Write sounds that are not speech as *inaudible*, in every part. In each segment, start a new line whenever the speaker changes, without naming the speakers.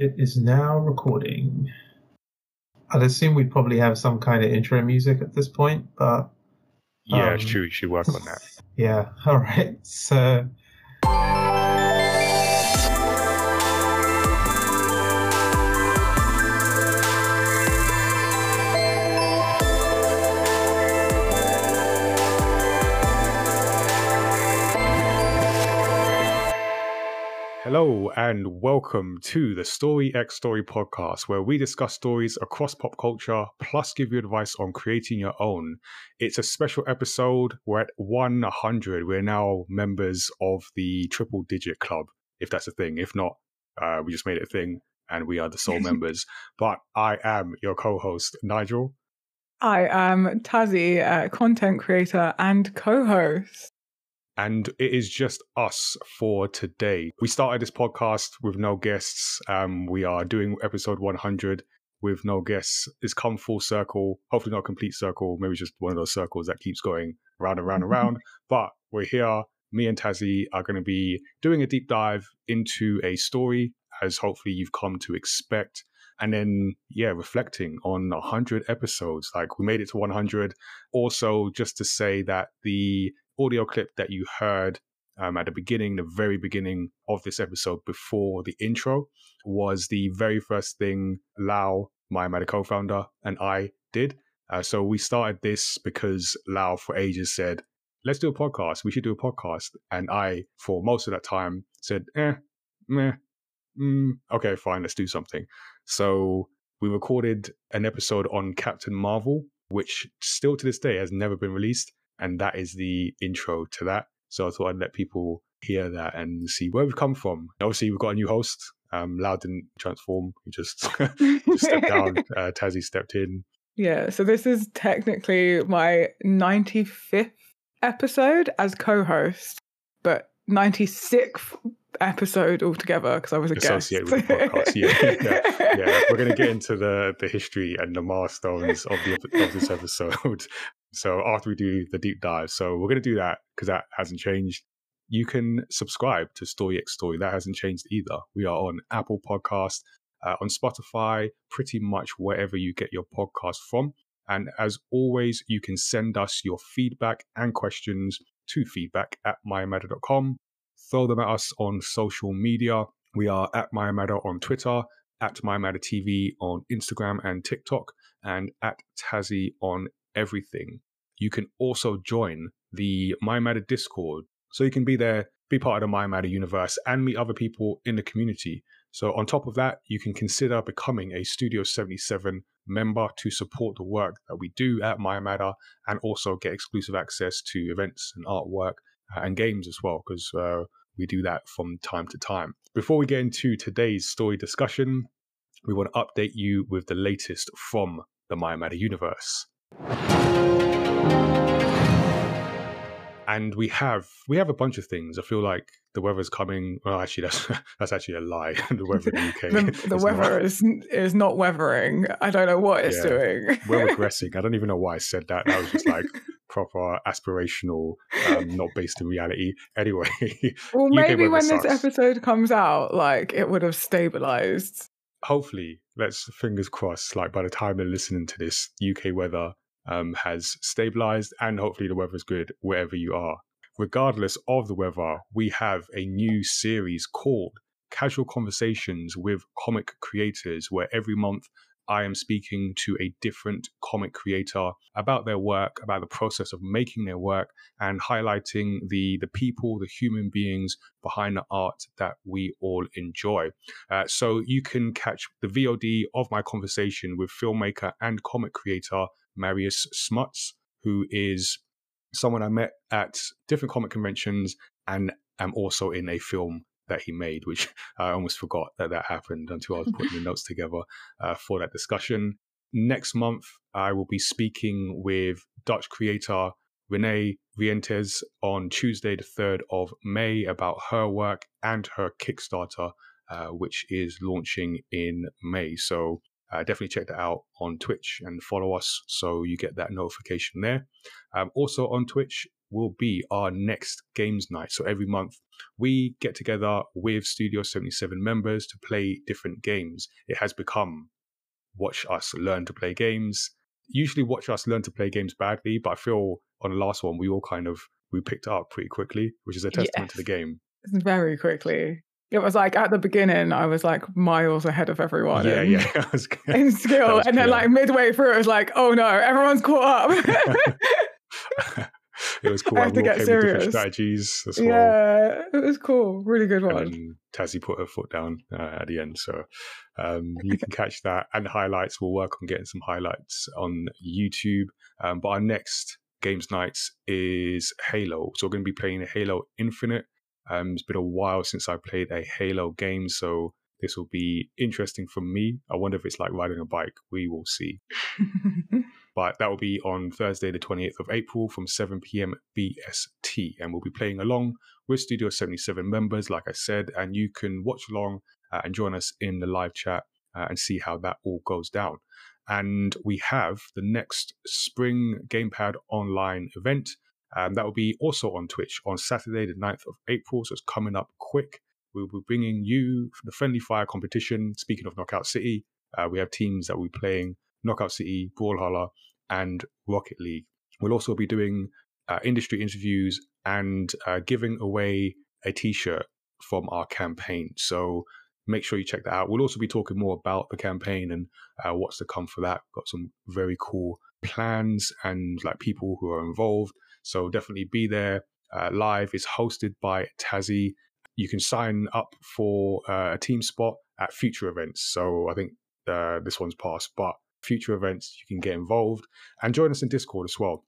It is now recording. I'd assume we'd probably have some kind of intro music at this point, but
Yeah,
Um,
it's true. You should work on that. *laughs*
yeah, *laughs* all right. So,
Hello and welcome to the Story X Story podcast, where we discuss stories across pop culture plus give you advice on creating your own. It's a special episode. We're at 100. We're now members of the Triple Digit Club, if that's a thing. If not, uh, we just made it a thing and we are the sole *laughs* members. But I am your co host, Nigel.
I am Tazzy, uh, content creator and co-host.
And it is just us for today. We started this podcast with no guests. Um, we are doing episode 100 with no guests. It's come full circle. Hopefully, not a complete circle. Maybe just one of those circles that keeps going round and round and round. But we're here. Me and Tazzy are going to be doing a deep dive into a story, as hopefully you've come to expect. And then, yeah, reflecting on 100 episodes. Like, we made it to 100. Also, just to say that the audio clip that you heard um, at the beginning, the very beginning of this episode before the intro, was the very first thing Lau, my Meta co-founder, and I did. Uh, so we started this because Lau for ages said, "Let's do a podcast. We should do a podcast." And I, for most of that time, said, "Eh, meh, mm, okay, fine, let's do something." So we recorded an episode on Captain Marvel, which still to this day has never been released and that is the intro to that. So I thought I'd let people hear that and see where we've come from. Obviously, we've got a new host. Um, Lau didn't transform; he just, *laughs* just stepped down. *laughs* Uh, Tazzy stepped in.
yeah, so this is technically my 95th episode as co-host, but 96th episode altogether because I was a
Associated
guest.
with the podcast. Yeah, *laughs* yeah, yeah. We're going to get into the the history and the milestones of the of this episode. *laughs* So after we do the deep dive, so we're going to do that because that hasn't changed. You can subscribe to Story X Story. That hasn't changed either. We are on Apple Podcast, uh, on Spotify, pretty much wherever you get your podcast from. And as always, you can send us your feedback and questions to feedback at mymatter.com. Throw them at us on social media. We are at mymatter on Twitter, at mymattertv on Instagram and TikTok, and at Tazzy on everything. You can also join the My Matter Discord. So you can be there, be part of the My Matter universe, and meet other people in the community. So on top of that, you can consider becoming a Studio 77 member to support the work that we do at My Matter and also get exclusive access to events and artwork and games as well, because uh, we do that from time to time. Before we get into today's story discussion, we want to update you with the latest from the My Matter universe. And we have we have a bunch of things. I feel like the weather's coming. Well, actually, that's *laughs* that's actually a lie. *laughs* the weather in the UK. *laughs*
the, the
is
weather
not-
is is not weathering. I don't know what it's
Yeah.
doing.
We're regressing. I don't even know why I said that. I was just like proper aspirational, um, not based in reality. Anyway, *laughs*
well, maybe when this episode comes out, like it would have stabilized.
hopefully, let's fingers crossed. Like by the time they're listening to this, UK weather um, has stabilized, and hopefully the weather's good wherever you are. Regardless of the weather, we have a new series called Casual Conversations with Comic Creators, where every month I am speaking to a different comic creator about their work, about the process of making their work, and highlighting the the people, the human beings behind the art that we all enjoy. Uh, so you can catch the VOD of my conversation with filmmaker and comic creator Marius Smuts, who is someone I met at different comic conventions and am also in a film that he made, which *laughs* I almost forgot that that happened until I was putting the notes together uh, for that discussion. Next month, I will be speaking with Dutch creator Renee Rientes on Tuesday, the 3rd of May, about her work and her Kickstarter, uh, which is launching in May. So uh, definitely check that out on Twitch and follow us so you get that notification there. Um, also on Twitch, will be our next games night. So every month we get together with Studio 77 members to play different games. It has become watch us learn to play games. Usually watch us learn to play games badly, but I feel on the last one we all kind of we picked up pretty quickly, which is a testament yes. to the game.
Very quickly. It was like at the beginning, I was like miles ahead of everyone.
Yeah, in, yeah. *laughs*
in *laughs* skill. And then, like, midway through, it was like, oh no, everyone's caught up. *laughs*
it was cool. I to get serious. strategies as
well. Yeah, it was cool. Really good one.
And Tazzy put her foot down uh, at the end. So um, *laughs* you can catch that and highlights. We'll work on getting some highlights on YouTube. Um, but our next games nights is Halo. So we're going to be playing Halo Infinite. Um, it's been a while since I played a Halo game, so this will be interesting for me. I wonder if it's like riding a bike. We will see. *laughs* but that will be on Thursday, the 28th of April from 7 p.m. BST. And we'll be playing along with Studio 77 members, like I said, and you can watch along uh, and join us in the live chat uh, and see how that all goes down. And we have the next Spring Gamepad Online event um, that will be also on Twitch on Saturday, the 9th of April. So it's coming up quick. We'll be bringing you the Friendly Fire competition. Speaking of Knockout City, uh, we have teams that we're playing Knockout City, Brawlhalla, and Rocket League. We'll also be doing uh, industry interviews and uh, giving away a t shirt from our campaign. So make sure you check that out. We'll also be talking more about the campaign and uh, what's to come for that. Got some very cool plans and like people who are involved. So definitely be there. Uh, live is hosted by Tazzy. You can sign up for uh, a team spot at future events. So I think uh, this one's passed, but future events you can get involved and join us in Discord as well.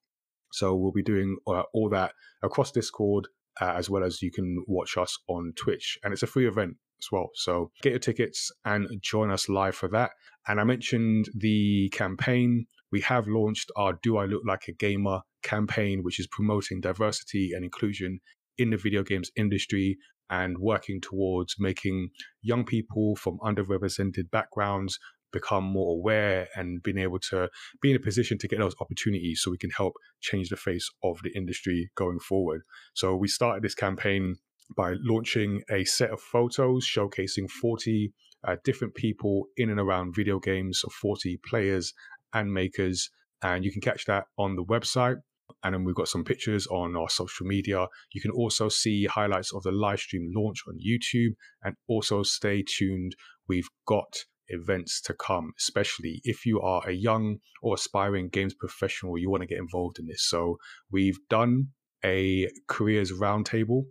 So we'll be doing uh, all that across Discord uh, as well as you can watch us on Twitch, and it's a free event as well. So get your tickets and join us live for that. And I mentioned the campaign. We have launched our Do I Look Like a Gamer campaign, which is promoting diversity and inclusion in the video games industry and working towards making young people from underrepresented backgrounds become more aware and being able to be in a position to get those opportunities so we can help change the face of the industry going forward. So we started this campaign by launching a set of photos showcasing 40 uh, different people in and around video games, so 40 players and makers. And you can catch that on the website. And then we've got some pictures on our social media. You can also see highlights of the live stream launch on YouTube. And also stay tuned. We've got events to come, especially if you are a young or aspiring games professional, you want to get involved in this. So we've done a careers roundtable.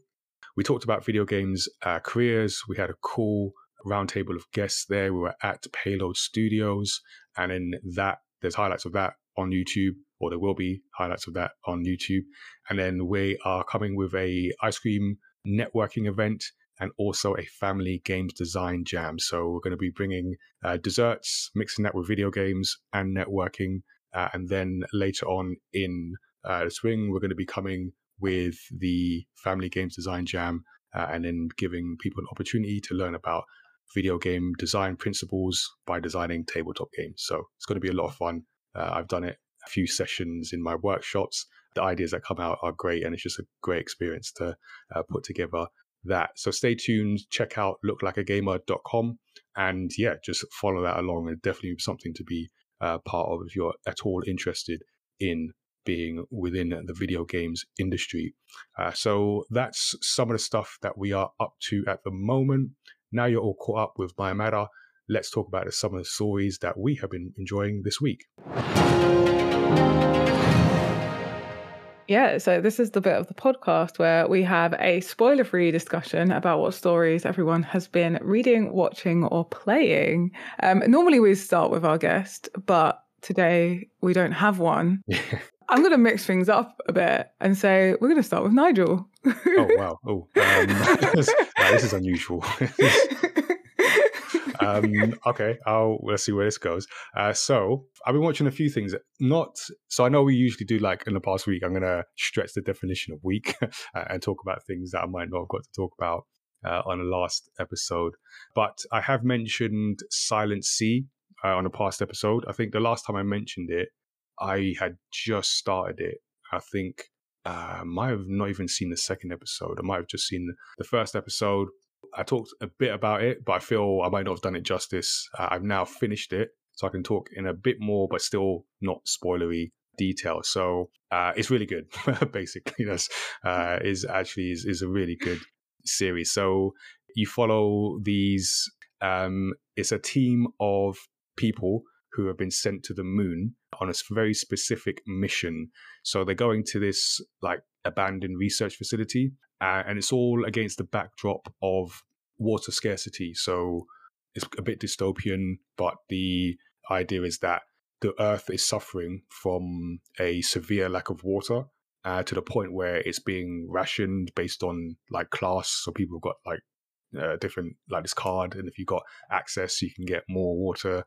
We talked about video games uh, careers. We had a cool roundtable of guests there. We were at Payload Studios, and in that, there's highlights of that on YouTube, or there will be highlights of that on YouTube. And then we are coming with a ice cream networking event and also a family games design jam. So we're going to be bringing uh, desserts, mixing that with video games and networking. Uh, and then later on in uh, the swing, we're going to be coming with the family games design jam uh, and then giving people an opportunity to learn about video game design principles by designing tabletop games. So it's going to be a lot of fun. Uh, I've done it a few sessions in my workshops. The ideas that come out are great, and it's just a great experience to uh, put together that. So stay tuned, check out looklikeagamer.com and yeah, just follow that along. And definitely something to be uh, part of if you're at all interested in being within the video games industry. Uh, so that's some of the stuff that we are up to at the moment. Now you're all caught up with my matter. Let's talk about some of the stories that we have been enjoying this week.
Yeah, so this is the bit of the podcast where we have a spoiler free discussion about what stories everyone has been reading, watching, or playing. Um, normally we start with our guest, but today we don't have one. *laughs* I'm going to mix things up a bit and say we're going to start with Nigel.
oh, wow. Oh, um, *laughs* this is unusual. *laughs* um, okay, I'll let's see where this goes. Uh, so I've been watching a few things. Not so I know we usually do like in the past week. I'm gonna stretch the definition of week *laughs* and talk about things that I might not have got to talk about uh, on the last episode. But I have mentioned Silent Sea uh, on a past episode. I think the last time I mentioned it, I had just started it. I think uh, I might have not even seen the second episode. I might have just seen the first episode. I talked a bit about it, but I feel I might not have done it justice. Uh, I've now finished it, so I can talk in a bit more, but still not spoilery detail. So uh, it's really good. *laughs* Basically, that's uh, is actually is, is a really good series. So you follow these. Um, it's a team of people who have been sent to the moon on a very specific mission. So they're going to this like abandoned research facility, uh, and it's all against the backdrop of water scarcity. So it's a bit dystopian, but the idea is that the Earth is suffering from a severe lack of water. Uh, to the point where it's being rationed based on like class. So people have got like uh, different like this card, and if you got access, you can get more water.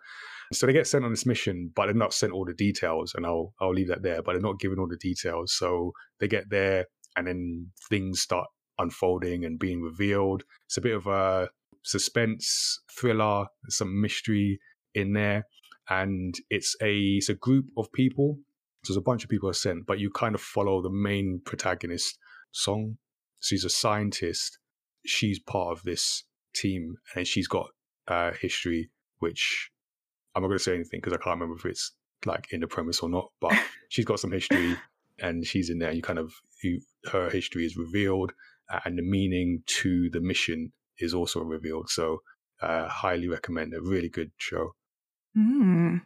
So they get sent on this mission, but they're not sent all the details, and I'll I'll leave that there. But they're not given all the details, so they get there, and then things start unfolding and being revealed. It's a bit of a suspense thriller, some mystery in there, and it's a it's a group of people. So there's a bunch of people are sent, but you kind of follow the main protagonist, Song. She's a scientist she's part of this team and she's got uh, history, which I'm not going to say anything because I can't remember if it's like in the premise or not, but *laughs* she's got some history and she's in there. You kind of, you, her history is revealed uh, and the meaning to the mission is also revealed. So, uh, highly recommend a really good show.
Mm.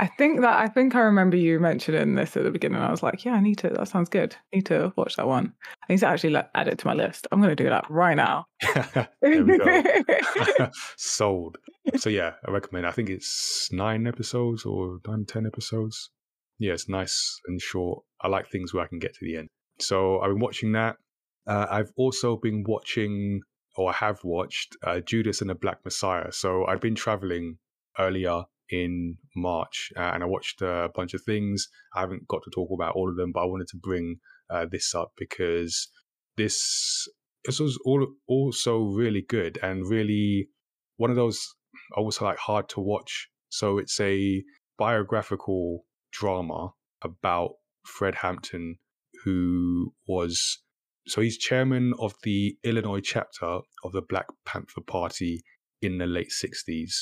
I think that I think I remember you mentioning this at the beginning. I was like, yeah, I need to. That sounds good. I need to watch that one. I need to actually like, add it to my list. I'm going to do that right now. *laughs*
there we go. *laughs* Sold. So yeah, I recommend. I think it's nine episodes or nine ten episodes. Yeah, it's nice and short. I like things where I can get to the end. So I've been watching that. Uh, I've also been watching, or I have watched, uh, Judas and the Black Messiah. So I've been traveling earlier in March, uh, and I watched a bunch of things. I haven't got to talk about all of them, but I wanted to bring uh, this up because this this was all also really good and really one of those also like hard to watch. So it's a biographical drama about Fred Hampton, who was so he's chairman of the Illinois chapter of the Black Panther Party in the late 60s.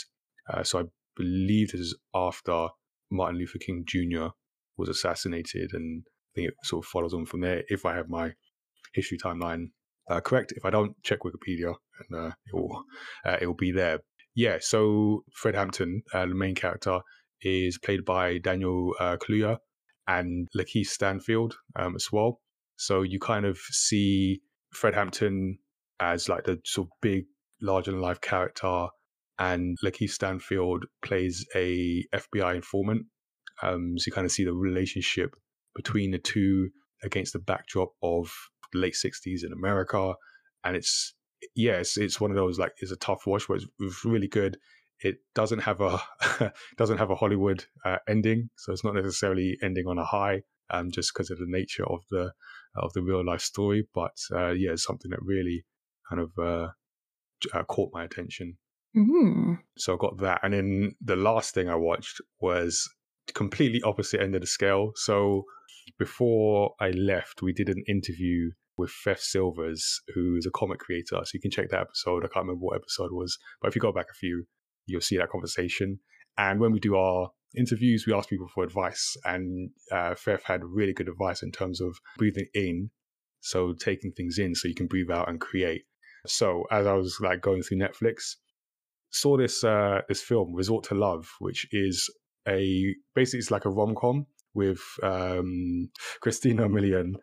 Uh, so I believe this is after Martin Luther King Jr. was assassinated, and I think it sort of follows on from there. If I have my history timeline uh, correct, if I don't, check Wikipedia, and uh, it will uh, it will be there. Yeah, so Fred Hampton, uh, the main character, is played by Daniel uh, Kaluuya and Lakeith Stanfield um, as well. So you kind of see Fred Hampton as like the sort of big, larger than life character and Lakeith Stanfield plays a FBI informant. Um, so you kind of see the relationship between the two against the backdrop of late '60s in America, and it's yes, it's, it's one of those like it's a tough watch, but it's, it's really good. It doesn't have a *laughs* doesn't have a Hollywood uh, ending, so it's not necessarily ending on a high, um, just because of the nature of the of the real life story. But uh, yeah, it's something that really kind of uh, uh caught my attention
Mm.
So I got that. And then the last thing I watched was completely opposite end of the scale. So before I left, we did an interview with Fef Silvers, who is a comic creator. So you can check that episode. I can't remember what episode it was, but if you go back a few, you'll see that conversation. And when we do our interviews, we ask people for advice. And uh, had really good advice in terms of breathing in, so taking things in so you can breathe out and create. So as I was like going through Netflix, saw this uh, this film Resort to Love, which is a basically it's like a rom com with um, *laughs* Christina Milian.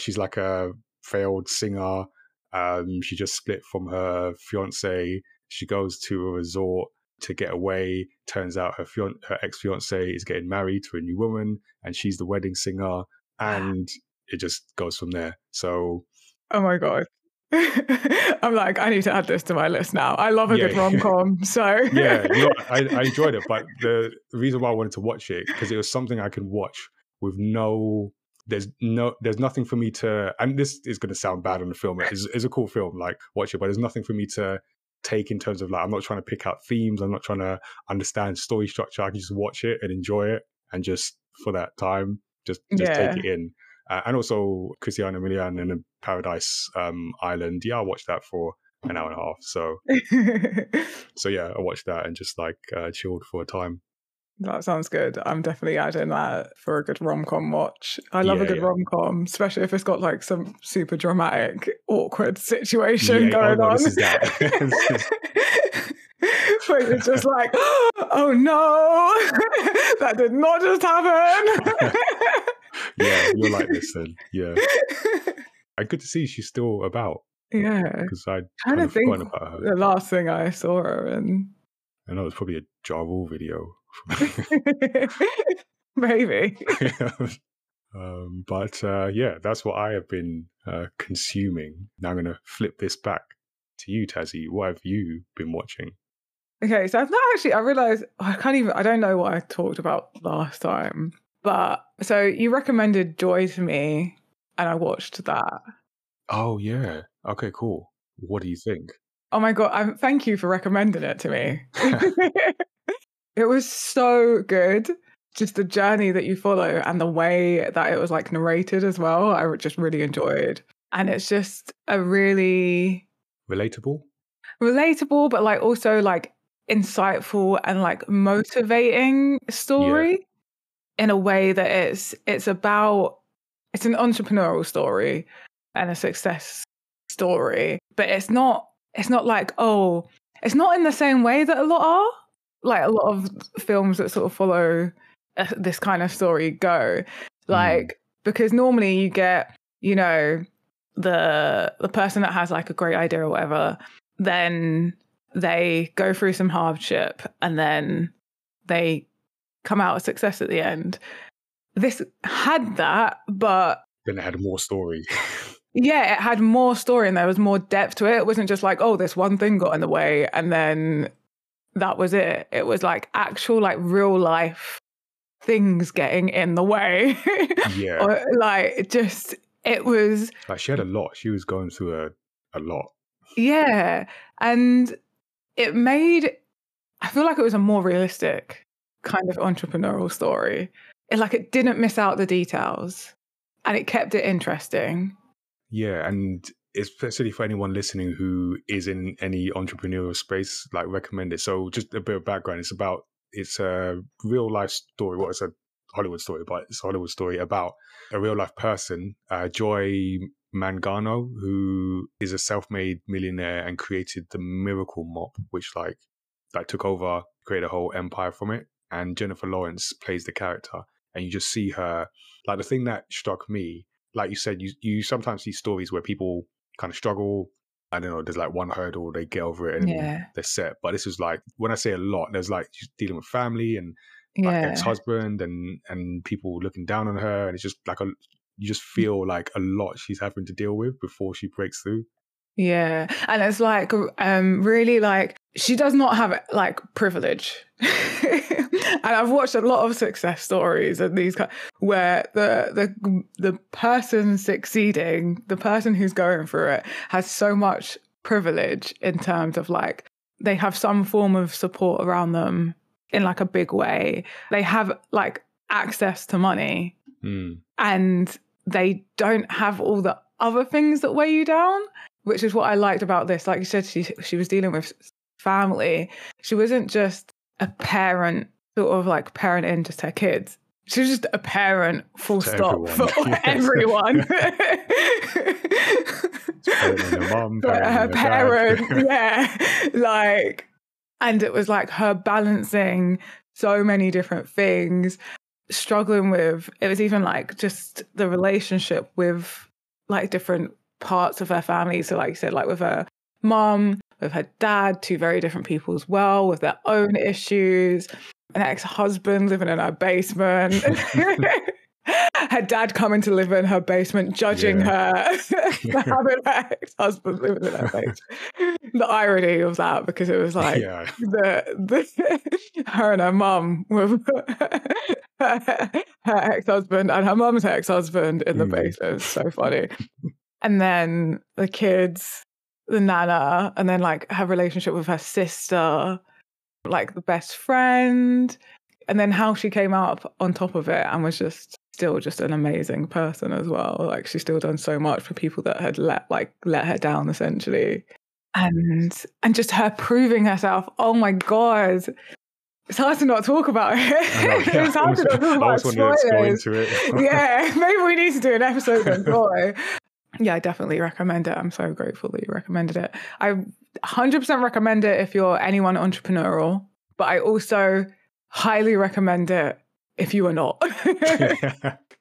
She's like a failed singer. Um, she just split from her fiance. She goes to a resort to get away. Turns out her fian- her ex fiance is getting married to a new woman, and she's the wedding singer. And it just goes from there. So,
oh my god, *laughs* I'm like, I need to add this to my list now. I love a yeah, *laughs* good rom com. So
yeah, you know, I, *laughs* I enjoyed it, but the reason why I wanted to watch it because it was something I can watch with no. There's no, there's nothing for me to, and this is going to sound bad on the film. It's, it's a cool film, like watch it, but there's nothing for me to take in terms of like I'm not trying to pick out themes. I'm not trying to understand story structure. I can just watch it and enjoy it, and just for that time, just just yeah. take it in. Uh, and also Christina Milian in the Paradise um, Island. Yeah, I watched that for an hour and a half. So, *laughs* so yeah, I watched that and just like uh, chilled for a time.
That sounds good. I'm definitely adding that for a good rom com watch. I love
Yeah,
a good
yeah.
rom com, especially if it's got like some super dramatic, awkward situation
Yeah, oh,
going
no,
on. *laughs* *laughs*
this is that.
Where it's just like, *gasps* oh no, *laughs* that did not just happen.
yeah, you're like this then. Yeah. And good to see she's still about
yeah.
because I'd kind of
think
about her.
the last thing I saw her in.
I know it's probably a Ja Rule video. *laughs*
Maybe. *laughs*
um, but uh, yeah, that's what I have been uh, consuming. Now I'm going to flip this back to you, Tazzy. What have you been watching?
Okay, so I've not actually. I realized I can't even. I don't know what I talked about last time, but so you recommended Joy to me, and I watched that.
Oh yeah. Okay, cool. What do you think?
Oh my god! i thank you for recommending it to me. *laughs* it was so good. Just the journey that you follow and the way that it was like narrated as well. I just really enjoyed, and it's just a really
Relatable?
relatable, but like also like insightful and like motivating story in a way that it's it's about it's an entrepreneurial story and a success story, but it's not it's not like oh it's not in the same way that a lot are like a lot of films that sort of follow uh, this kind of story go like because normally you get you know the the person that has like a great idea or whatever then they go through some hardship and then they come out a success at the end this had that but
Then it had more story. *laughs*
yeah, it had more story and there was more depth to it. It wasn't just like, oh, this one thing got in the way and then that was it. It was like actual, like real life things getting in the way. *laughs*
yeah.
or like just, it was,
Like she had a lot. She was going through a, a lot.
yeah. And it made, I feel like it was a more realistic kind of entrepreneurial story. It like it didn't miss out the details and it kept it interesting.
Yeah, and especially for anyone listening who is in any entrepreneurial space, like recommend it. So just a bit of background. It's about it's a real life story. Well, it's a Hollywood story, but it's a Hollywood story about a real life person, uh, Joy Mangano, who is a self-made millionaire and created the Miracle Mop, which like like took over, created a whole empire from it. And Jennifer Lawrence plays the character, and you just see her. Like the thing that struck me like you said, you you sometimes see stories where people kind of struggle. I don't know. There's like one hurdle, they get over it, and
Yeah.
they're set. But this is like when I say a lot, there's like dealing with family and like
Yeah.
ex-husband and and people looking down on her, and it's just like a you just feel like a lot she's having to deal with before she breaks through.
Yeah, and it's like um really like she does not have like privilege. *laughs* and I've watched a lot of success stories and these ki- where the the the person succeeding, the person who's going through it has so much privilege in terms of like they have some form of support around them in like a big way. They have like access to money
Mm.
and they don't have all the other things that weigh you down, which is what I liked about this. Like you said, she she was dealing with family. She wasn't just a parent, sort of like parenting just her kids. She was just a parent, full
To
stop,
everyone.
for *laughs*
Yes.
everyone. *laughs*
Her
But her parent, *laughs* yeah, like, and it was like her balancing so many different things, struggling with. It was even like just the relationship with like different parts of her family. So, like you said, like with her mum, with her dad, two very different people as well, with their own issues. An ex-husband living in her basement. *laughs* her dad coming to live in her basement, judging her for having her ex-husband living in her basement. the irony of that, because it was like
yeah,
the, the her and her mum with her, ex-husband and her mum's ex-husband in the
Mm.
basement. So funny. and then the kids, the nana, uh, and then like her relationship with her sister, like the best friend, and then how she came up on top of it and was just still just an amazing person as well. Like she's still done so much for people that had let like let her down essentially. And and just her proving herself. Oh my god. It's hard to not talk about it.
Know, *laughs* yeah,
it's hard to not talk *laughs* about
wanted to it.
yeah, *laughs* maybe we need to do an episode on Joy. Yeah, I definitely recommend it. I'm so grateful that you recommended it. I 100% recommend it if you're anyone entrepreneurial, but I also highly recommend it if you are not. *laughs*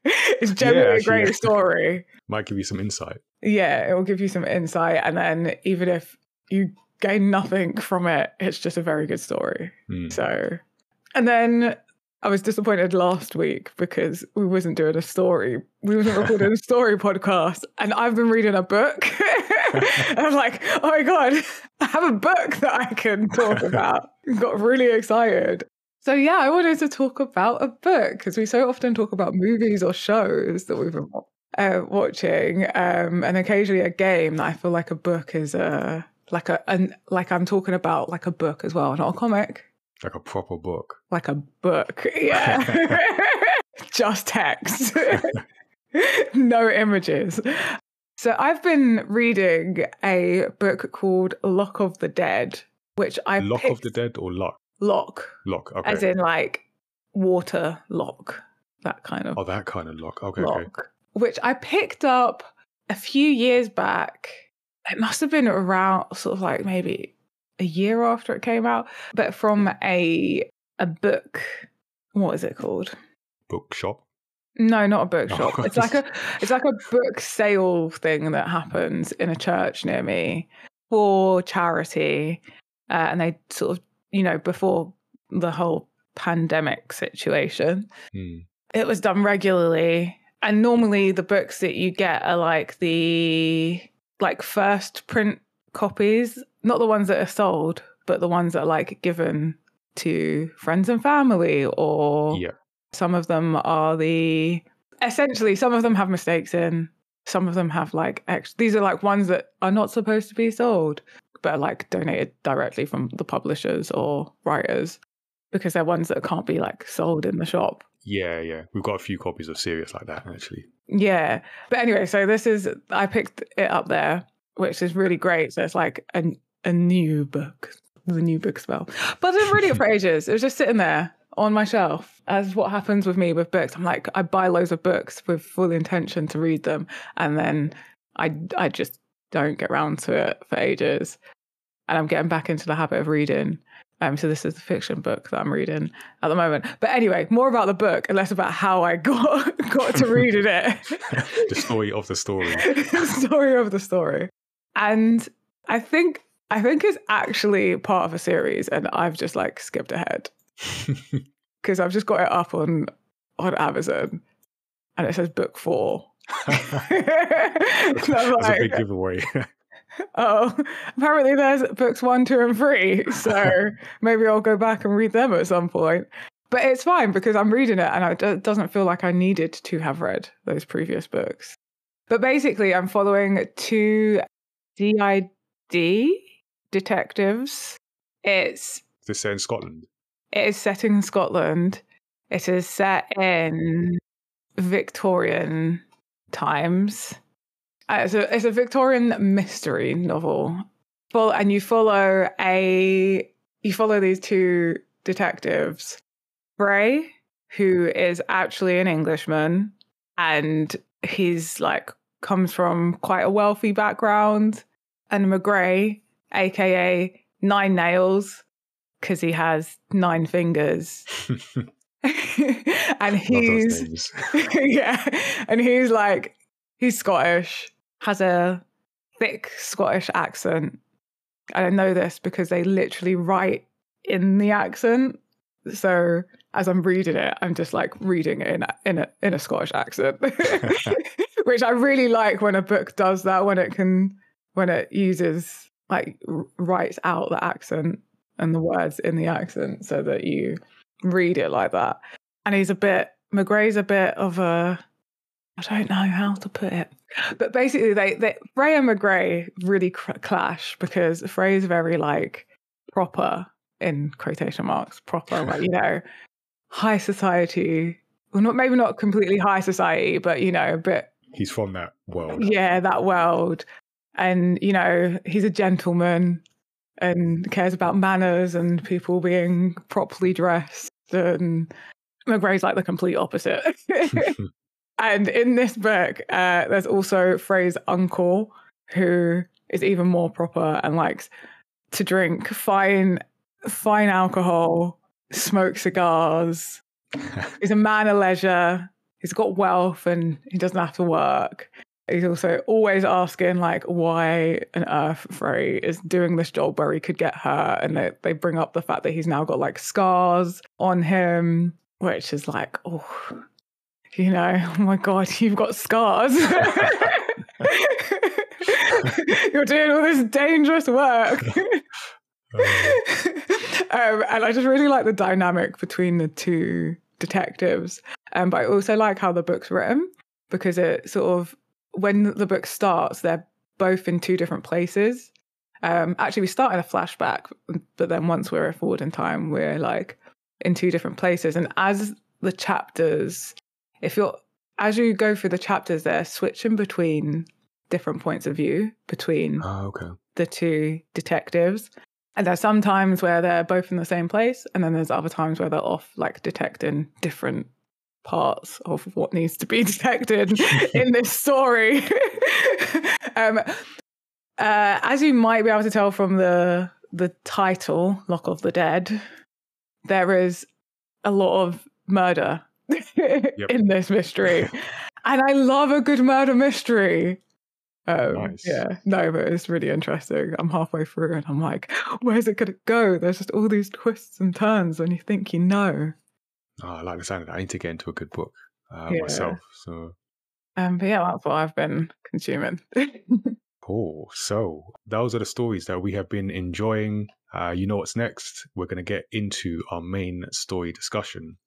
it's *laughs* generally
Yeah,
a great
yeah.
story.
Might give you some insight.
Yeah, it will give you some insight. And then even if you gain nothing from it, it's just a very good story.
Hmm.
So, and then I was disappointed last week because we wasn't doing a story. We wasn't recording a *laughs* story podcast, and I've been reading a book. *laughs* and I'm like, oh my god, I have a book that I can talk about. *laughs* Got really excited. So yeah, I wanted to talk about a book because we so often talk about movies or shows that we've been uh, watching, um, and occasionally a game. That I feel like a book is a like a an, like I'm talking about like a book as well, not a comic
Like a proper book.
like a book. *laughs* Yeah. *laughs* Just text. *laughs* no images. So I've been reading a book called Loch of the Dead, which I
Lock
picked
of the Dead or Lock?
Lock,
Lock. Okay.
as in like water lock, that kind of
oh, that kind of lock. Okay. Okay.
which I picked up a few years back. It must have been around sort of like maybe a year after it came out, but from a a book. What is it called?
Bookshop.
No, not a
Oh.
bookshop. It's like a it's like a book sale thing that happens in a church near me for charity, uh, and they sort of you know before the whole pandemic situation
Hmm.
it was done regularly and normally the books that you get are like the like first print copies not the ones that are sold but the ones that are like given to friends and family or
Yeah.
some of them are the essentially some of them have mistakes in some of them have like ex- these are like ones that are not supposed to be sold but are like donated directly from the publishers or writers because they're ones that can't be like sold in the shop
Yeah, yeah. We've got a few copies of Sirius like that actually.
yeah. But anyway, so this is I picked it up there, which is really great. So it's like a a new book. The new book spell. But I didn't read it for ages. It was just sitting there on my shelf. As what happens with me with books. I'm like, I buy loads of books with full intention to read them. And then I I just don't get around to it for ages. And I'm getting back into the habit of reading. Um, so this is the fiction book that I'm reading at the moment. But anyway, more about the book and less about how I *laughs* got got to reading it. *laughs*
the story of the story. *laughs*
The story of the story. And I think I think it's actually part of a series, and I've just like skipped ahead *laughs* because I've just got it up on on Amazon, and it says book four. *laughs*
That's a big giveaway. *laughs*
oh, apparently there's books one, two, and three. So maybe I'll go back and read them at some point. But it's fine because I'm reading it and it doesn't feel like I needed to have read those previous books. But basically, I'm following two DID detectives. It's
set in Scotland.
it is set in Scotland. It is set in Victorian times. Uh, it's, a, it's a Victorian mystery novel. Full, and you follow a you follow these two detectives, Frey, who is actually an Englishman, and he's like comes from quite a wealthy background, and McGray, aka Nine Nails, because he has nine fingers. *laughs* *laughs* and he's *laughs* yeah, and he's like he's Scottish, has a thick Scottish accent. And I know this because they literally write in the accent. So as I'm reading it, I'm just like reading it in a, in a in a Scottish accent, which I really like when a book does that. When it can when it uses like writes out the accent and the words in the accent, so that you read it like that. And he's a bit McGray's a bit of a I don't know how to put it, but basically they they Frey and McGray really cr- clash because Frey's very like proper in quotation marks proper *laughs* like you know high society well, not maybe not completely high society, but you know, but
He's from that world.
yeah, that world. And you know, he's a gentleman and cares about manners and people being properly dressed. And McGray's like the complete opposite. *laughs* *laughs* and in this book, uh, there's also Frey's uncle, who is even more proper and likes to drink fine, fine alcohol, smoke cigars. *laughs* He's a man of leisure. He's got wealth and he doesn't have to work. He's also always asking like why on earth Frey is doing this job where he could get hurt, and they they bring up the fact that he's now got like scars on him, which is like oh, you know, *laughs* oh my god, you've got scars. *laughs* You're doing all this dangerous work. *laughs* um, and I just really like the dynamic between the two detectives. Um, but I also like how the book's written because it sort of, when the book starts, they're both in two different places. Um, actually, we start in a flashback, but then once we're forward in time, we're like in two different places. And as the chapters, if you're, as you go through the chapters, they're switching between different points of view between
Oh, okay.
the two detectives. And there's some times where they're both in the same place, and then there's other times where they're off, like detecting different parts of what needs to be *laughs* detected in this story. *laughs* um, uh, as you might be able to tell from the the title, "Loch of the Dead," there is a lot of murder *laughs* in this mystery, and I love a good murder mystery. Um,
Nice.
Yeah, no, but it's really interesting. I'm halfway through and I'm like, where's it going to go? There's just all these twists and turns when you think you know.
Oh, I like the sound of that. I need to get into a good book uh,
Yeah.
myself. So
Um, but yeah, that's what I've been consuming. *laughs*
Cool. So those are the stories that we have been enjoying. Uh, you know what's next? We're going to get into our main story discussion.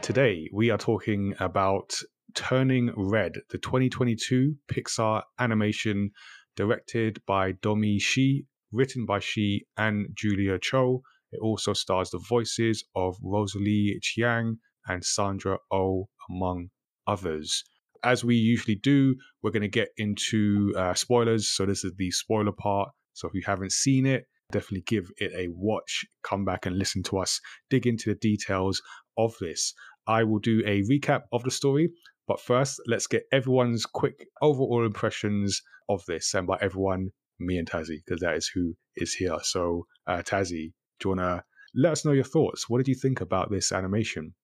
Today, we are talking about Turning Red, the 2022 Pixar animation directed by Domee Shi, written by Shi and Julia Cho. It also stars the voices of Rosalie Chiang and Sandra Oh, among others as we usually do, we're going to get into uh, spoilers. So this is the spoiler part. So if you haven't seen it, definitely give it a watch. Come back and listen to us dig into the details of this. I will do a recap of the story, but first, let's get everyone's quick overall impressions of this. And by everyone, me and Tazzy, because that is who is here. So, uh, Tazzy, do you want to let us know your thoughts? What did you think about this animation?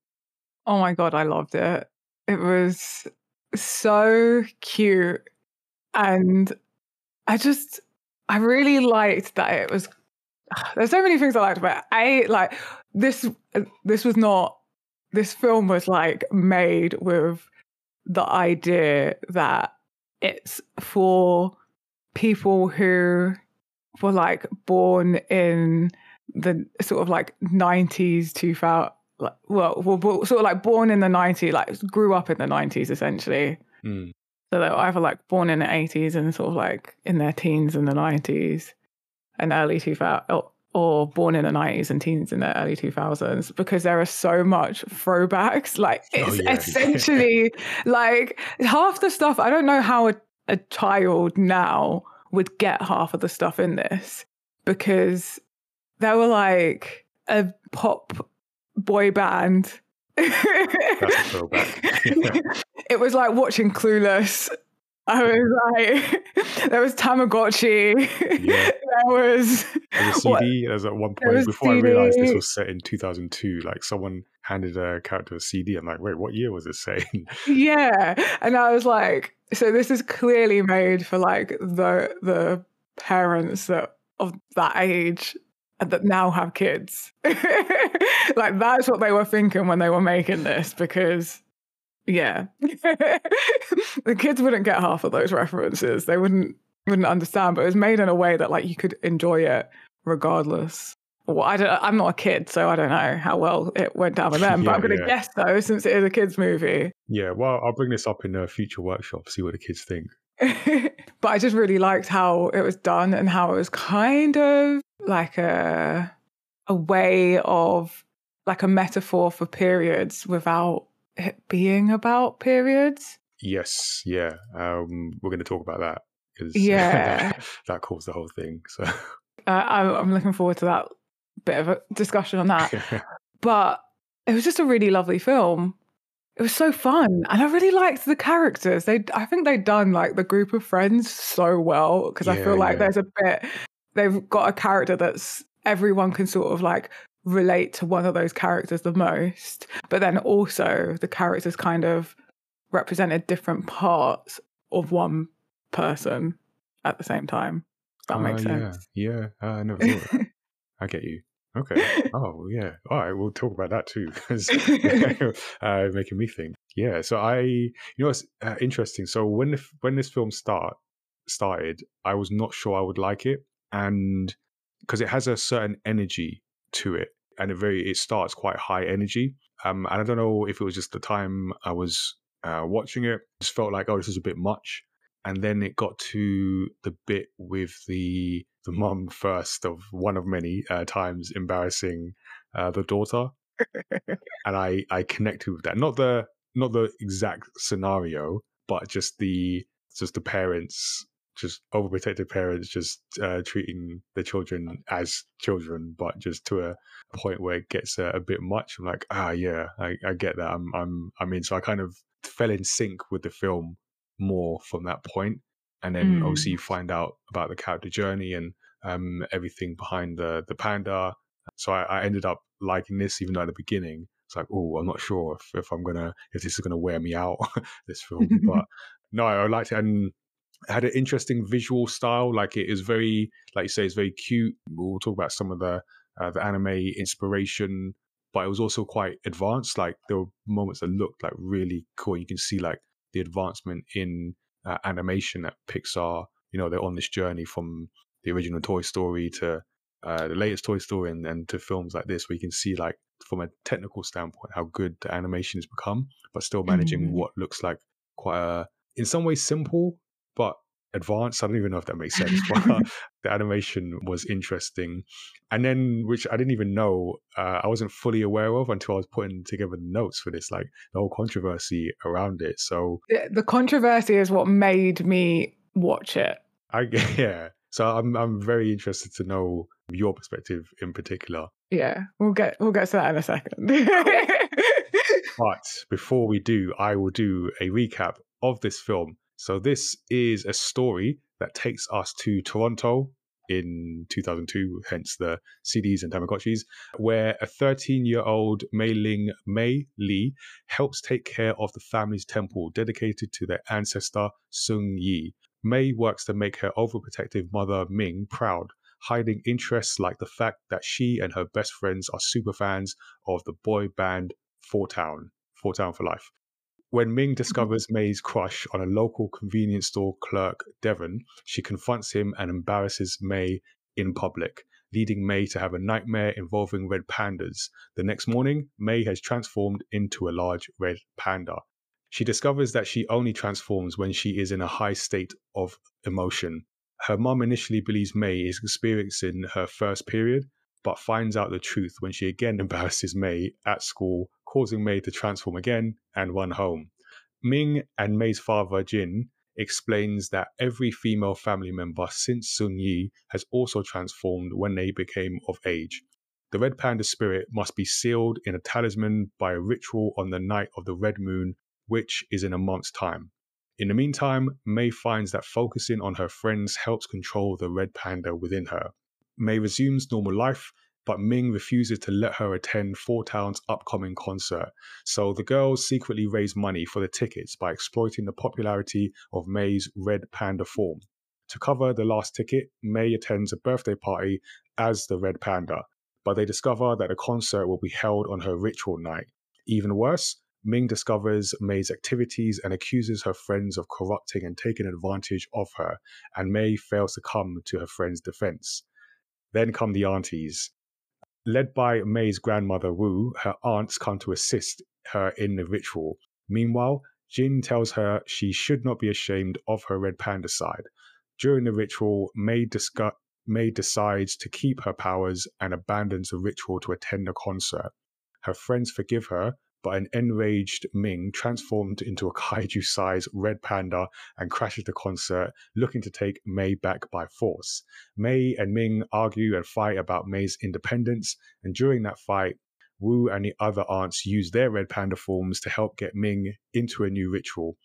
oh my god, I loved it. It was so cute, and I just, I really liked that it was. *sighs* There's so many things I liked about it. I like this. This was not. This film was like made with the idea that it's for people who were like born in the sort of like 90s 2000 like, well, bo- sort of like born in the 90s like grew up in the 90s essentially
Hmm.
so they were either like born in the 80s and sort of like in their teens in the 90s and early 2000 or, or born in the 90s and teens in the early 2000s because there are so much throwbacks like
Oh,
it's
yeah.
essentially *laughs* like half the stuff i don't know how a, a child now would get half of the stuff in this because there were like a pop boy band *laughs* it was like watching Clueless. I was like, *laughs* there was Tamagotchi.
Yeah. *laughs*
there was
a
what-
CD. There's at one point
was
before I realized this was set in 2002. Like someone handed a character a CD. I'm like, wait, what year was it saying?
yeah, and I was like, so this is clearly made for like the the parents that of that age that now have kids. *laughs* like that's what they were thinking when they were making this because yeah. *laughs* the kids wouldn't get half of those references. They wouldn't wouldn't understand, but it was made in a way that like you could enjoy it regardless. Well, I don't I'm not a kid, so I don't know how well it went down with them. but I'm *laughs* gonna
yeah.
guess though, since it is a kids movie.
yeah, well, I'll bring this up in a future workshop, see what the kids think. *laughs*
but I just really liked how it was done and how it was kind of like a a way of like a metaphor for periods without it being about periods.
Yes, yeah. Um, we're going to talk about that because *laughs*
Yeah.
that, that caused the whole thing. So
Uh, I, I'm looking forward to that bit of a discussion on that. *laughs* but it was just a really lovely film. It was so fun, and I really liked the characters. They, I think they'd done like the group of friends so well because I feel like
yeah.
there's a bit. They've got a character that's everyone can sort of like relate to one of those characters the most, but then also the characters kind of represented different parts of one person at the same time. If that makes
Uh,
sense.
Yeah, yeah. Uh, I never thought. *laughs* I get you. Okay. Oh, yeah. All right. We'll talk about that too, 'cause, *laughs* *laughs* uh, making me think. Yeah. So I, you know, it's uh, interesting. So when the, when this film start started, I was not sure I would like it, and because it has a certain energy to it, and it very it starts quite high energy. Um, and I don't know if it was just the time I was uh, watching it, just felt like oh, this is a bit much and then it got to the bit with the the mum first of one of many uh, times embarrassing uh, the daughter, and I I connected with that. Not the not the exact scenario, but just the just the parents, just overprotective parents, just uh, treating the children as children, but just to a point where it gets a, a bit much. I'm like, ah, yeah, I, I get that. I'm I'm I'm. So I kind of fell in sync with the film more from that point and then
Mm.
obviously you find out about the character journey and um, everything behind the the panda. So I, I ended up liking this even though at the beginning it's like oh i'm not sure if, if i'm gonna if this is gonna wear me out *laughs* this film. But *laughs* no i liked it and it had an interesting visual style like it is very like you say it's very cute. We'll talk about some of the uh, the anime inspiration but it was also quite advanced like there were moments that looked like really cool you can see like the advancement in uh, animation at Pixar. You know, they're on this journey from the original Toy Story to uh, the latest Toy Story and, and to films like this, where you can see, like, from a technical standpoint, how good the animation has become, but still managing
Mhm.
what looks like quite a, in some ways, simple, but advanced. I don't even know if that makes sense, *laughs* but *laughs* the animation was interesting. And then, which I didn't even know, uh, I wasn't fully aware of until I was putting together the notes for this, like the whole controversy around it. So
The the controversy is what made me watch it.
I *laughs* yeah. So I'm I'm very interested to know your perspective in particular.
Yeah, we'll get we'll get to that in a second.
But before we do, I will do a recap of this film. So this is a story that takes us to Toronto in 2002, hence the CDs and Tamagotchis, where a 13-year-old Mei Ling Mei Li helps take care of the family's temple dedicated to their ancestor Sun Yee. Mei works to make her overprotective mother Ming proud, hiding interests like the fact that she and her best friends are super fans of the boy band Four Town, Four Town for Life. When Ming mm-hmm. discovers Mei's crush on a local convenience store clerk, Devon, she confronts him and embarrasses Mei in public, leading Mei to have a nightmare involving red pandas. The next morning, Mei has transformed into a large red panda. She discovers that she only transforms when she is in a high state of emotion. Her mum initially believes Mei is experiencing her first period, but finds out the truth when she again *laughs* embarrasses Mei at school, causing Mei to transform again and run home. Ming and Mei's father, Jin, explains that every female family member since Sun Yee has also transformed when they became of age. The red panda spirit must be sealed in a talisman by a ritual on the night of the red moon, which is in a month's time. In the meantime, Mei finds that focusing on her friends helps control the red panda within her. Mei resumes normal life, but Ming refuses to let her attend Four Town's upcoming concert. So the girls secretly raise money for the tickets by exploiting the popularity of Mei's red panda form. To cover the last ticket, Mei attends a birthday party as the red panda, but they discover that the concert will be held on her ritual night. Even worse, Ming discovers Mei's activities and accuses her friends of corrupting and taking advantage of her, and Mei fails to come to her friend's defense. Then come the aunties. Led by Mei's grandmother Wu, her aunts come to assist her in the ritual. Meanwhile, Jin tells her she should not be ashamed of her red panda side. During the ritual, Mei, discu- Mei decides to keep her powers and abandons the ritual to attend a concert. Her friends forgive her, but an enraged Ming transformed into a kaiju sized red panda and crashes the concert, looking to take Mei back by force. Mei and Ming argue and fight about Mei's independence, and during that fight, Wu and the other aunts use their red panda forms to help get Ming into a new ritual.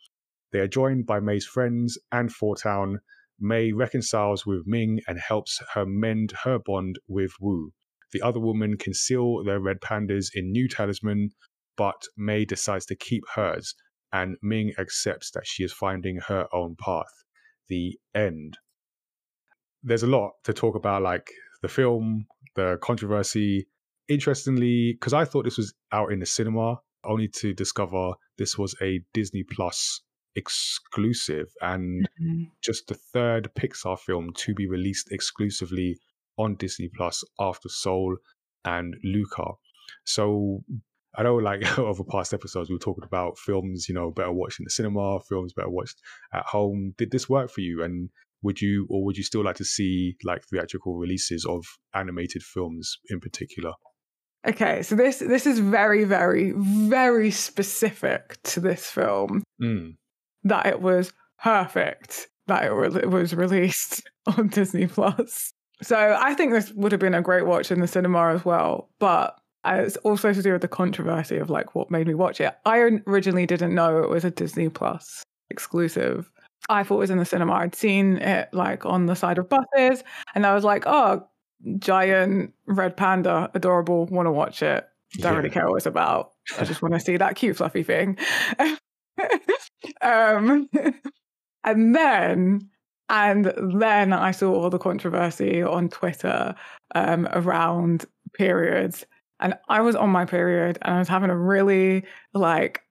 They are joined by Mei's friends and Fortown. Town. Mei reconciles with Ming and helps her mend her bond with Wu. The other women conceal their red pandas in new talisman, but Mei decides to keep hers, and Ming accepts that she is finding her own path. The end. There's a lot to talk about, like the film, the controversy. Interestingly, because I thought this was out in the cinema, only to discover this was a Disney Plus exclusive and
Mm-hmm.
just the third Pixar film to be released exclusively on Disney Plus after Soul and Luca. So I know, like *laughs* over past episodes, we were talking about films, you know, better watched in the cinema, films better watched at home. Did this work for you? And would you, or would you still like to see like theatrical releases of animated films in particular?
Okay, so this this is very, very, very specific to this film
Mm.
that it was perfect that it was, it was released *laughs* on Disney Plus. So I think this would have been a great watch in the cinema as well. But it's also to do with the controversy of like what made me watch it. I originally didn't know it was a Disney Plus exclusive. I thought it was in the cinema. I'd seen it like on the side of buses, and I was like, "Oh, giant red panda, adorable. Want to watch it? Don't really care what it's about. I just want to see that cute fluffy thing." *laughs* um, *laughs* and then and then I saw all the controversy on Twitter um, around periods, and I was on my period, and I was having a really like,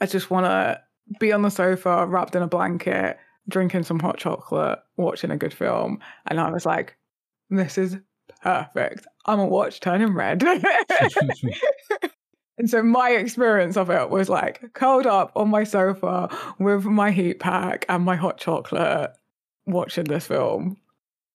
I just want to be on the sofa, wrapped in a blanket, drinking some hot chocolate, watching a good film, and I was like, this is perfect. I'm gonna watch Turning Red. *laughs* And so my experience of it was like curled up on my sofa with my heat pack and my hot chocolate, watching this film,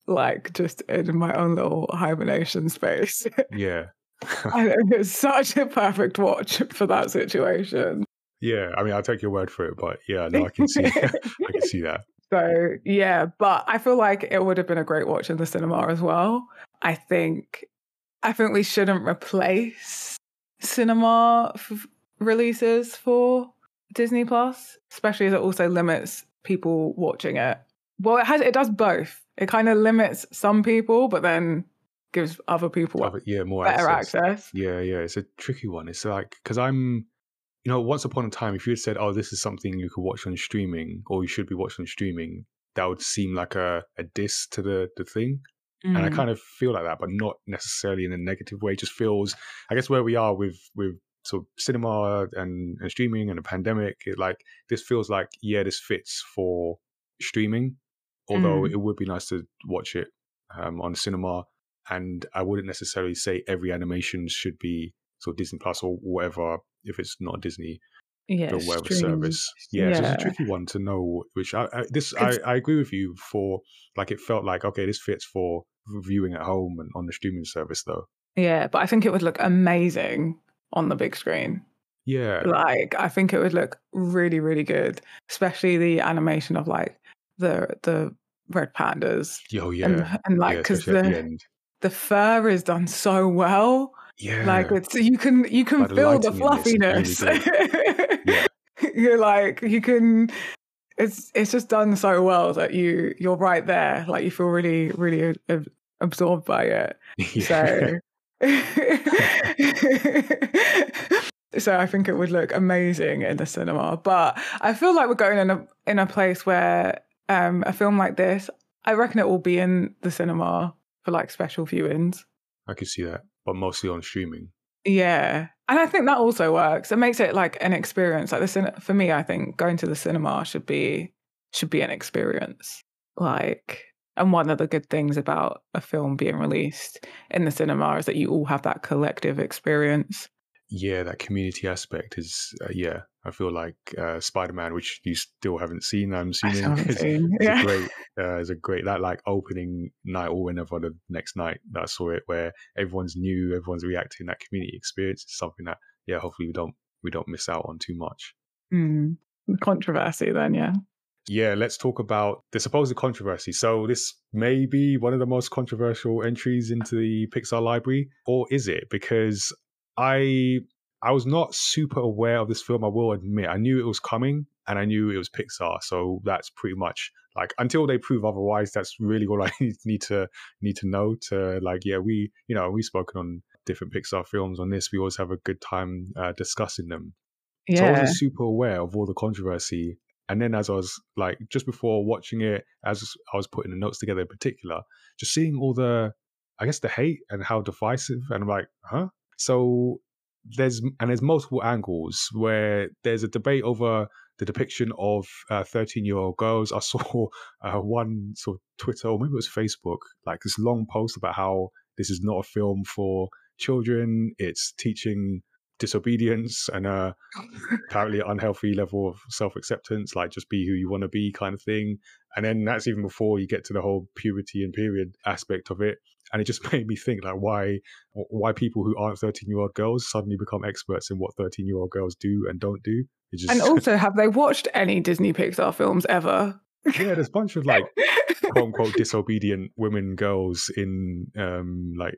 like just in my own little hibernation space. *laughs*
Yeah. *laughs*
and it was such a perfect watch for that situation.
yeah. I mean, I'll take your word for it, but yeah, no, I can see, *laughs* *laughs* I can see that.
So yeah, but I feel like it would have been a great watch in the cinema as well. I think, I think we shouldn't replace cinema f- releases for Disney Plus, especially as it also limits people watching it. Well, it has, it does both. It kind of limits some people, but then gives other people
Other- yeah, more
better
access.
access.
Yeah, yeah, it's a tricky one. It's like because I'm, you know, once upon a time, if you had said, "Oh, this is something you could watch on streaming, or you should be watching on streaming," that would seem like a, a diss to the the thing. And I
Mm.
kind of feel like that, but not necessarily in a negative way. It just feels, I guess, where we are with with sort of cinema and, and streaming and a pandemic. It like this feels like yeah, this fits for streaming. Although
Mm.
it would be nice to watch it um, on cinema, and I wouldn't necessarily say every animation should be sort of Disney Plus or whatever if it's not a Disney
yeah,
or whatever
stream.
service. Yeah, so it's a tricky one to know. Which I, I this I, I agree with you for like it felt like okay, this fits for viewing at home and on the streaming service though.
Yeah, but I think it would look amazing on the big screen.
Yeah,
Like, I think it would look really, really good, especially the animation of like the the red pandas
yo, yeah,
and and like because
at
the
the end.
The fur is done so well.
Yeah,
Like it's you can you can
Like,
feel the
lighting in this is
fluffiness.
Yeah. *laughs*
You're like you can. It's it's just done so well that you you're right there. Like you feel really really ab- absorbed by it. *laughs*
yeah.
So, *laughs* so I think it would look amazing in the cinema. But I feel like we're going in a in a place where um, a film like this, I reckon it will be in the cinema for like special viewings.
I could see that, but mostly on streaming.
Yeah, and I think that also works. It makes it like an experience. Like the cin- for me, I think going to the cinema should be should be an experience. Like, and one of the good things about a film being released in the cinema is that you all have that collective experience.
Yeah, that community aspect is uh, yeah, I feel like uh, Spider Man, which you still haven't seen, I'm assuming, *laughs* is,
yeah.
a great, *laughs* uh, is a great that like opening night or whenever the next night that I saw it, where everyone's new, everyone's reacting. That community experience is something that, yeah, hopefully we don't we don't miss out on too much.
Hmm. Controversy, then, yeah.
Yeah, let's talk about the supposed controversy. So this may be one of the most controversial entries into the Pixar library, or is it? Because I I was not super aware of this film. I will admit, I knew it was coming, and I knew it was Pixar. So that's pretty much like until they prove otherwise. That's really all *laughs* I need to need to know. To like, yeah, we you know we've spoken on different Pixar films on this. We always have a good time uh, discussing them. So I wasn't super aware of all the controversy. And then as I was like, just before watching it, as I was putting the notes together in particular, just seeing all the, I guess the hate and how divisive, and I'm like, huh? So there's and there's multiple angles where there's a debate over the depiction of 13 year old girls. I *laughs* saw uh, one sort of Twitter or maybe it was Facebook, like this long post about how this is not a film for children. It's teaching disobedience and uh apparently unhealthy level of self-acceptance like just be who you want to be kind of thing and then that's even before you get to the whole puberty and period aspect of it and it just *laughs* made me think like why why people who aren't 13 year old girls suddenly become experts in what 13 year old girls do and don't do it just
And *laughs* also, have they watched any Disney Pixar films ever?
yeah there's a bunch of like *laughs* quote unquote disobedient women girls in um like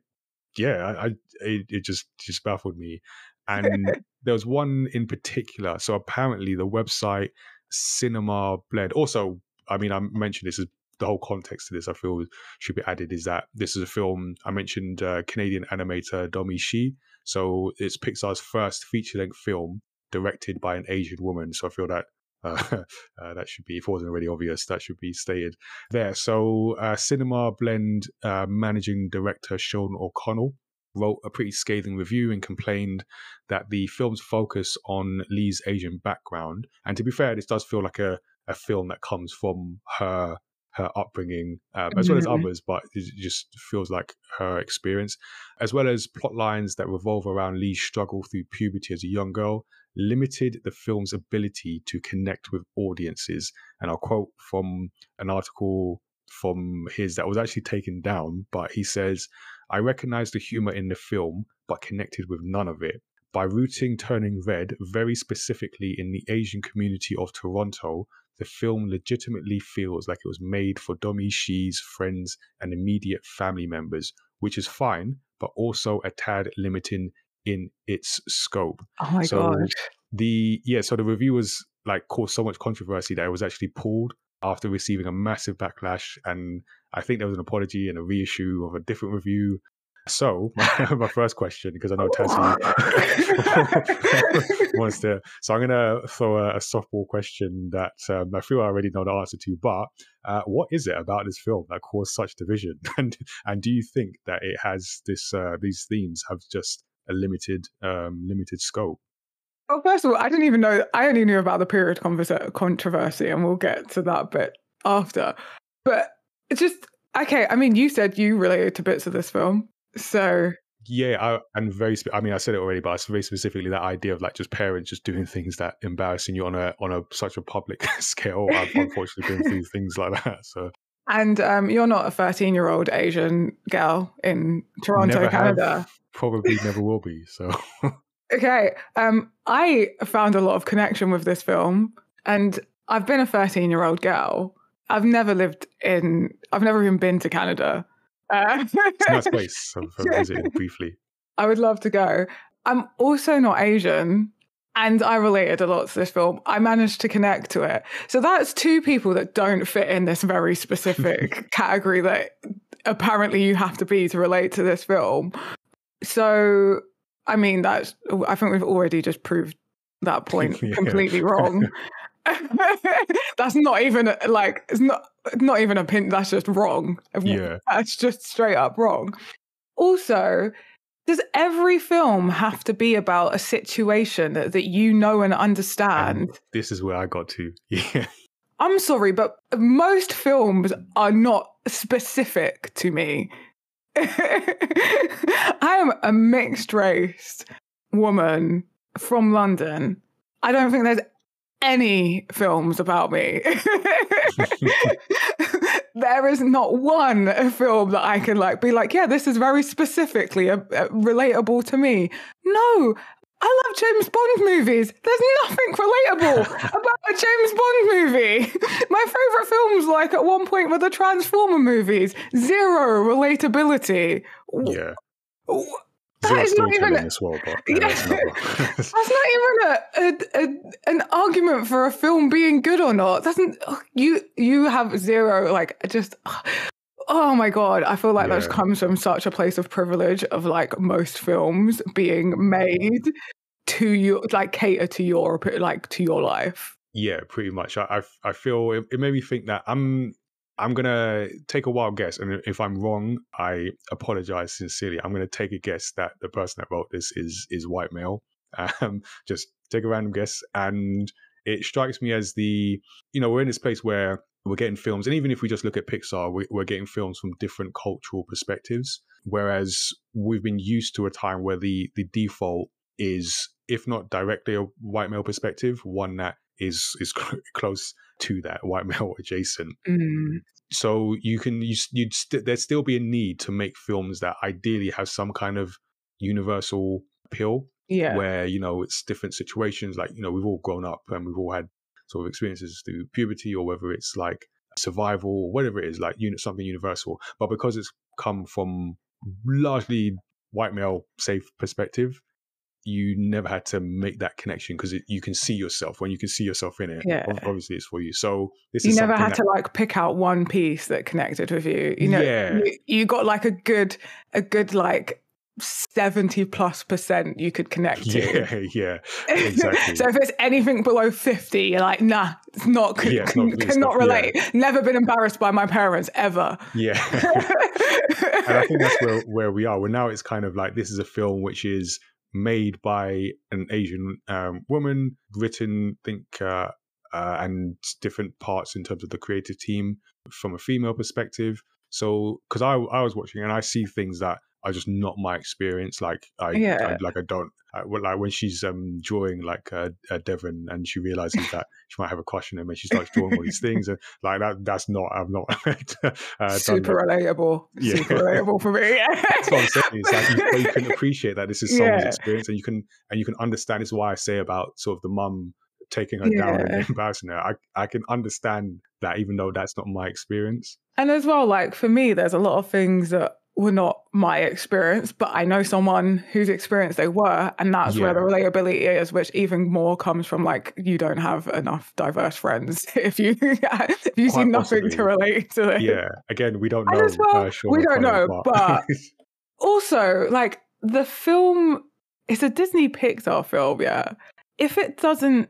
yeah i, I it, it just just baffled me and there was one in particular so apparently the website cinema blend also i mean i mentioned this is the whole context to this i feel should be added is that this is a film i mentioned uh, canadian animator Domee Shi so it's pixar's first feature-length film directed by an asian woman so i feel that *laughs* uh, uh, that should be, if it wasn't already obvious, that should be stated there. So, uh, Cinema Blend uh, managing director Sean O'Connell wrote a pretty scathing review and complained that the film's focus on Lee's Asian background, and to be fair, this does feel like a, a film that comes from her her upbringing um, as well as
Mhm.
others, but it just feels like her experience, as well as plot lines that revolve around Lee's struggle through puberty as a young girl, limited the film's ability to connect with audiences. And I'll quote from an article from his that was actually taken down, but he says, I recognized the humor in the film, but connected with none of it. By rooting Turning Red very specifically in the Asian community of Toronto, the film legitimately feels like it was made for Domee Shi's friends and immediate family members, which is fine, but also a tad limiting in its scope.
Oh my
So,
god.
The yeah, so the review was like caused so much controversy that it was actually pulled after receiving a massive backlash, and I think there was an apology and a reissue of a different review. So my, *laughs* my first question, because I know Tassie *laughs* wants to, so I'm gonna throw a, a softball question that um, I feel I already know the answer to. But uh, what is it about this film that caused such division? *laughs* And and do you think that it has this uh, these themes have just a limited um, limited scope?
Well, first of all, I didn't even know. I only knew about the period controversy, and we'll get to that bit after. But it's just okay. I mean, you said you related to bits of this film, so
Yeah, I, and very. Spe- I mean, I said it already, but it's very specifically that idea of like just parents just doing things that embarrassing you on a on a such a public *laughs* scale. I've *laughs* unfortunately been through things like that. So
and um, you're not a 13 year old Asian girl in Toronto,
never
Canada.
have, probably *laughs* never will be. So
Okay. Um, I found a lot of connection with this film, and I've been a 13 year old girl. I've never lived in, I've never even been to Canada. Uh,
it's a nice place. I've, I've visited briefly.
I would love to go. I'm also not Asian, and I related a lot to this film. I managed to connect to it. So that's two people that don't fit in this very specific *laughs* category that apparently you have to be to relate to this film. So, I mean, that's, I think we've already just proved that *laughs* point
Yeah.
completely wrong. *laughs* *laughs* that's not even like, it's not, not even a pin, that's just wrong.
Yeah.
That's just straight up wrong. Also, does every film have to be about a situation that, that you know and understand?
And this is where I got to. *laughs* Yeah.
I'm sorry, but most films are not specific to me. *laughs* I am a mixed race woman from London. I don't think there's any films about me. *laughs* there is not one film that I can like be like, yeah, this is very specifically a, a relatable to me. No, I love James Bond movies. There's nothing relatable *laughs* about a James Bond movie. *laughs* My favorite films, like at one point, were the Transformer movies. Zero relatability.
Yeah.
That
Zero
not even.
storytelling as well, but yeah, uh, that's not *laughs* *laughs*
That's not even a, a, a an argument for a film being good or not. Doesn't oh, you you have zero like just *sighs* oh my god, I feel like that
Yeah.
comes from such a place of privilege of like most films being made to you like cater to your like to your life.
Yeah, pretty much. I I, I feel it, it made me think that I'm I'm gonna take a wild guess, and if I'm wrong, I apologize sincerely. I'm gonna take a guess that the person that wrote this is is white male. *laughs* Um, just take a random guess, and it strikes me as the you know we're in this place where we're getting films, and even if we just look at Pixar, we, we're getting films from different cultural perspectives. Whereas we've been used to a time where the the default is, if not directly a white male perspective, one that is is *laughs* close to that white male *laughs* adjacent.
Mm,
So you can you, you'd st- there'd still be a need to make films that ideally have some kind of universal appeal,
yeah.
where you know it's different situations. Like you know we've all grown up and we've all had sort of experiences through puberty, or whether it's like survival or whatever it is, like uni- something universal. But because it's come from largely white male safe perspective, you never had to make that connection because you can see yourself. When you can see yourself in it,
Yeah.
obviously it's for you. So this is
you
never
had
that,
to like pick out one piece that connected with you. You know,
Yeah.
you, you got like a good, a good like seventy plus percent you could connect to.
Yeah, *laughs* yeah, *laughs* exactly.
so if it's anything below fifty, you're like, nah, it's not, con-
Yeah, it's not- it's
cannot
not- yeah.
relate. Never been embarrassed by my parents ever.
yeah. *laughs* and I think that's where, where we are. Where now it's kind of like this is a film which is made by an Asian um, woman, written, I think, uh, uh, and different parts in terms of the creative team from a female perspective. So, because I I was watching and I see things that are just not my experience. Like I,
Yeah.
I like I don't I, like when she's um drawing like uh, uh, Devon and she realizes that she might have a crush on him and she starts drawing all these things and like that that's not I've not *laughs* uh,
Super relatable.
Yeah.
Super relatable for me.
That's what I'm saying. It's like you, you can *laughs* appreciate that this is someone's
Yeah.
experience, and you can and you can understand. This is why I say about sort of the mum taking her down and embarrassing her. I I can understand that, even though that's not my experience.
And as well, like for me, there's a lot of things that were not my experience, but I know someone whose experience they were, and that's where the relatability is, which even more comes from like you don't have enough diverse friends *laughs* if you if you see
Quite
nothing to relate to it.
Yeah. Again, we don't know.
well,
uh, Sean
we don't know, but- *laughs* Also, like the film it's a Disney Pixar film, yeah. If it doesn't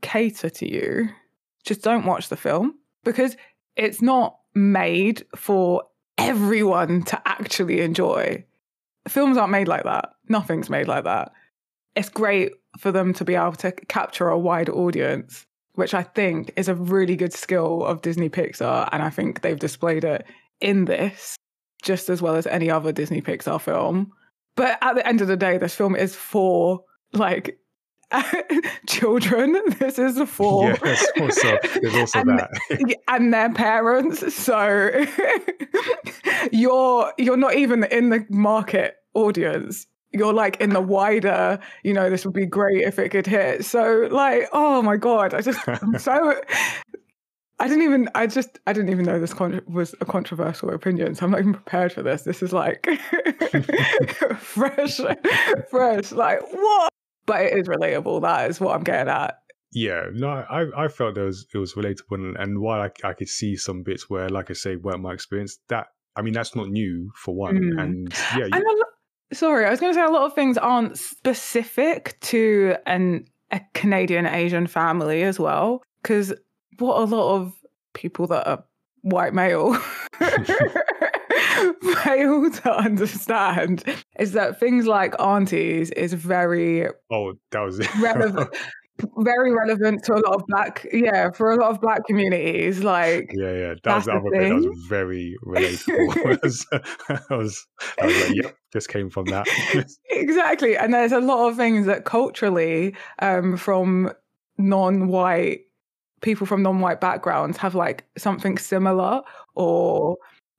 cater to you, just don't watch the film because it's not made for everyone to actually enjoy. Films aren't made like that. Nothing's made like that. It's great for them to be able to capture a wide audience, which I think is a really good skill of Disney Pixar. And I think they've displayed it in this just as well as any other Disney Pixar film. But at the end of the day, this film is for like *laughs* children. This is for
there's also, there's also
And-
that. *laughs*
and their parents. So *laughs* you're you're not even in the market audience. You're like in the wider, you know, this would be great if it could hit. So like, oh my god, I just I'm so I didn't even I just I didn't even know this con- was a controversial opinion. So I'm not even prepared for this. This is like fresh fresh like what? But it is relatable. That is what I'm getting at.
Yeah, no, I I felt it was it was relatable, and, and while I, I could see some bits where, like I say, weren't my experience, that I mean that's not new for one,
Mm.
and yeah,
And a lo- sorry, I was going to say a lot of things aren't specific to an a Canadian Asian family as well, because what a lot of people that are white male *laughs* *laughs* *laughs* fail to understand is that things like aunties is very
oh, that was
relevant. *laughs* Very relevant to a lot of black, yeah, for a lot of black communities. Like,
Yeah, yeah, that
That's
was the
the
other bit that was very relatable. *laughs* I was, I was, like, yep, just came from that.
exactly and there's a lot of things that culturally um, from non-white people from non-white backgrounds have like something similar or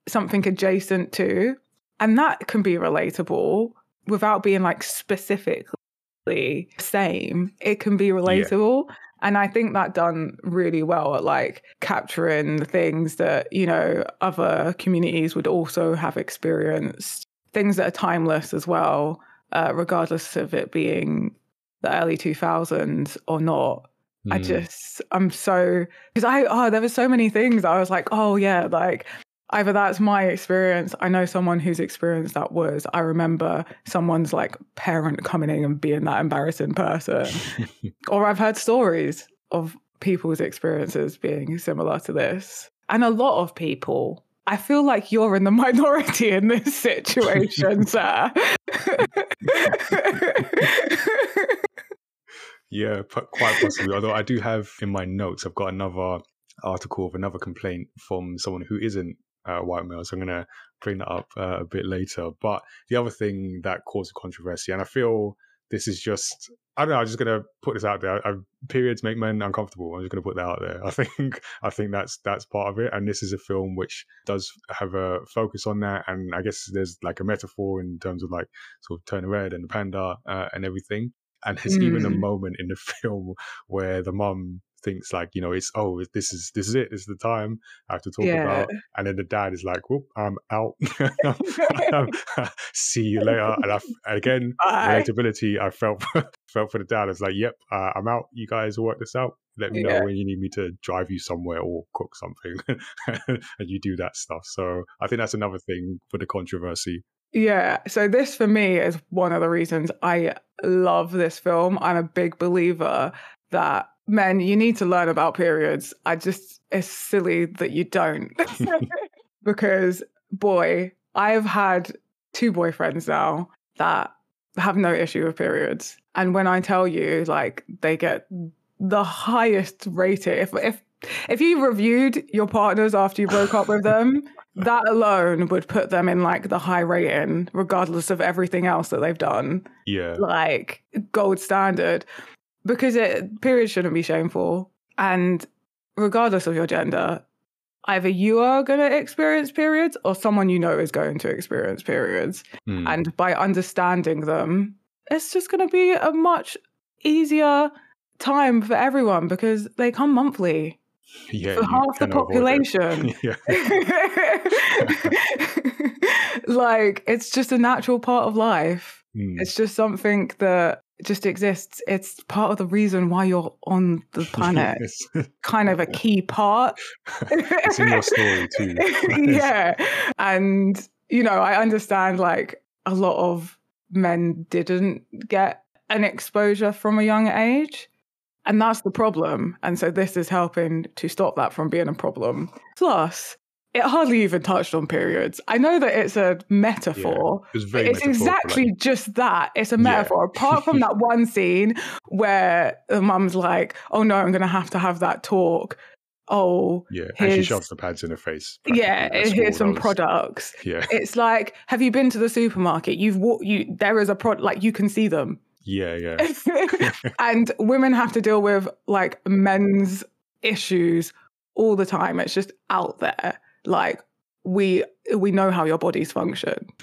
something adjacent to. And that can be relatable without being like specifically same. It can be relatable. Yeah. and i think that done really well at like capturing the things that you know other communities would also have experienced. Things that are timeless as well uh, regardless of it being the early 2000s or not. Mm. i just i'm so because i oh there were so many things i was like oh yeah like either that's my experience i know someone whose experience that was i remember someone's like parent coming in and being that embarrassing person *laughs* or i've heard stories of people's experiences being similar to this and a lot of people I feel like you're in the minority in this situation, *laughs* sir.
yeah, quite possibly. Although I do have in my notes, I've got another article of another complaint from someone who isn't uh, white male. So I'm going to bring that up uh, a bit later. But the other thing that caused controversy, and I feel this is just I don't know. I'm just gonna put this out there. I, periods make men uncomfortable. I'm just gonna put that out there. *laughs* I think I think that's that's part of it. And this is a film which does have a focus on that. And I guess there's like a metaphor in terms of like sort of turning red and the panda uh, and everything. And there's mm. even a mm. moment in the *laughs* film where the mum thinks like you know it's oh this is this is it this is the time I have to talk yeah. about and then the dad is like whoop I'm out *laughs* *laughs* *laughs* see you later and I again Bye. relatability I felt felt for the dad it's like yep uh, I'm out you guys work this out let me yeah. know when you need me to drive you somewhere or cook something and you do that stuff so I think that's another thing for the controversy
yeah. So this for me is one of the reasons I love this film. I'm a big believer that men, you need to learn about periods. I just, it's silly that you don't. *laughs* *laughs* because, boy, I've had two boyfriends now that have no issue with periods. And when I tell you, like, they get the highest rating, if, if, if you reviewed your partners after you broke up with them, *laughs* that alone would put them in like the high rating, regardless of everything else that they've done.
Yeah.
Like gold standard because it periods shouldn't be shameful and regardless of your gender either you are going to experience periods or someone you know is going to experience periods mm. and by understanding them it's just going to be a much easier time for everyone because they come monthly
yeah,
for half the population. *laughs* *laughs* like it's just a natural part of life. Mm. It's just something that just exists. It's part of the reason why you're on the *laughs* planet. kind of a *laughs* key part.
it's in your story too. *laughs*
yeah. And, you know, I understand like a lot of men didn't get an exposure from a young age. And that's the problem. And so this is helping to stop that from being a problem. Plus, it hardly even touched on periods. I know that it's a metaphor. Yeah, it's, it's exactly just that. It's a metaphor. Yeah. Apart from that *laughs* one scene where the mum's like, "Oh no, I'm going to have to have that talk." Oh,
yeah, and she shoves the pads in her face.
Yeah, here's some products.
Yeah,
it's like, have you been to the supermarket? You've walked. you there is a product like you can see them.
Yeah, yeah. *laughs* *laughs*
and women have to deal with like men's issues all the time. It's just out there like we we know how your bodies function. *laughs*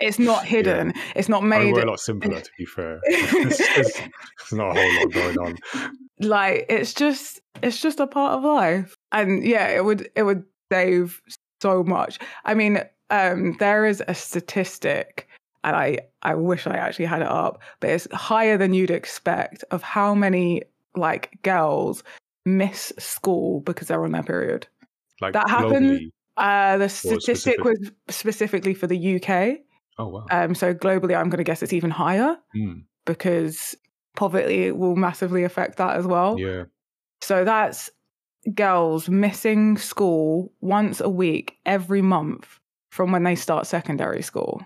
it's not hidden. Yeah. It's not made.
we're a lot simpler, to be fair. *laughs* *laughs* There's not a whole lot going on.
Like it's just it's just a part of life, and yeah, it would it would save so much. I mean, um, there is a statistic, and I I wish I actually had it up, but it's higher than you'd expect of how many like girls miss school because they're on their period.
Like that happened.
Uh, the statistic specific? was specifically for the UK.
Oh wow!
Um, so globally, I'm going to guess it's even higher
mm.
because poverty will massively affect that as well.
Yeah.
So that's girls missing school once a week every month from when they start secondary school.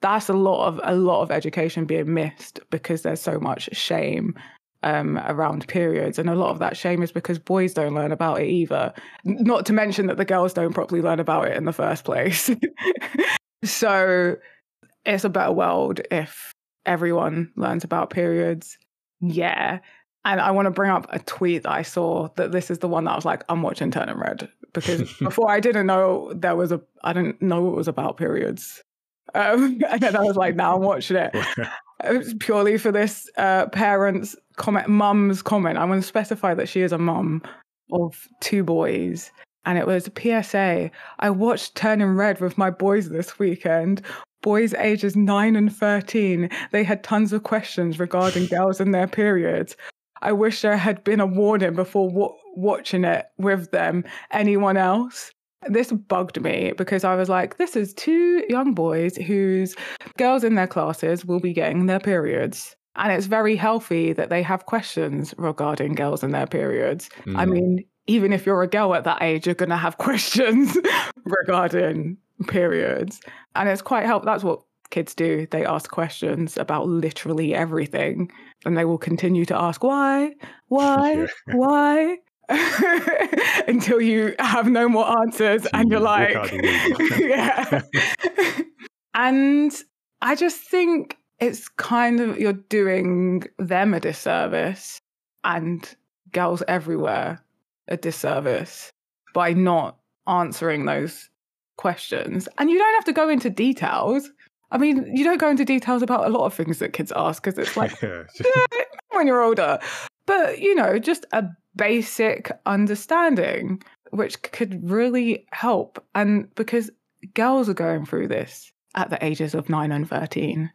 That's a lot of a lot of education being missed because there's so much shame um, around periods. And a lot of that shame is because boys don't learn about it either. Not to mention that the girls don't properly learn about it in the first place. *laughs* so it's a better world if everyone learns about periods. Yeah. And I want to bring up a tweet that I saw that this is the one that I was like, I'm watching Turning Red because *laughs* before I didn't know there was a, I didn't know it was about periods. Um, *laughs* and then I was like, now I'm watching it. it was purely for this uh, parents' comment, mum's comment. I'm going to specify that she is a mum of two boys. And it was a PSA. I watched Turning Red with my boys this weekend boys ages 9 and 13 they had tons of questions regarding girls and their periods I wish there had been a warning before w- watching it with them. Anyone else? This bugged me because I was like, this is two young boys whose girls in their classes will be getting their periods. And it's very healthy that they have questions regarding girls and their periods. Mm. I mean, even if you're a girl at that age, you're going to have *laughs* questions *laughs* regarding periods. And it's quite helpful. That's what kids do. They ask questions about literally everything, and they will continue to ask why, why, *laughs* why, until you have no more answers, and you're like, yeah. and I just think it's kind of you're doing them a disservice and girls everywhere a disservice by not answering those questions. And you don't have to go into details. I mean, you don't go into details about a lot of things that kids ask because it's like *laughs* yeah. when you're older. But, you know, just a basic understanding, which could really help. And because girls are going through this at the ages of 9 and 13.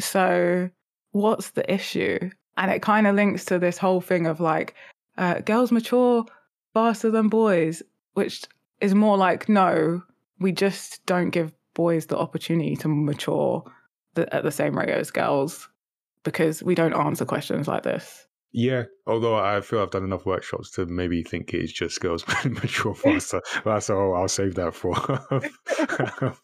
So, what's the issue? And it kind of links to this whole thing of like, uh, girls mature faster than boys, which is more like, no, we just don't give boys the opportunity to mature the, at the same rate as girls because we don't answer questions like this.
Yeah, although I feel I've done enough workshops to maybe think it's just girls *laughs* mature faster. That's all. I'll save that *laughs* for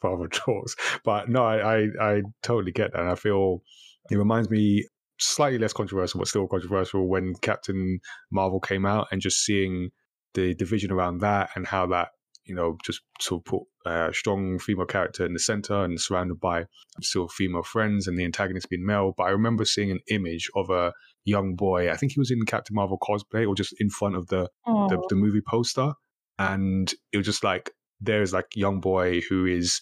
other talks. But no, I, I, I totally get that. And I feel it reminds me slightly less controversial, but still controversial when Captain Marvel came out and just seeing the division around that and how that you know just sort of put a strong female character in the center and surrounded by still female friends and the antagonist being male. But I remember seeing an image of a young boy. I think he was in Captain Marvel cosplay or just in front of the, the, the movie poster, and it was just like there's like young boy who is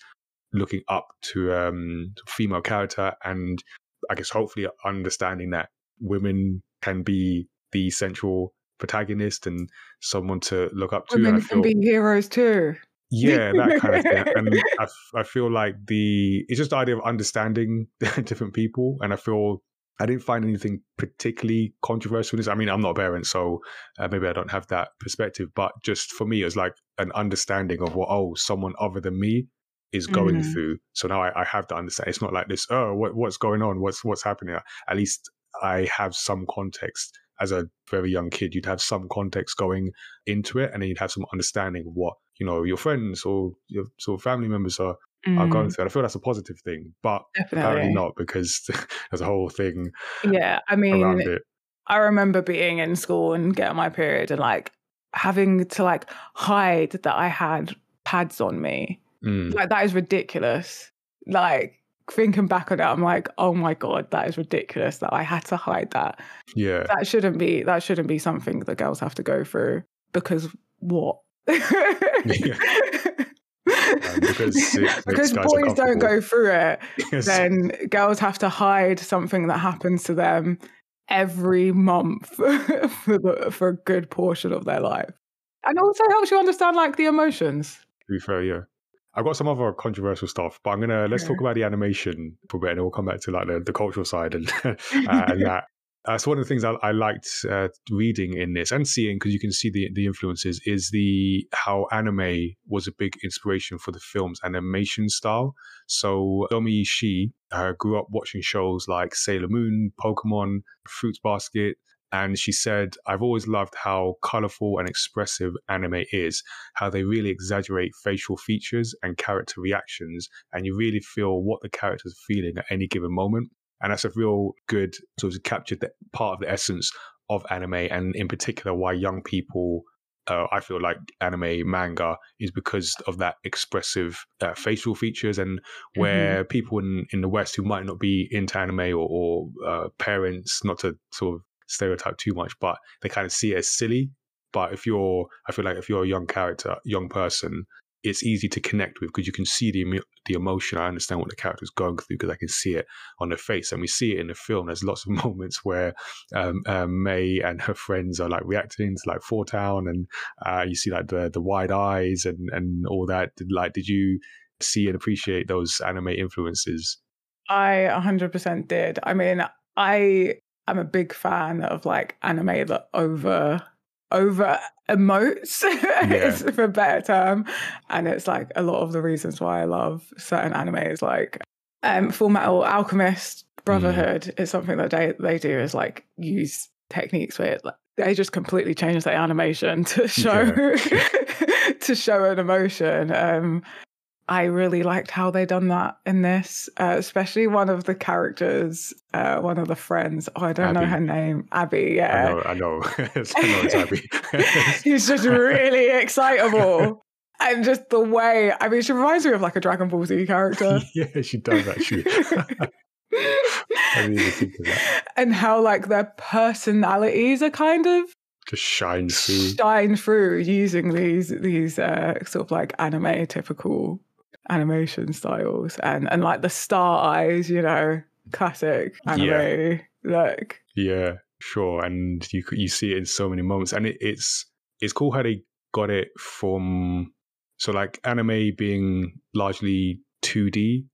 looking up to um female character and I guess hopefully understanding that women can be the central protagonist and someone to look up to.
Women feel, can be heroes too.
Yeah, that kind of thing. And *laughs* I, I feel like the it's just the idea of understanding *laughs* different people, and I feel I didn't find anything particularly controversial in this. I mean, I'm not a parent, so uh, maybe I don't have that perspective. But just for me, it was like an understanding of what oh, someone other than me is going mm-hmm. through. So now I, I, have to understand. It's not like this. Oh, what, what's going on? What's what's happening? At least I have some context as a very young kid, you'd have some context going into it, and then you'd have some understanding of what you know your friends or your sort of family members are mm. are going mm. through. And I feel that's a positive thing, but Definitely. apparently not because *laughs* there's a whole thing.
Yeah, I mean, I remember being in school and getting my period and like having to like hide that I had pads on me. Mm. Like that is ridiculous. Like thinking back on it, I'm like, oh my god, that is ridiculous that I had to hide that.
Yeah,
that shouldn't be that shouldn't be something that girls have to go through because what? *laughs* *laughs*
Because
because boys don't go through it, *laughs* yes. then girls have to hide something that happens to them every month *laughs* for the, for a good portion of their life, and also helps you understand like the emotions.
To be fair, yeah. I've got some other controversial stuff, but I'm gonna let's talk about the animation for a bit, and we'll come back to like the, the cultural side and *laughs* uh, and that. Uh, so one of the things I, I liked uh, reading in this and seeing because you can see the the influences is the how anime was a big inspiration for the film's animation style. So Domee Shi uh, grew up watching shows like Sailor Moon, Pokemon, Fruits Basket, and she said, I've always loved how colorful and expressive anime is, how they really exaggerate facial features and character reactions, and you really feel what the characters are feeling at any given moment. And that's a real good sort of captured the, part of the essence of anime, and in particular, why young people uh, I feel like anime manga is because of that expressive uh, facial features, and where mm-hmm. people in, in the West who might not be into anime or, or uh, parents, not to sort of stereotype too much, but they kind of see it as silly. But if you're, I feel like if you're a young character, young person, it's easy to connect with because you can see the the emotion. I understand what the character is going through because I can see it on their face, and we see it in the film. There's lots of *laughs* moments where um, uh, Mei and her friends are like reacting to like Four Town, and uh, you see like the the wide eyes and and all that. Like, did you see and appreciate those anime influences?
I 100% did. I mean, I am a big fan of like anime that over over emotes *laughs* yeah. for a better term and it's like a lot of the reasons why i love certain anime is like um full metal alchemist brotherhood mm. is something that they, they do is like use techniques where like, they just completely change the animation to *laughs* show yeah. *laughs* to show an emotion um I really liked how they done that in this, uh, especially one of the characters, uh, one of the friends. Oh, I don't Abby. know her name. Abby. Yeah,
I know. I know. *laughs* I know it's Abby. *laughs*
He's just really *laughs* excitable. And just the way, I mean, she reminds me of like a Dragon Ball Z character.
yeah, she does actually. I didn't think of that.
And how like their personalities are kind of
just shine through
shine through using these these uh, sort of like anime typical animation styles and and like the star eyes, you know, classic anime yeah. look.
Yeah, sure. And you you see it in so many moments, and it, it's it's cool how they got it from so like anime being largely two D,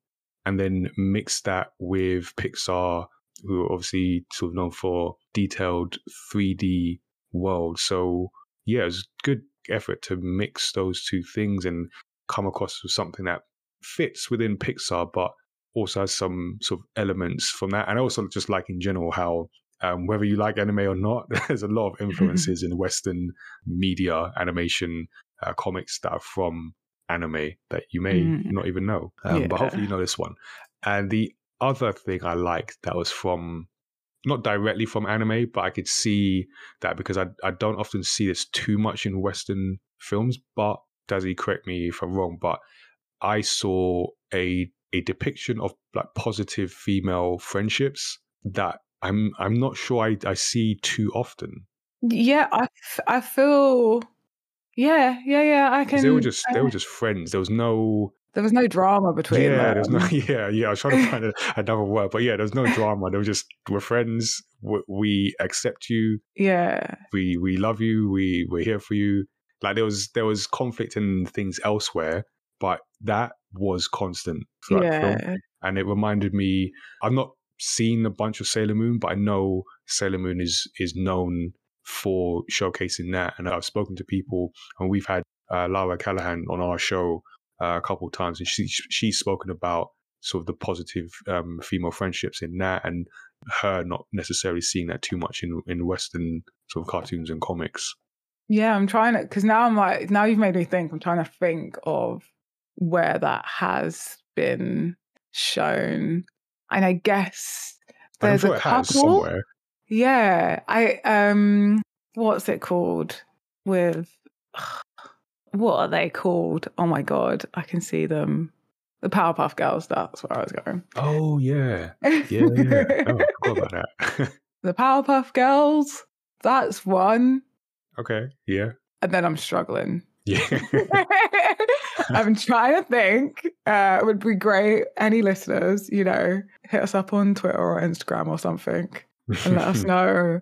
and then mix that with Pixar, who are obviously sort of known for detailed three D world. So yeah, it's good effort to mix those two things and come across with something that fits within Pixar, but also has some sort of elements from that. And also just like in general how um, whether you like anime or not, *laughs* there's a lot of *laughs* influences in Western media, animation, uh, comics that are from anime that you may mm. not even know. Um, yeah. But hopefully you know this one. And the other thing I liked that was from not directly from anime, but I could see that because I I don't often see this too much in Western films. But Dazzy, correct me if I'm wrong, but I saw a a depiction of like positive female friendships that I'm I'm not sure I, I see too often.
Yeah, I, I feel yeah, yeah, yeah. I can.
They were just they were just friends. There was no
there was no drama between
yeah,
them.
There's no *laughs* yeah, yeah. I was trying to find a, another word, but yeah, there's no drama. They were just we're friends. We, we accept you. *laughs*
Yeah.
We we love you. We we're here for you. Like there was there was conflict and things elsewhere, but that was constant throughout yeah. film. And it reminded me, I've not seen a bunch of Sailor Moon, but I know Sailor Moon is is known for showcasing that. And I've spoken to people, and we've had uh, Lara Callahan on our show uh, a couple of times, and she she's spoken about sort of the positive um, female friendships in that, and her not necessarily seeing that too much in in Western sort of cartoons and comics.
Yeah, I'm trying to because now I'm like now you've made me think. I'm trying to think of where that has been shown. And I guess there's
sure
a couple. Yeah, I um, what's it called? With *sighs* what are they called? Oh my god, I can see them. The Powerpuff Girls. That's where I was going.
Oh yeah, yeah, yeah. oh, about that. *laughs* *laughs*
the Powerpuff Girls. That's one.
Okay. Yeah.
And then I'm struggling.
Yeah. *laughs*
I'm trying to think. Uh, it would be great. Any listeners, you know, hit us up on Twitter or Instagram or something and let us *laughs* know.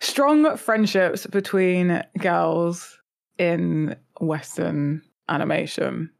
Strong friendships between girls in Western animation.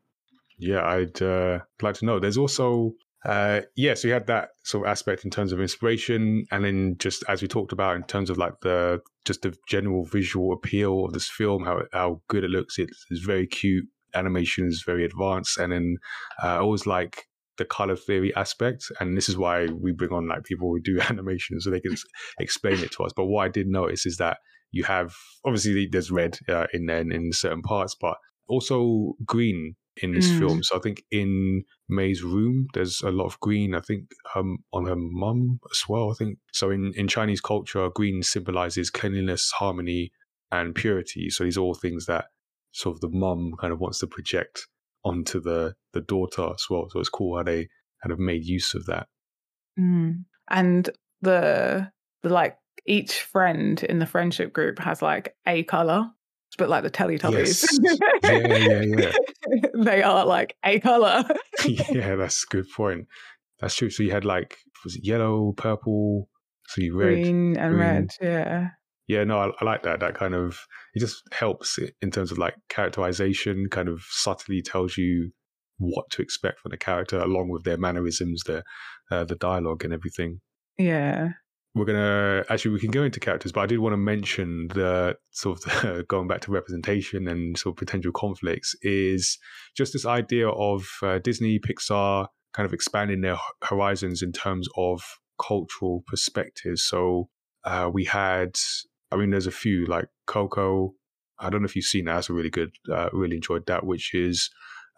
Yeah, I'd uh, like to know. There's also uh, yeah, so you had that sort of aspect in terms of inspiration, and then just as we talked about in terms of like the just the general visual appeal of this film, how how good it looks. It's, it's very cute. Animation is very advanced, and then uh, I always like the color theory aspect, and this is why we bring on like people who do *laughs* animation so they can explain it to us. But what I did notice is that you have obviously there's red uh, in there in certain parts, but also green in this mm. film. So I think in Mei's room, there's a lot of green. I think um, on her mum as well. I think so. In in Chinese culture, green symbolizes cleanliness, harmony, and purity. So these are all things that sort of the mum kind of wants to project onto the the daughter as well. So it's cool how they kind of made use of that.
Mm. And the the like each friend in the friendship group has like a color, but like the Teletubbies.
Yes. *laughs* yeah, yeah, yeah.
they are like a color. *laughs*
yeah, that's a good point. That's true. So you had like was it yellow, purple, so you red,
green and
green.
red. Yeah.
Yeah, no, I, I, like that. That kind of it just helps in terms of like characterization. Kind of subtly tells you what to expect from the character, along with their mannerisms, the uh, the dialogue, and everything.
Yeah.
We're gonna actually we can go into characters, but I did want to mention the sort of *laughs* the, going back to representation and sort of potential conflicts is just this idea of uh, Disney, Pixar, kind of expanding their horizons in terms of cultural perspectives. So uh, we had, I mean, there's a few like Coco. I don't know if you've seen that. That's a really good, uh, really enjoyed that, which is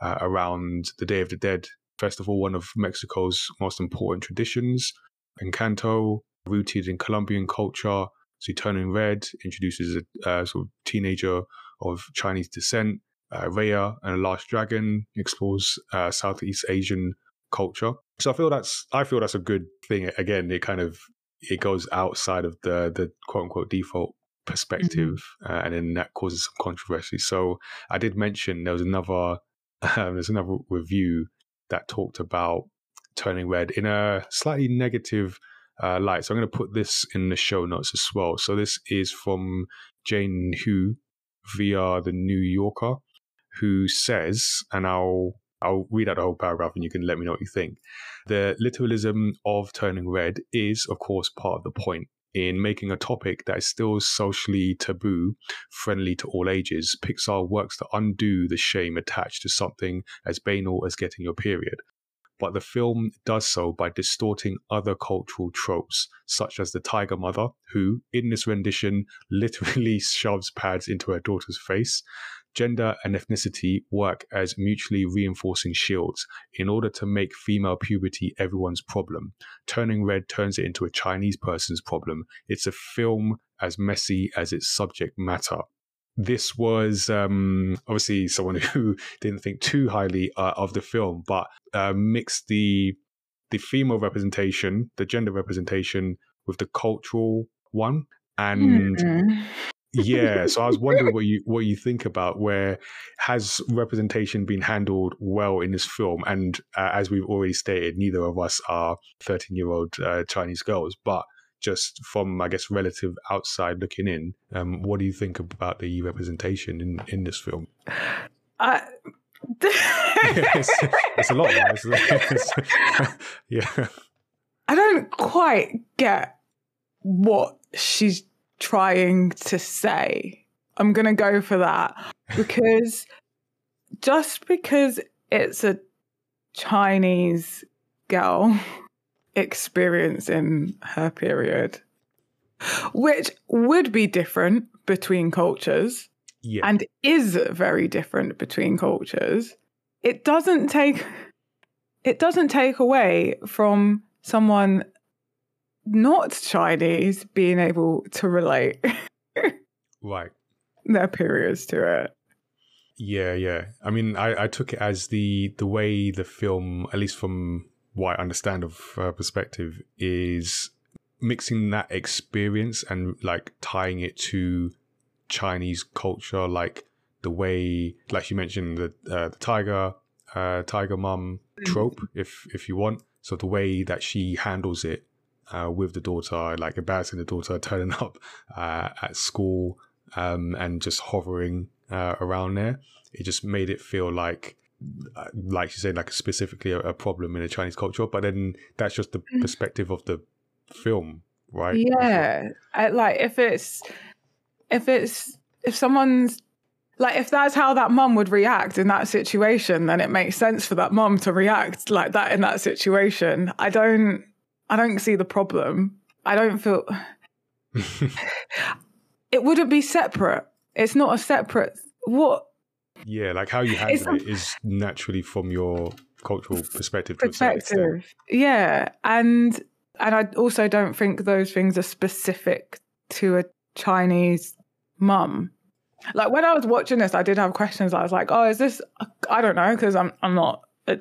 uh, around the Day of the Dead festival, one of Mexico's most important traditions. Encanto, rooted in Colombian culture. So Turning Red introduces a sort of teenager of Chinese descent. Uh, Raya and the Last Dragon explores uh, Southeast Asian culture. So I feel that's I feel that's a good thing. Again, it kind of it goes outside of the the quote unquote default perspective, mm-hmm. uh, and then that causes some controversy. So I did mention there was another *laughs* um, there's another review that talked about turning red in a slightly negative uh, light. So I'm going to put this in the show notes as well. So this is from Jane Hu via the New Yorker, who says, and I'll I'll read out the whole paragraph and you can let me know what you think. The literalism of turning red is, of course, part of the point. In making a topic that is still socially taboo, friendly to all ages, Pixar works to undo the shame attached to something as banal as getting your period. But the film does so by distorting other cultural tropes, such as the tiger mother, who, in this rendition, *laughs* literally shoves pads into her daughter's face, gender and ethnicity work as mutually reinforcing shields in order to make female puberty everyone's problem. Turning red turns it into a Chinese person's problem. It's a film as messy as its subject matter. This was um, obviously someone who *laughs* didn't think too highly uh, of the film, but uh, mixed the the female representation, the gender representation, with the cultural one, and mm-hmm *laughs* yeah so i was wondering what you what you think about where has representation been handled well in this film? And uh, as we've already stated neither of us are 13 year old uh, chinese girls but just from i guess relative outside looking in um, what do you think about the representation in in this film?
Uh, *laughs* *laughs*
it's, it's, a lot it's, *laughs* it's, yeah.
I don't quite get what she's trying to say. I'm going to go for that because just because it's a Chinese girl experiencing her period, which would be different between cultures
yeah.
and is very different between cultures, it doesn't take it doesn't take away from someone not Chinese being able to relate *laughs*
right
their periods to it.
Yeah, yeah. I mean, I, I took it as the the way the film, at least from what I understand of uh, perspective, is mixing that experience and like tying it to Chinese culture, like the way, like you mentioned, the uh, the tiger, uh, tiger mum mm. trope, if if you want. So the way that she handles it uh, with the daughter, like embarrassing the daughter, *laughs* turning up uh, at school um, and just hovering uh, around there. It just made it feel like, like you said, like specifically a, a, problem in the Chinese culture. But then that's just the mm. perspective of the film, right?
Yeah, I, like if it's if it's if someone's like if that's how that mum would react in that situation then it makes sense for that mum to react like that in that situation i don't I don't see the problem. I don't feel *laughs* it wouldn't be separate. It's not a separate what
Yeah, like how you handle it is naturally from your cultural perspective perspective.
Yeah. And and I also don't think those things are specific to a Chinese mum. Like when I was watching this, I did have questions. I was like, "Oh, is this? I don't know," because I'm I'm not a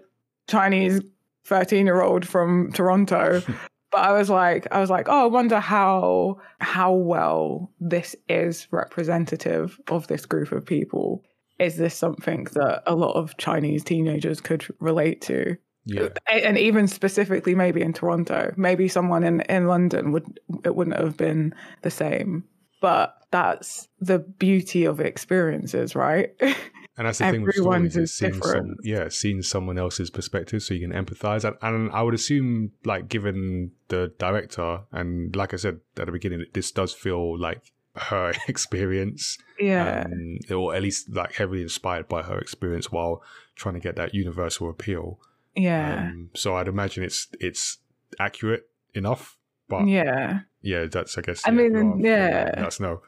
Chinese 13 year old from Toronto. *laughs* but I was like, I was like, oh, I wonder how how well this is representative of this group of people. Is this something that a lot of Chinese teenagers could relate to?
Yeah.
and even specifically maybe in Toronto, maybe someone in in London would it wouldn't have been the same. But that's the beauty of experiences, right? *laughs*
And that's the thing with
Everyone's
stories, is seeing some,
different.
yeah, seeing someone else's perspective so you can empathize. And, and I would assume, like, given the director, and like I said at the beginning, this does feel like her *laughs* experience,
yeah,
um, or at least like heavily inspired by her experience while trying to get that universal appeal.
yeah,
Um, so I'd imagine it's it's accurate enough. But yeah,
yeah.
that's I guess.
I
yeah,
mean, yeah.
that's no.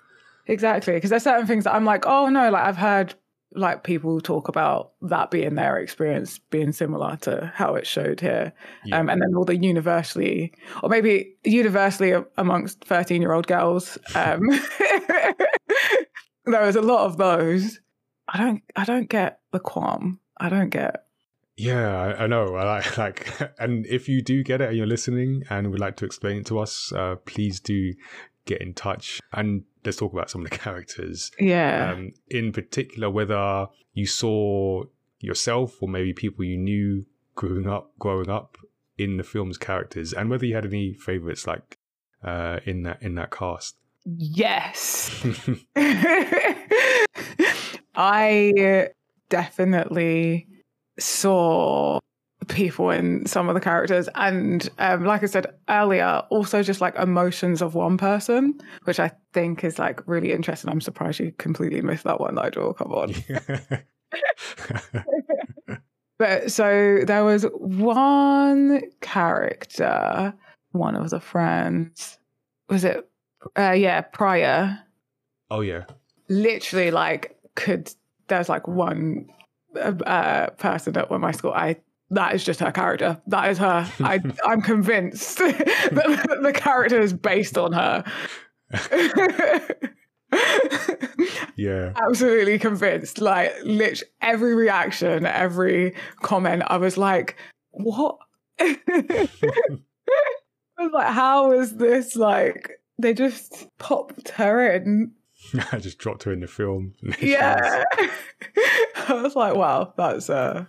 Exactly, because there's certain things that I'm like, oh no, like I've heard like people talk about that being their experience being similar to how it showed here,
Yeah.
um, and then all the universally, or maybe universally amongst 13 year old girls, um, *laughs* there was a lot of those. I don't, I don't get the qualm. I don't get.
Yeah, I, I know. I like, *laughs* like, and if you do get it and you're listening and would like to explain it to us, uh, please do get in touch and let's talk about some of the *laughs* characters.
Yeah,
Um, in particular, whether you saw yourself or maybe people you knew growing up, growing up in the film's characters, and whether you had any favorites like uh, in that in that cast.
yes. *laughs* *laughs* I definitely saw people in some of the characters. And um, like i said earlier also just like emotions of one person which i think is like really interesting. I'm surprised you completely missed that one nigel. Come on. *laughs* *laughs* But so there was one character one of the friends was it uh yeah Priya
oh yeah,
literally like could there's like one uh, uh, person at my school. I that is just her character. That is her. I *laughs* i'm convinced *laughs* that the character is based on her. *laughs*
Yeah.
absolutely convinced. Like literally every reaction every comment i was like what? I was like how is this like they just popped her in *laughs*
I just dropped her in the film. *laughs*
yeah. *laughs* i was like wow that's uh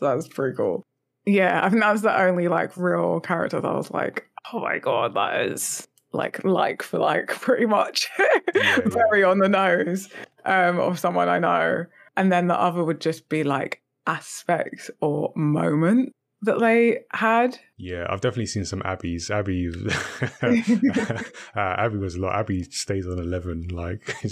that's pretty cool. Yeah i think that was the only like real character that i was like oh my god that is like like for like pretty much.
Yeah.
very on the nose um of someone i know. And then the other would just be like aspects or moment that they had
Yeah, I've definitely seen some Abby's. Abby, *laughs* *laughs* uh, Abby was a lot. Abby stays on eleven, like *laughs*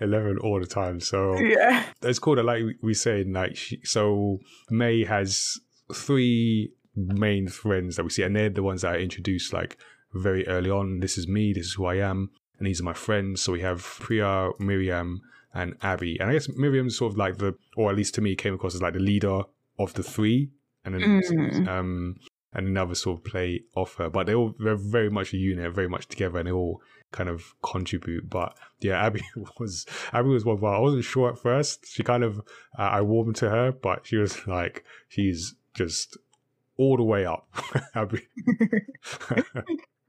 eleven all the time. So
yeah
it's cool that, like we say, like she, so Mei has three main friends that we see, and they're the ones that I introduced like very early on. This is me. This is who I am, and these are my friends. So we have Priya, Miriam, and Abby, and I guess Miriam's sort of like the, or at least to me, came across as like the leader of the three, and then
Mm.
um and another sort of play off her. But they all they're very much a unit, very much together, and they all kind of contribute. But yeah, Abby *laughs* was Abby was one. Well, I wasn't sure at first. She kind of uh, I warmed to her, but she was *laughs* like she's just all the way up. *laughs* Abby.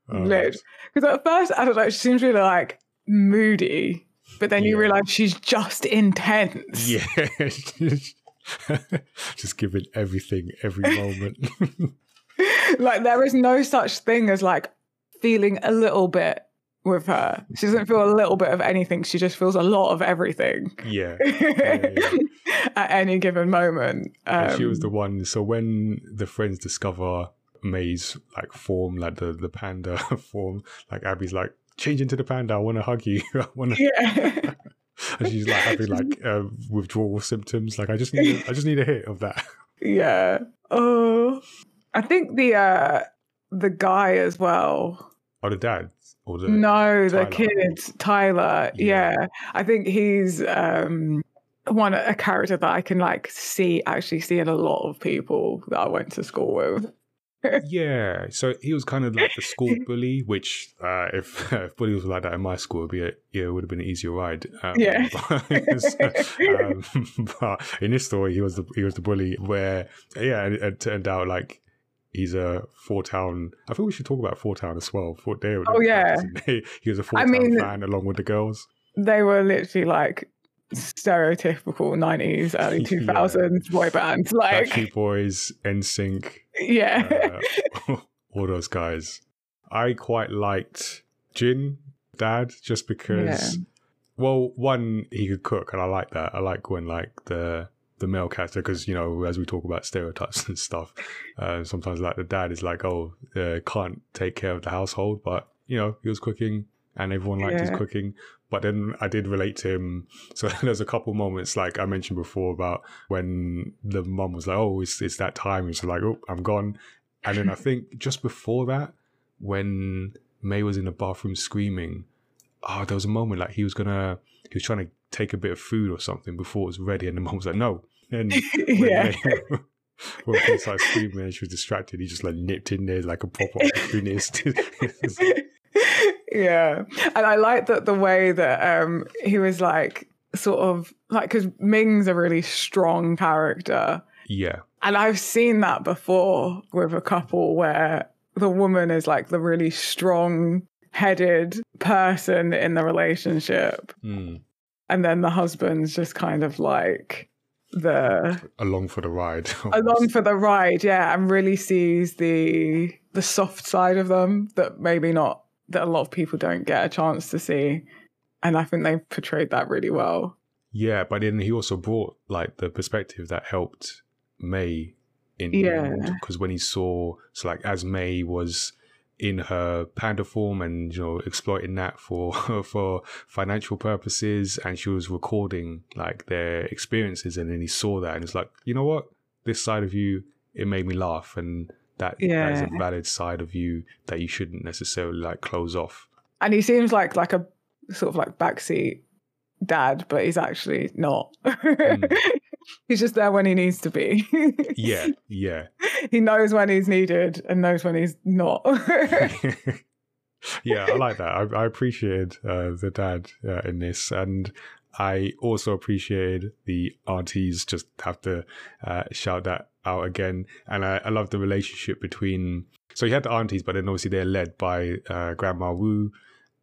Because at first, I don't know, she seems really like moody, but then you realize she's just intense.
yeah, *laughs* just giving everything every moment. *laughs*
like there is no such thing as like feeling a little bit with her. She doesn't feel a little bit of anything. She just feels a lot of everything
yeah. *laughs*
at any given moment. Um,
she was the one. So when the friends discover Mei's like form, like the the panda form, like Abby's like change into the panda. I want to hug you. I want to.
yeah. *laughs*
And she's like *laughs* having like uh, withdrawal symptoms. Like I just need I just need a hit of that. *laughs*
yeah. Oh, I think the uh the guy as well.
Or the dad. Or the
No, the
Tyler.
kid Tyler.
Yeah.
Yeah. I think he's um one a character that I can like see actually see in a lot of people that I went to school with. *laughs*
Yeah, so he was kind of like the school *laughs* bully, which uh, if, *laughs* if bullies were like that in my school, it'd be a, yeah, it would have been an easier ride. Um,
Yeah.
But, um, but in this story, he was the he was the bully. Where yeah, it, it turned out like he's a four town. I think we should talk about four town as well. Four, they,
Oh, yeah.
he was a four town I
mean-
fan along with the girls.
They were literally like stereotypical 90s, early *laughs*
Yeah.
2000s boy bands. Like,
Backstreet Boys, NSYNC,
yeah.
uh, *laughs* all those guys. I quite liked Jin, Dad, just because. Well, one he could cook, and I like that. I like when like the the male character, because you know, as we talk about stereotypes *laughs* and stuff, uh, sometimes like the dad is like, oh, uh, can't take care of the household, but you know, he was cooking, and everyone liked his cooking. But then I did relate to him. *laughs* So there's a couple moments, like I mentioned before, about when the mum was like, "Oh, it's it's that time." It's like, "Oh, I'm gone," and then I think *laughs* just before that, when Mei was in the bathroom screaming, oh, there was a moment like he was gonna, he was trying to take a bit of food or something before it was ready, and the mum was like, "No," and *laughs*
yeah.
Mei- when Mei started screaming and she was distracted, he just like nipped in there like a proper opportunist.
Yeah. And I like that the way that um he was like sort of like because Ming's a really strong character.
yeah,
And I've seen that before with a couple where the woman is like the really strong headed person in the relationship.
Mm.
And then the husband's just kind of like the
along for the ride. *laughs*
along for the ride, yeah, and really sees the the soft side of them that maybe not that a lot of people don't get a chance to see. And I think they portrayed that really well.
Yeah, but then he also brought like the perspective that helped Mei in
Yeah.
because when he saw so like as Mei was in her panda form and you know exploiting that for *laughs* for financial purposes and she was recording like their experiences and then he saw that and it's like you know what this side of you it made me laugh and that, that is a valid side of you that you shouldn't necessarily like close off
And he seems like like a sort of like backseat dad, but he's actually not. *laughs* he's just there when he needs to be.
yeah *laughs* yeah
he knows when he's needed and knows when he's not. *laughs*
yeah, I like that. I, I appreciated uh, the dad uh, in this, and I also appreciated the aunties. Just have to uh, shout that out again. And I, I love the relationship between. So you had the aunties, but then obviously they're led by uh, Grandma Wu,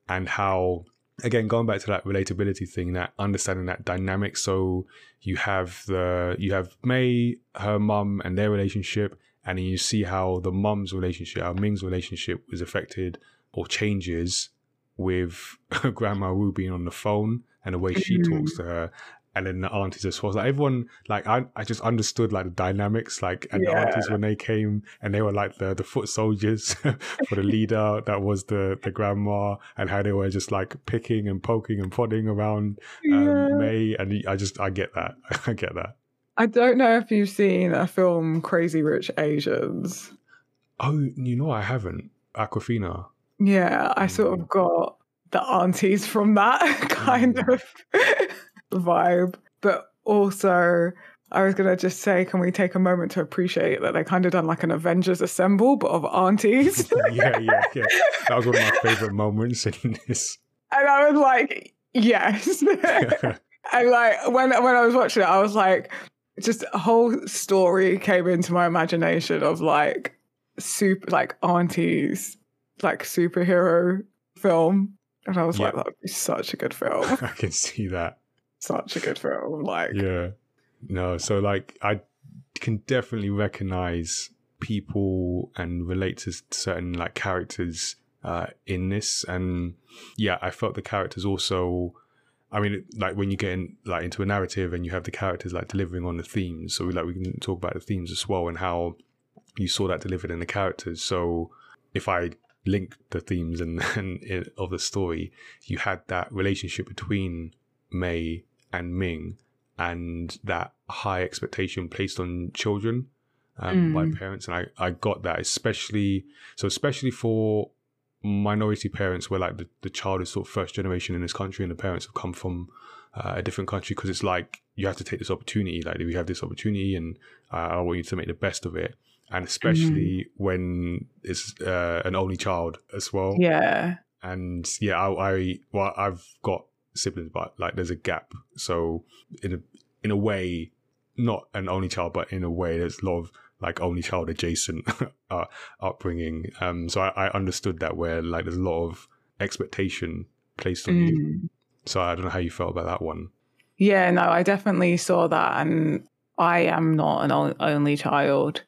and how again going back to that relatability thing, that understanding that dynamic. So you have the you have Mei, her mum, and their relationship, and then you see how the mum's relationship, how Ming's relationship was affected or changes with *laughs* Grandma Wu being on the phone and the way she
Mhm.
talks to her. And then the aunties as well. Like everyone, like I, I just understood like the dynamics. Like and the aunties when they came and they were like the the foot soldiers *laughs* for the leader that was the the grandma, and how they were just like picking and poking and prodding around um,
Yeah.
Mei. And I just I get that. *laughs* I get that.
I don't know if you've seen a film Crazy Rich Asians.
Oh, you know I haven't. Awkwafina.
Yeah, I sort
Mm.
of got the aunties from that *laughs* kind
Mm.
of vibe. But also, I was going to just say, can we take a moment to appreciate that they kind of done like an Avengers Assemble, but of aunties? *laughs*
yeah, yeah, yeah. That was one of my favorite moments in this.
and I was like, yes. *laughs* and like, when, when I was watching it, I was like, just a whole story came into my imagination of like super, like aunties, like superhero film. And I was like, that would be such a good *laughs* film.
I can see that.
such a good film. Like,
Yeah. No, so like I can definitely recognize people and relate to certain like characters uh in this and yeah, I felt the characters also I mean, like when you get in, like into a narrative and you have the characters like delivering on the themes. So like we can talk about the themes as well and how you saw that delivered in the characters. So if I link the themes and, *laughs* and it, of the story, you had that relationship between Mei and Ming and that high expectation placed on children um, by
Mm.
parents. And I, I got that, especially so especially for minority parents where like the, the child is sort of first generation in this country and the parents have come from uh, a different country because it's like you have to take this opportunity like we have this opportunity and uh, i want you to make the best of it and especially when it's uh, an only child as well
yeah.
and yeah I, I well i've got siblings but like there's a gap so in a in a way not an only child but in a way there's a lot of like only child adjacent *laughs* uh, upbringing. Um, so I, I, understood that where like there's a lot of expectation placed on mm. you. So I don't know how you felt about that one.
Yeah, no, I definitely saw that, and I am not an only child,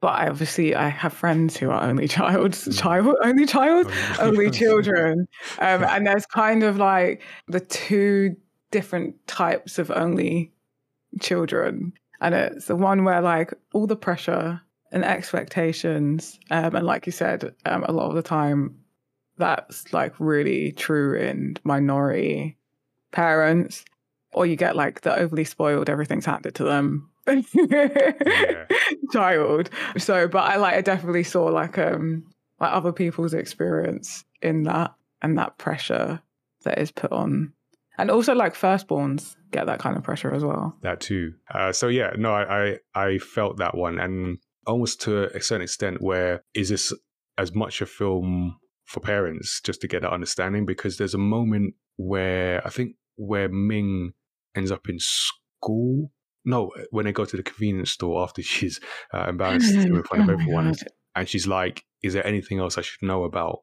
but I obviously I have friends who are only *laughs* child, mm. child, only child, only *laughs* children, um, *laughs* and there's kind of like the two different types of only children, and it's the one where like all the pressure and expectations, um, and like you said, um, a lot of the time that's like really true in minority parents. Or you get like the overly spoiled everything's handed to them yeah. *laughs* child. So but i like i definitely saw like um like other people's experience in that and that pressure that is put on. And also like firstborns get that kind of pressure as well.
That too. Uh, so yeah no I, I i felt that one. And almost to a certain extent where is this as much a film for parents just to get that understanding? Because there's a moment where I think where Ming ends up in school. No, when they go to the convenience store after *laughs* she's uh, *laughs* embarrassed in front of oh everyone, and she's like, "Is there anything else I should know about?"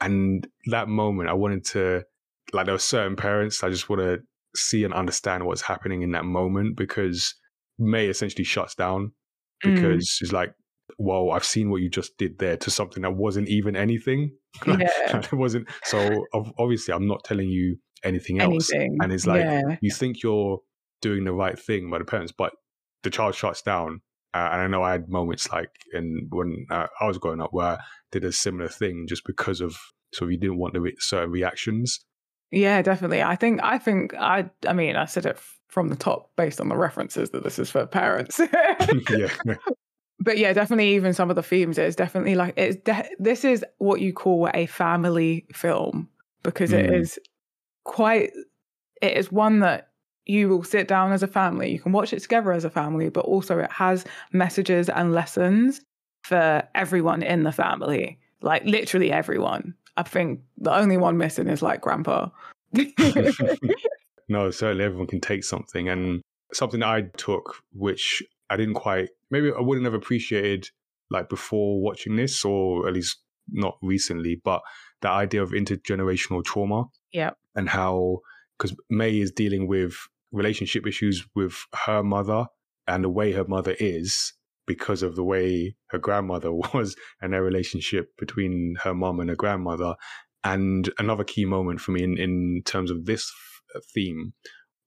And that moment, I wanted to like there were certain parents I just want to see and understand what's happening in that moment because Mei essentially shuts down mm. because mm. she's like, whoa, I've seen what you just did there to something that wasn't even anything. *laughs* Yeah. it wasn't. So obviously, I'm not telling you anything else. Anything. And it's like, yeah. you think you're doing the right thing by the parents, but the child shuts down. Uh, and I know I had moments like in when uh, I was growing up where I did a similar thing just because of so you didn't want the re- certain reactions.
Yeah, definitely. I think I think I I mean I said it from the top based on the references that this is for parents. *laughs* *laughs* yeah but yeah, definitely even some of the themes it's definitely like it's de- this is what you call a family film because mm. it is quite it is one that you will sit down as a family, you can watch it together as a family, but also it has messages and lessons for everyone in the family, like literally everyone. I think the only one missing is like grandpa. *laughs*
no, certainly everyone can take something. And something I took, which I didn't quite maybe I wouldn't have appreciated like before watching this, or at least not recently, but the idea of intergenerational trauma.
Yeah.
And how because Mei is dealing with relationship issues with her mother and the way her mother is because of the way her grandmother *laughs* was and their relationship between her mom and her grandmother. And another key moment for me in, in terms of this uh, theme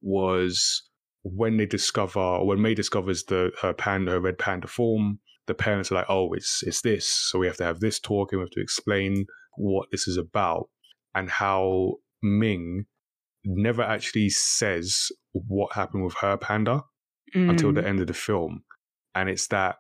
was when they discover, when Mei discovers the her panda, her red panda form, the parents are like, "Oh, it's it's this, so we have to have this talk, and we have to explain what this is about, and how Ming never actually says what happened with her panda mm. until the mm. end of the film, and it's that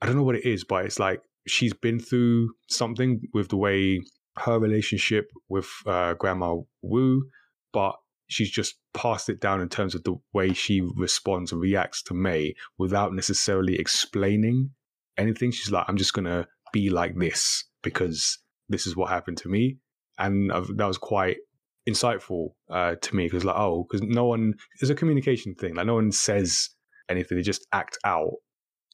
I don't know what it is, but it's like she's been through something with the way her relationship with uh, Grandma Wu, but she's just passed it down in terms of the way she responds and reacts to Mei without necessarily explaining anything. She's like, I'm just going to be like this because this is what happened to me. And that was quite insightful uh, to me because, like, oh, because no one, it's a communication thing. Like, no one says anything, they just act out.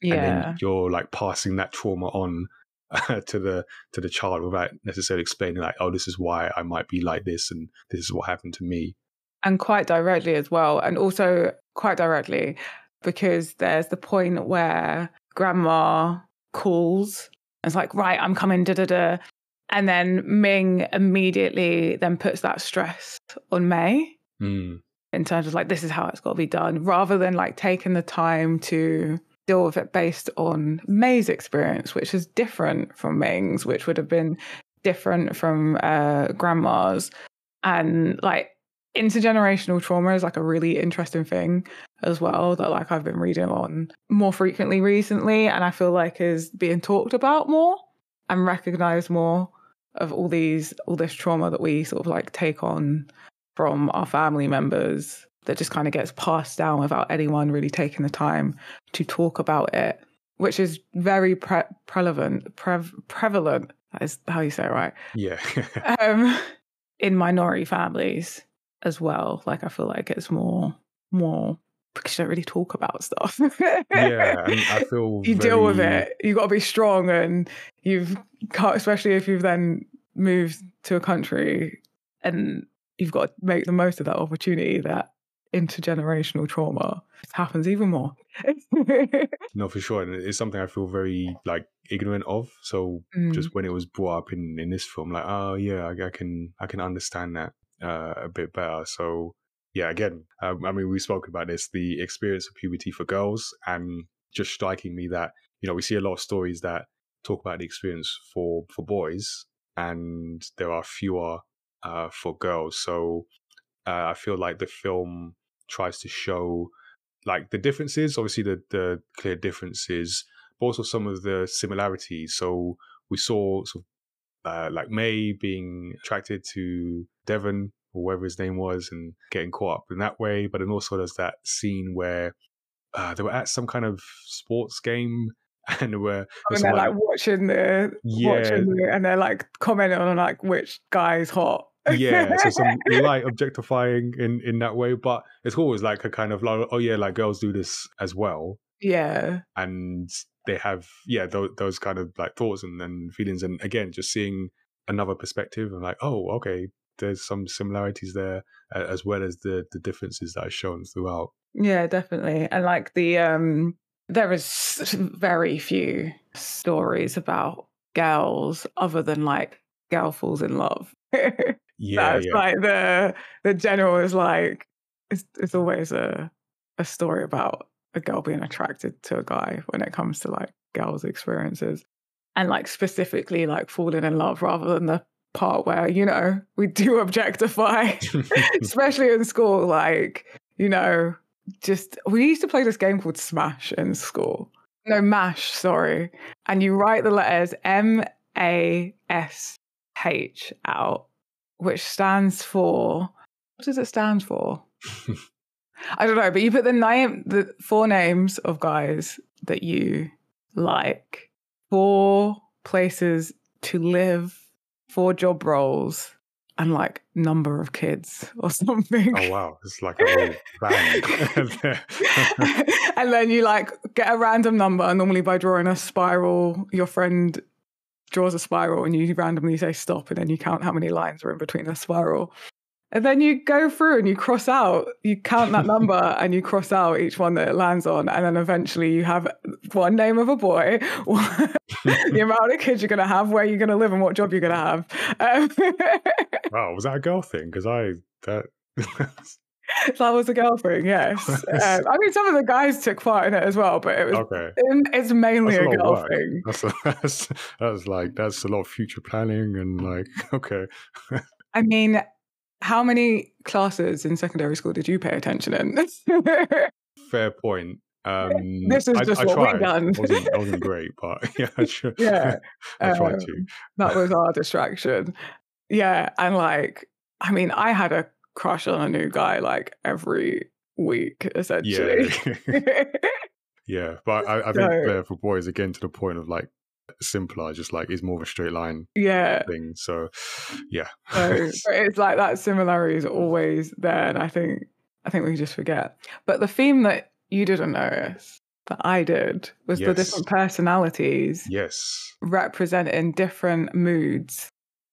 Yeah. And
then you're like passing that trauma on uh, *laughs* to the to the child without necessarily explaining like oh this is why I might be like this and this is what happened to me
and quite directly as well. And also quite directly because there's the point where grandma calls and it's like, right, I'm coming, da da da. And then Ming immediately then puts that stress on Mei
mm.
in terms of like, this is how it's got to be done, rather than like taking the time to deal with it based on Mei's experience, which is different from Ming's, which would have been different from uh, grandma's. And like, intergenerational trauma is like a really interesting thing as well that like I've been reading on more frequently recently and I feel like is being talked about more and recognized more of all these all this trauma that we sort of like take on from our family members that just kind of gets passed down without anyone really taking the time to talk about it which is very pre- prevalent pre- prevalent that is how you say it right
yeah *laughs*
um in minority families as well. Like I feel like it's more more because you don't really talk about stuff.
yeah, *laughs* and I feel
you deal with it. You've got to be strong, and you've especially if you've then moved to a country, and you've got to make the most of that opportunity. That intergenerational trauma happens even more. *laughs*
No, for sure, and it's something I feel very like ignorant of. So
Mm.
just when it was brought up in in this film, like, oh yeah, I, I can I can understand that uh, a bit better. So yeah, again, um, I mean, we spoke about this, the experience of puberty for girls, and just striking me that you know we see a lot of stories that talk about the experience for for boys, and there are fewer uh, for girls. So uh, I feel like the film tries to show like the differences, obviously the the clear differences, but also some of the similarities. So we saw sort of uh, like Mei being attracted to Devon or whatever his name was and getting caught up in that way. But then also there's that scene where uh, they were at some kind of sports game *laughs* and were
and they're like watching the
Yeah.
watching the, and they're like commenting on like which guy's hot.
yeah, so *laughs* some light objectifying in in that way, but it's always like a kind of like, oh yeah, like girls do this as well,
yeah,
and they have yeah those, those kind of like thoughts and, and feelings, and again, just seeing another perspective and like, oh, okay, there's some similarities there as well as the the differences that are shown throughout.
yeah, definitely. And like the um, there is very few stories about girls other than like girl falls in love. *laughs*
Yeah,
That's
yeah,
like the the general is like it's it's always a a story about a girl being attracted to a guy when it comes to like girls' experiences. And like specifically like falling in love rather than the part where, you know, we do *laughs* objectify, *laughs* especially in school, like, you know, just we used to play this game called Smash in school. No, MASH, sorry. And you write the letters M A S H out, which stands for what does it stand for? *laughs* I don't know, but you put the name, the four names of guys that you like, four places to live, four job roles, and like number of kids or something.
oh wow, it's like a whole band. *laughs* *laughs*
and then you like get a random number, normally by drawing a spiral. Your friend draws a spiral and you randomly say stop, and then you count how many lines are in between the spiral. And then you go through and you cross out, you count that number *laughs* and you cross out each one that it lands on. And then eventually you have one name of a boy, *laughs* the amount of kids you're going to have, where you're going to live, and what job you're going to have. Um, *laughs*
wow, was that a girl thing? Because I that.
that was a girl thing, yes. Um, I mean, some of the guys took part in it as well, but it was
okay.
it's mainly
a
a girl thing.
That's, a, that's that's like that's a lot of future planning and like okay.
I mean, how many classes in secondary school did you pay attention in? *laughs*
Fair point. Um,
This is
I,
just
I
what
tried.
we done.
It wasn't, it wasn't great, but *laughs* yeah, I, tr-
Yeah, *laughs*
I tried
um,
to.
that was our distraction. Yeah, and like, I mean, I had a crush on a new guy like every week, essentially.
Yeah, yeah, but I, I think
So-
there for boys again to the point of like simpler, just like is more of a straight line
yeah.
thing. So yeah,
So *laughs* it's like that similarity is always there, and I think I think we just forget. But the theme that you didn't notice that I did was the different personalities
yes,
representing different moods.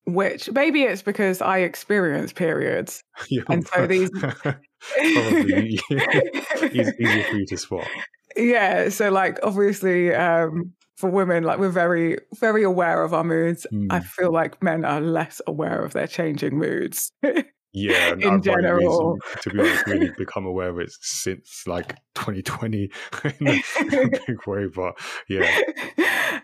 Which maybe it's because I experience periods, *laughs*
Yeah,
and so these *laughs*
probably easier for you to spot.
yeah. So like obviously, um, for women, like we're very very aware of our moods. I
Mm.
feel like men are less aware of their changing moods. *laughs*
Yeah,
in
I've
general.
to be honest, really *laughs* become aware of it since like 2020 *laughs* in a big way. But yeah,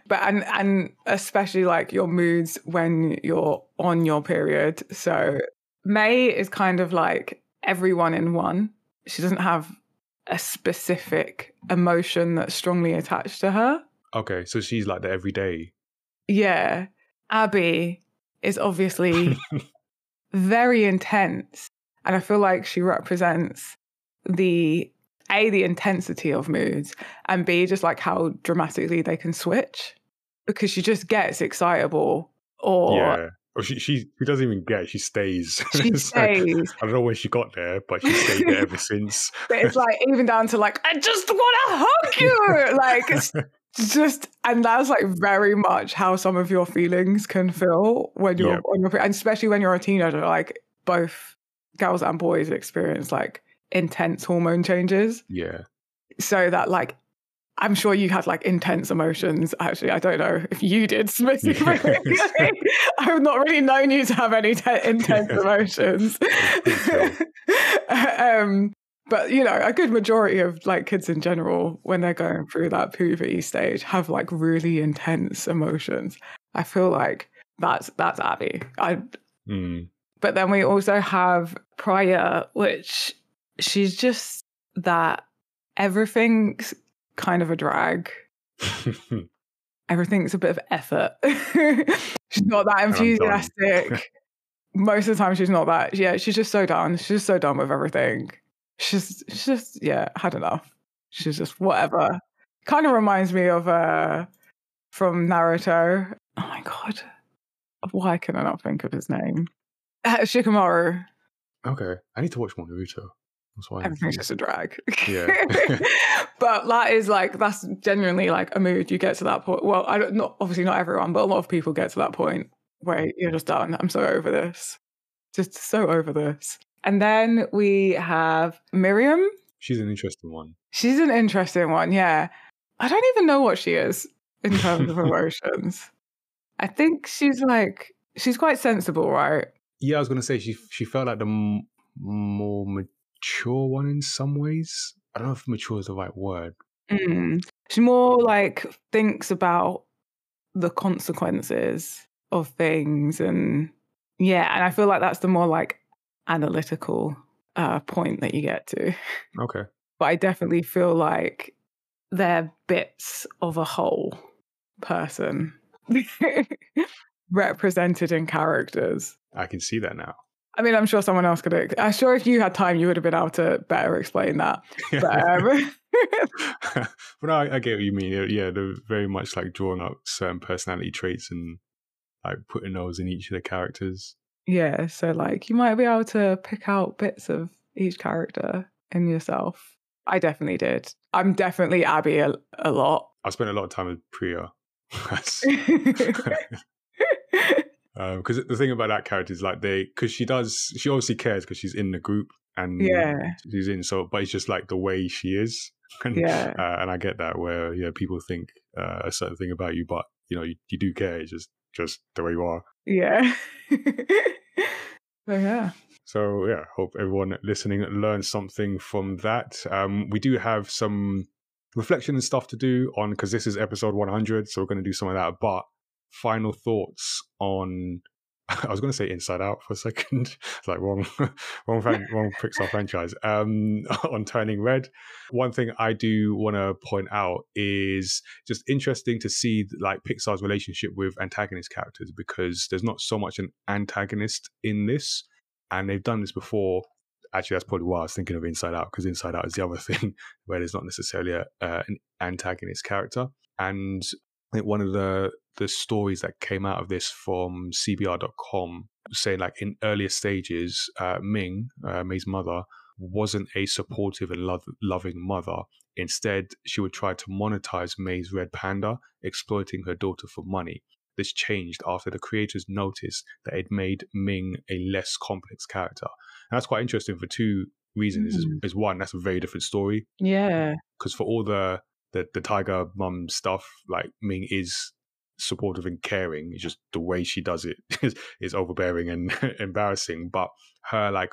but and and especially like your moods when you're on your period. So Mei is kind of like everyone in one. She doesn't have a specific emotion that's strongly attached to her.
Okay, so she's like the everyday.
Yeah. Abby is obviously *laughs* very intense. And I feel like she represents the A, the intensity of moods, and B, just like how dramatically they can switch. Because she just gets excitable or
yeah, Oh, she, she she doesn't even get. She stays. *laughs*
She
like-
stays.
I don't know where she got there, but she stayed there ever *laughs* since.
But it's like even down to like, I just want to hug you. Like just, and that's like very much how some of your feelings can feel when you're on your, and especially when you're a teenager. Like both girls and boys experience like intense hormone changes,
Yeah.
so that like. I'm sure you had like intense emotions. Actually, I don't know if you did specifically. *laughs* *laughs* I've not really known you to have any te- intense *laughs* emotions. um, but you know, a good majority of like kids in general, when they're going through that puberty stage, have like really intense emotions. I feel like that's that's Abby. I
Mm.
but then we also have Priya, which she's just that everything's kind of a drag. *laughs* Everything's a bit of effort. *laughs* she's not that enthusiastic. *laughs* Most of the time, she's not that. Yeah, she's just so done. She's just so done with everything. She's, she's just, yeah, had enough. She's just whatever. Kind of reminds me of uh from Naruto. Oh my god, why can I not think of his name? Uh, Shikamaru.
okay. I need to watch more Naruto. That's why.
Everything's just a drag.
Yeah. *laughs*
but that is like that's genuinely like a mood. You get to that point. Well, I don't not obviously not everyone, but a lot of people get to that point where you're just done. I'm so over this. Just so over this. And then we have Miriam.
She's an interesting one.
She's an interesting one. Yeah. I don't even know what she is in terms of *laughs* emotions. I think she's like she's quite sensible, right?
Yeah, I was gonna say she she felt like the m- more mature one in some ways. I don't know if mature is the right word.
Mm. She more like thinks about the consequences of things and yeah, and I feel like that's the more like analytical uh point that you get to.
Okay.
But I definitely feel like they're bits of a whole person *laughs* represented in characters.
I can see that now.
I mean, I'm sure someone else could. ex- I'm sure if you had time, you would have been able to better explain that. But, *laughs* um, *laughs*
but no, I, I get what you mean. Yeah, they're very much like drawing up certain personality traits and like putting those in each of the characters.
Yeah, so like you might be able to pick out bits of each character in yourself. I definitely did. I'm definitely Abby a, a lot.
I spent a lot of time with Priya. *laughs* Because *laughs* the thing about that character is like they because she does she obviously cares because she's in the group and
yeah,
she's in so but it's just like the way she is *laughs* and,
yeah,
uh, and I get that where yeah people think uh, a certain thing about you but you know you, you do care it's just just the way you are
yeah. *laughs* so yeah,
so yeah hope everyone listening learns something from that um we do have some reflection and stuff to do on because this is episode 100 so we're going to do some of that but final thoughts on *laughs* I was going to say Inside Out for a second. *laughs* It's like wrong, *laughs* wrong, fran- wrong Pixar franchise. Um, on Turning Red, one thing I do want to point out is just interesting to see like Pixar's relationship with antagonist characters because there's not so much an antagonist in this, and they've done this before. Actually, that's probably why I was thinking of Inside Out because Inside Out is the other thing where there's not necessarily a, uh, an antagonist character, and I think one of the the stories that came out of this from CBR.com saying like in earlier stages, uh, Ming, uh, Mei's mother, wasn't a supportive and love, loving mother. Instead, she would try to monetize Mei's red panda, exploiting her daughter for money. This changed after the creators noticed that it made Ming a less complex character. And that's quite interesting for two reasons. Is,
Mm.
is one, that's a very different story
yeah,
because for all the the the tiger mum stuff, like Ming is supportive and caring. It's just the way she does it *laughs* is, is overbearing and *laughs* embarrassing. But her like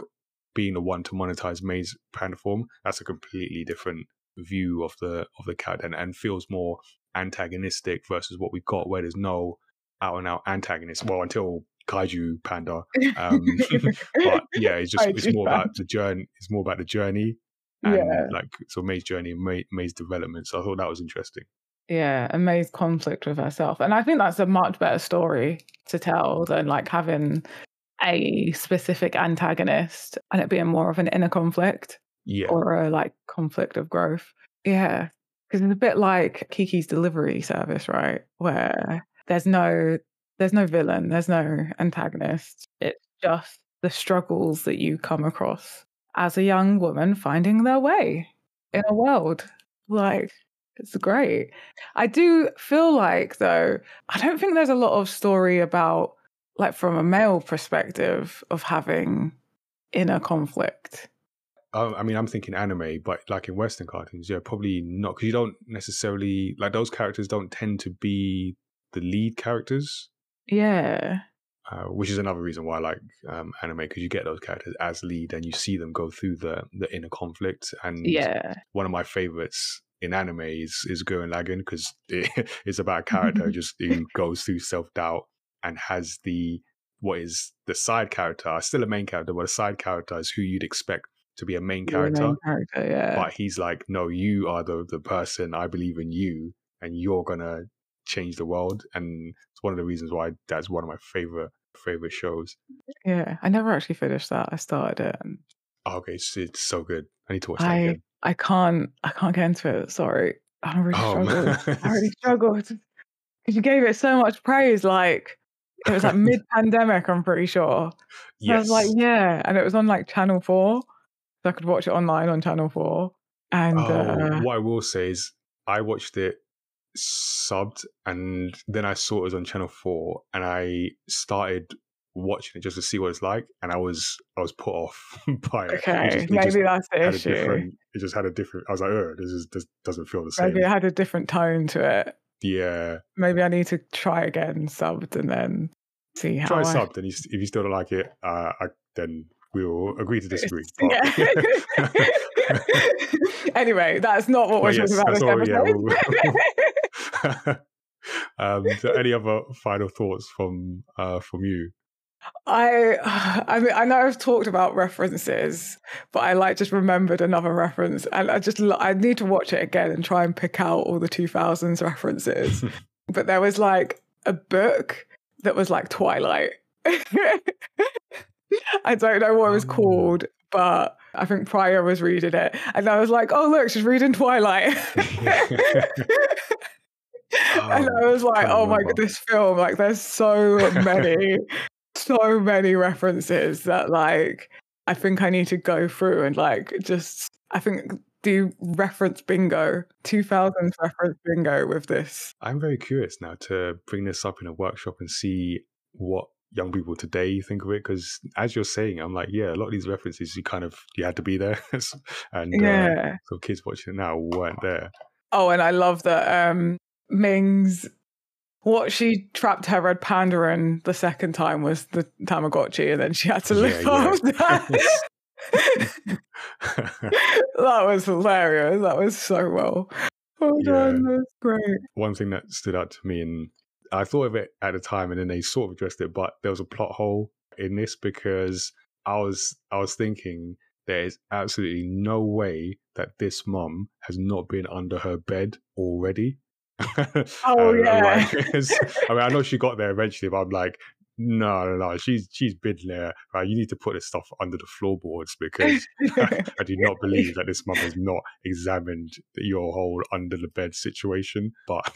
being the one to monetize Mei's panda form, that's a completely different view of the of the character and, and feels more antagonistic versus what we've got where there's no out and out antagonist. Well, until Kaiju Panda. Um, *laughs* but yeah, it's just it's
Kaiju
more about the journey. It's more about the journey and
yeah,
like so Mei's journey and Mei, Mei's development. So I thought that was interesting.
yeah. And Mei's conflict with herself, and I think that's a much better story to tell than like having a specific antagonist and it being more of an inner conflict.
Yeah,
or a like conflict of growth. Yeah. Because it's a bit like Kiki's delivery service, right? Where there's no there's no villain, there's no antagonist. It's just the struggles that you come across as a young woman finding their way in a world. Like, it's great. I do feel like, though, I don't think there's a lot of story about, like, from a male perspective, of having inner conflict.
I mean, I'm thinking anime, but like in Western cartoons, yeah, probably not because you don't necessarily like those characters don't tend to be the lead characters.
Yeah.
Uh, which is another reason why I like um, anime because you get those characters as lead and you see them go through the the inner conflict. And
yeah,
one of my favorites in anime is is Gurren Lagann because *laughs* it, it's about a character *laughs* just who goes through self doubt and has the what is the side character, still a main character, but a side character is who you'd expect to be a main character. Main
character yeah.
But he's like, no, you are the the person. I believe in you, and you're gonna change the world. And it's one of the reasons why that's one of my favorite favorite shows.
Yeah, I never actually finished that. I started it. And...
Oh, okay, it's, it's so good. I need to watch
I,
that again.
I can't. I can't get into it. Sorry, I really oh, struggled. I really *laughs* struggled because you gave it so much praise. Like it was like *laughs* mid pandemic. I'm pretty sure. Yes. I was like, yeah, and it was on like Channel Four, so I could watch it online on Channel Four. And
oh,
uh,
what I will say is, I watched it subbed and then I saw it was on Channel Four, and I started watching it just to see what it's like, and I was I was put off *laughs* by it.
Okay, it just, it maybe that's the issue.
It just had a different. I was like, oh, this is this doesn't feel the same.
Maybe it had a different tone to it.
Yeah.
Maybe I need to try again subbed and then see how.
Try
I...
subbed, and if you still don't like it, uh, I, then we will agree to disagree. *laughs*
Yeah. *laughs* anyway, that's not what we're yes, talking about this episode.
Yeah, *laughs* um, any other final thoughts from uh, from you?
I *sighs* I mean I know I've talked about references, but I like just remembered another reference, and I just I need to watch it again and try and pick out all the two thousands references. *laughs* but there was like a book that was like Twilight. *laughs* I don't know what it was oh. called, but I think Priya was reading it, and I was like, "Oh look, she's reading Twilight." Oh, and I was like, "Oh my god, this film! Like, there's so many, so many references that like I think I need to go through and like just I think do reference bingo, 2000s reference bingo with this.
I'm very curious now to bring this up in a workshop and see what young people today think of it because as you're saying i'm like yeah a lot of these references you kind of you had to be there *laughs* and uh, yeah uh, so kids watching it now weren't there
oh and i love that um ming's what she trapped her red panda in the second time was the tamagotchi and then she had to live yeah, off yeah. that *laughs* that was hilarious that was so well well yeah. done that's great
one thing that stood out to me and I thought of it at the time, and then they sort of addressed it, but there was a plot hole in this because I was I was thinking there is absolutely no way that this mum has not been under her bed already. *laughs*
Oh yeah.
Like, *laughs* *laughs* I mean, I know she got there eventually, but I'm like, no, no, no. She's she's been there. Right, you need to put this stuff under the floorboards because I, I do not believe that this mum has not examined your whole under the bed situation. But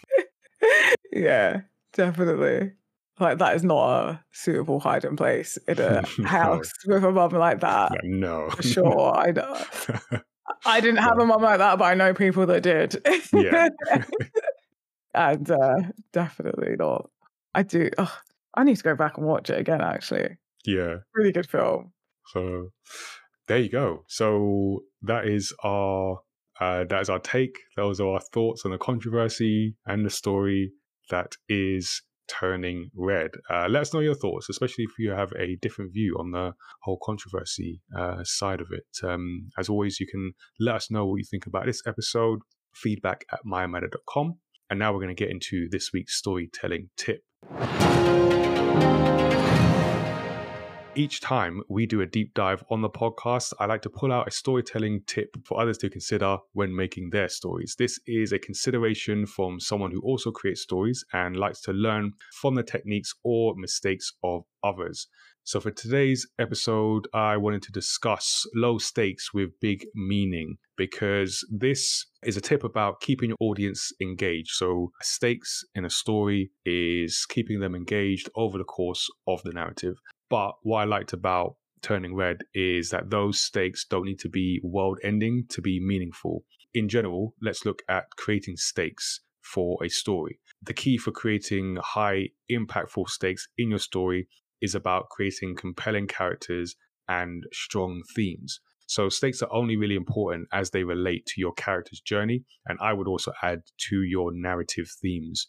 yeah, definitely. Like that is not a suitable hiding place in a house no. with a mum like that.
No,
for sure. I know. I didn't have a mum like that, but I know people that did.
Yeah,
and uh, definitely not. I do. Oh, I need to go back and watch it again. Actually,
yeah,
really good film.
So there you go. So that is our uh, that is our take. Those are our thoughts on the controversy and the story that is turning red. Uh, let us know your thoughts, especially if you have a different view on the whole controversy uh, side of it. Um, as always, you can let us know what you think about this episode, feedback at myamada.com. And now we're going to get into this week's storytelling tip. Each time we do a deep dive on the podcast, I like to pull out a storytelling tip for others to consider when making their stories. This is a consideration from someone who also creates stories and likes to learn from the techniques or mistakes of others. So, for today's episode, I wanted to discuss low stakes with big meaning because this is a tip about keeping your audience engaged. So, stakes in a story is keeping them engaged over the course of the narrative. But what I liked about Turning Red is that those stakes don't need to be world ending to be meaningful. In general, let's look at creating stakes for a story. The key for creating high impactful stakes in your story is about creating compelling characters and strong themes. So stakes are only really important as they relate to your character's journey, and I would also add to your narrative themes.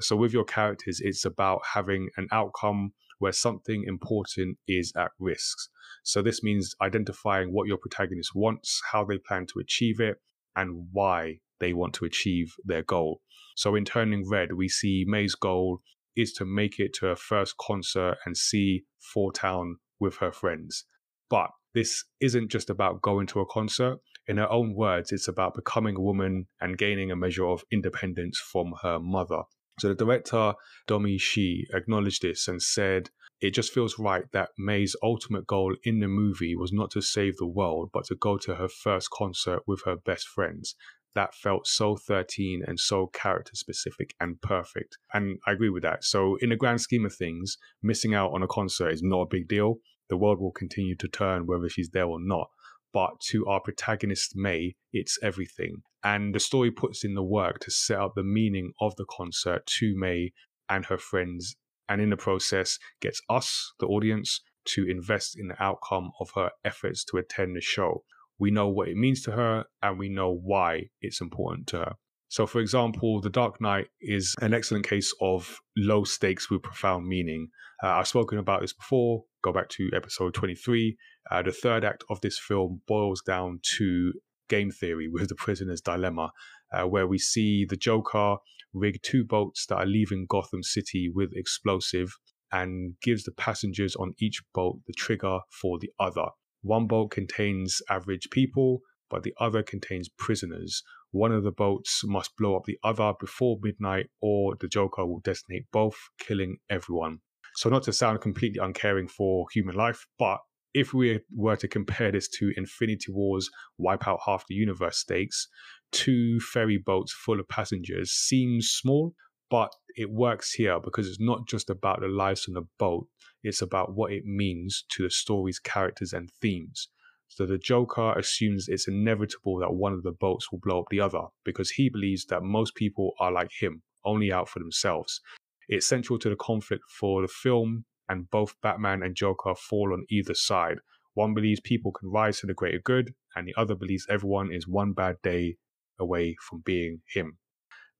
So with your characters, it's about having an outcome where something important is at risk. So this means identifying what your protagonist wants, how they plan to achieve it, and why they want to achieve their goal. So in Turning Red, we see Mei's goal is to make it to her first concert and see Four Town with her friends. But this isn't just about going to a concert. In her own words, it's about becoming a woman and gaining a measure of independence from her mother. So the director, Domee Shi, acknowledged this and said, It just feels right that Mei's ultimate goal in the movie was not to save the world, but to go to her first concert with her best friends that felt so 13 and so character specific and perfect. And I agree with that. So, in the grand scheme of things, missing out on a concert is not a big deal. The world will continue to turn whether she's there or not. But to our protagonist, Mei, it's everything. And the story puts in the work to set up the meaning of the concert to Mei and her friends. And in the process, gets us, the audience, to invest in the outcome of her efforts to attend the show. We know what it means to her and we know why it's important to her. So, for example, The Dark Knight is an excellent case of low stakes with profound meaning. Uh, I've spoken about this before. Go back to episode 23. Uh, the third act of this film boils down to game theory with the prisoner's dilemma, uh, where we see the Joker rig two boats that are leaving Gotham City with explosive and gives the passengers on each boat the trigger for the other. One boat contains average people, but the other contains prisoners. One of the boats must blow up the other before midnight, or the Joker will detonate both, killing everyone. So, not to sound completely uncaring for human life, but if we were to compare this to Infinity War's wipe out half the universe stakes, two ferry boats full of passengers seems small, but it works here because it's not just about the lives on the boat, it's about what it means to the story's characters and themes. So the Joker assumes it's inevitable that one of the boats will blow up the other because he believes that most people are like him, only out for themselves. It's central to the conflict for the film, and both Batman and Joker fall on either side. One believes people can rise to the greater good, and the other believes everyone is one bad day away from being him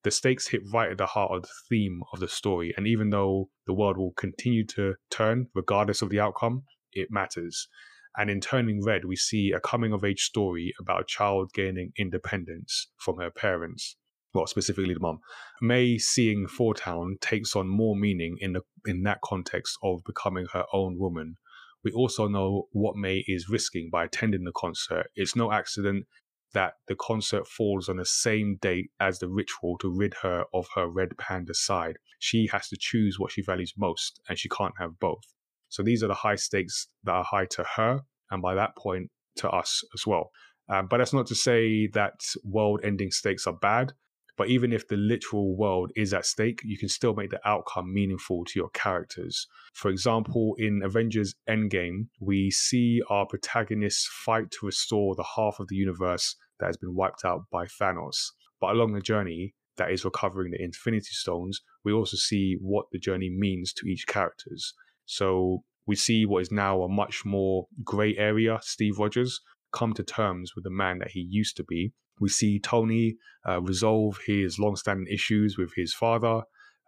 the stakes hit right at the heart of the theme of the story. And even though the world will continue to turn, regardless of the outcome, it matters. And in Turning Red, we see a coming of age story about a child gaining independence from her parents. Well, specifically the mom. Mei seeing Four Town takes on more meaning in the in that context of becoming her own woman. We also know what Mei is risking by attending the concert. It's no accident that the concert falls on the same date as the ritual to rid her of her red panda side. She has to choose what she values most, and she can't have both. So these are the high stakes that are high to her, and by that point, to us as well. Um, but that's not to say that world ending stakes are bad. But even if the literal world is at stake, you can still make the outcome meaningful to your characters. For example, in Avengers Endgame, we see our protagonists fight to restore the half of the universe that has been wiped out by Thanos. But along the journey that is recovering the Infinity Stones, we also see what the journey means to each characters. So we see what is now a much more grey area, Steve Rogers, come to terms with the man that he used to be. We see Tony uh, resolve his long-standing issues with his father.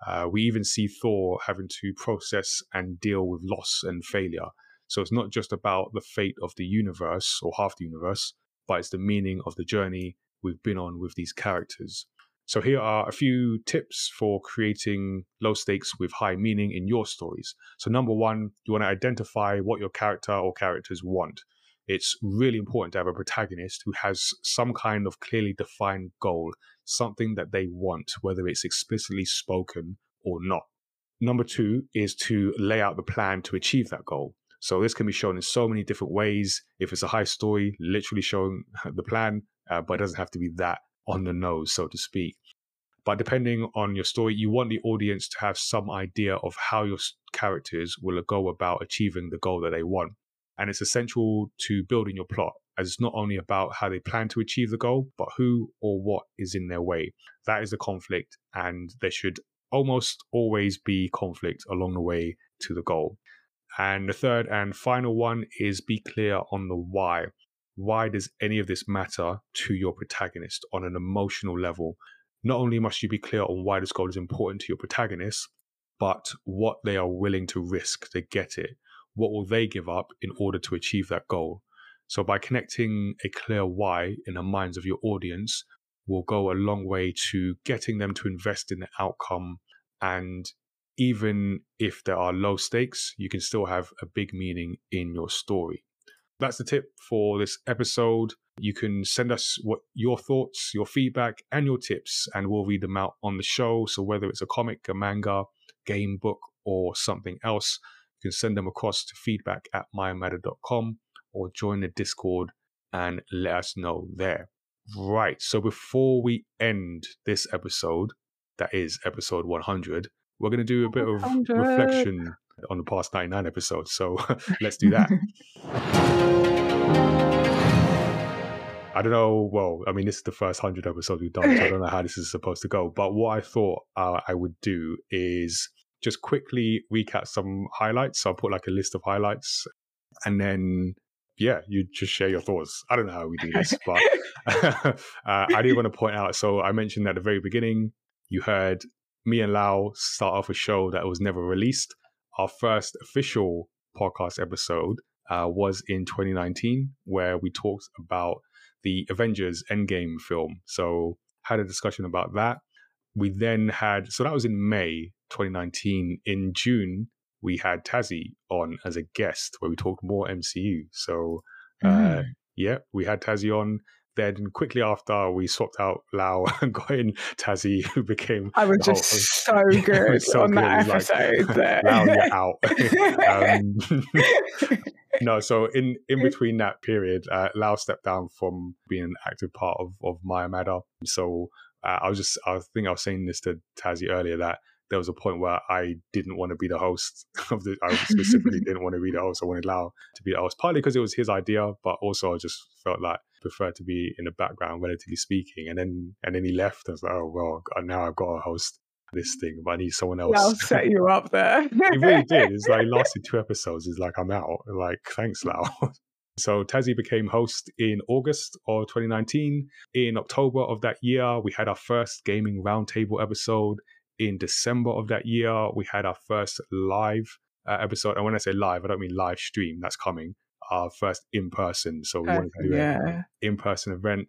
Uh, we even see Thor having to process and deal with loss and failure. So it's not just about the fate of the universe or half the universe, but it's the meaning of the journey we've been on with these characters. So, here are a few tips for creating low stakes with high meaning in your stories. So, number one, you want to identify what your character or characters want. It's really important to have a protagonist who has some kind of clearly defined goal, something that they want, whether it's explicitly spoken or not. Number two is to lay out the plan to achieve that goal. So this can be shown in so many different ways. If it's a high story, literally showing *laughs* the plan, uh, but it doesn't have to be that on the nose, so to speak. But depending on your story, you want the audience to have some idea of how your characters will go about achieving the goal that they want. And it's essential to building your plot, as it's not only about how they plan to achieve the goal, but who or what is in their way. That is the conflict, and there should almost always be conflict along the way to the goal. And the third and final one is be clear on the why. Why does any of this matter to your protagonist on an emotional level? Not only must you be clear on why this goal is important to your protagonist, but what they are willing to risk to get it. What will they give up in order to achieve that goal? So, by connecting a clear why in the minds of your audience, will go a long way to getting them to invest in the outcome and even if there are low stakes, you can still have a big meaning in your story. That's the tip for this episode. You can send us what your thoughts, your feedback, and your tips, and we'll read them out on the show. So whether it's a comic, a manga, game, book, or something else, you can send them across to feedback at myamatter.com or join the Discord and let us know there. Right. So before we end this episode, that is episode 100, we're going to do a bit of 100. reflection on the past 99 episodes. So *laughs* let's do that. *laughs* I don't know. Well, I mean, this is the first 100 episodes we've done, so I don't know how this is supposed to go. But what I thought uh, I would do is just quickly recap some highlights. So I'll put like a list of highlights and then yeah, you just share your thoughts. I don't know how we do this, but *laughs* uh, I do want to point out. So I mentioned at the very beginning, you heard me and Lau start off a show that was never released. Our first official podcast episode uh, was in 2019, where we talked about the Avengers Endgame film. So had a discussion about that. We then had so that was in May 2019. In June, we had Tazzy on as a guest where we talked more MCU. So uh, mm. yeah, we had Tazzy on. Then quickly after, we swapped out Lau *laughs* and got in Tazzy, who became.
I was just so *laughs* good so on good. that episode. *laughs* Like,
Lau, you're out. um, no, so in in between that period, uh, Lau stepped down from being an active part of of Maya Matter. So uh, I was just, I think I was saying this to Tazzy earlier that there was a point where I didn't want to be the host of the. I specifically didn't want to be the host. I wanted Lau to be the host, partly because it was his idea, but also I just felt like I preferred to be in the background, relatively speaking. And then and then he left. I was like, oh well, now I've got to host this thing, but I need someone else.
I'll set you *laughs* up there.
he really did. It's like *laughs* lasted two episodes. It's like I'm out. Like thanks, Lau. *laughs* So Tazzy became host in August of 2019. In October of that year, we had our first gaming roundtable episode in December of that year, we had our first live uh, episode. And when I say live, I don't mean live stream, that's coming. Our first in person. So we wanted to do yeah. an in person event.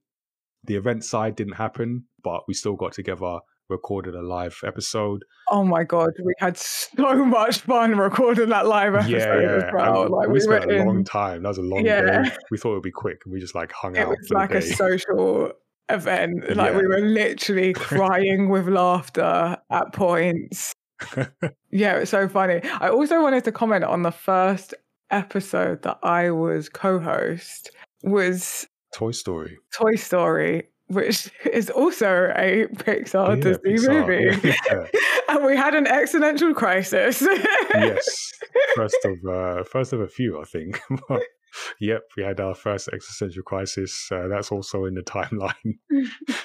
The event side didn't happen, but we still got together, recorded a live episode.
Oh my God, we had so *laughs* much fun recording that live episode yeah, yeah. as well.
like, we, we spent a in... long time. That was a long yeah. day. *laughs* We thought it would be quick and we just like hung
it
out.
It was like a social event. *laughs* Like yeah. we were literally crying with laughter at points. yeah, it's so funny. I also wanted to comment on the first episode that I was co-host was
Toy Story.
Toy Story, which *laughs* is also a Pixar yeah, Disney Pixar. movie. Yeah. *laughs* and we had an existential crisis.
yes. *laughs* First of uh, first of a few, I think. Yep, we had our first existential crisis. Uh, that's also in the timeline.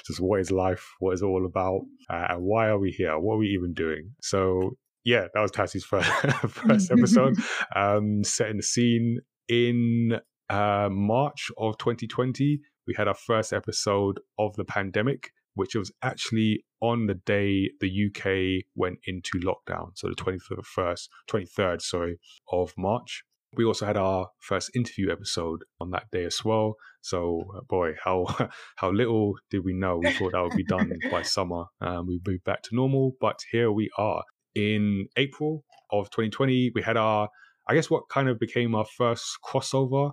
Just what is life? What is it all about? Uh, and why are we here? What are we even doing? So, yeah, that was Tazzy's first, *laughs* first episode. *laughs* Um, setting the scene in uh, March of 2020. We had our first episode of the pandemic, which was actually on the day the UK went into lockdown. So the 21st, 23rd, sorry, of March. We also had our first interview episode on that day as well. So, uh, boy, how *laughs* how little did we know? We thought that would be done by summer. Um, we moved back to normal, but here we are. In April of 2020, we had our, I guess, what kind of became our first crossover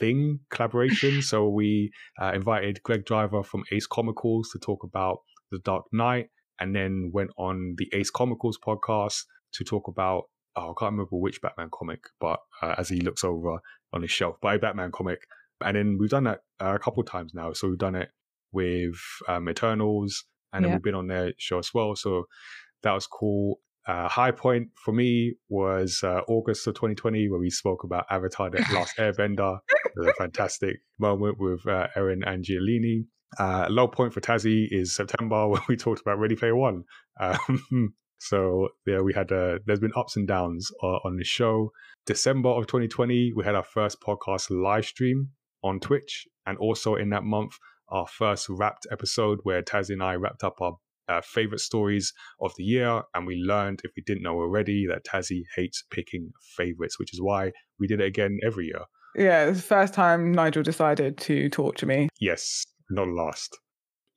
thing collaboration. *laughs* so we uh, invited Greg Driver from Ace Comicals to talk about The Dark Knight, and then went on the Ace Comicals podcast to talk about oh, I can't remember which Batman comic, but uh, as he looks over on his shelf, by Batman comic. And then we've done that uh, a couple of times now. So we've done it with um, Eternals, and then we've been on their show as well. So that was cool. Uh, high point for me was uh, August of 2020, where we spoke about Avatar: The Last *laughs* Airbender. It was a fantastic moment with uh, Erin Angiolini. Uh, low point for Tazzy is September, *laughs* when we talked about Ready Player One. Um, *laughs* so yeah, we had uh, there's been ups and downs uh, on the show. December of 2020, we had our first podcast live stream on Twitch, and also in that month, our first wrapped episode where Tazzy and I wrapped up our uh, favorite stories of the year, and we learned, if we didn't know already, that Tazzy hates picking favorites, which is why we did it again every year.
Yeah, it's the first time Nigel decided to torture me.
Yes, not last.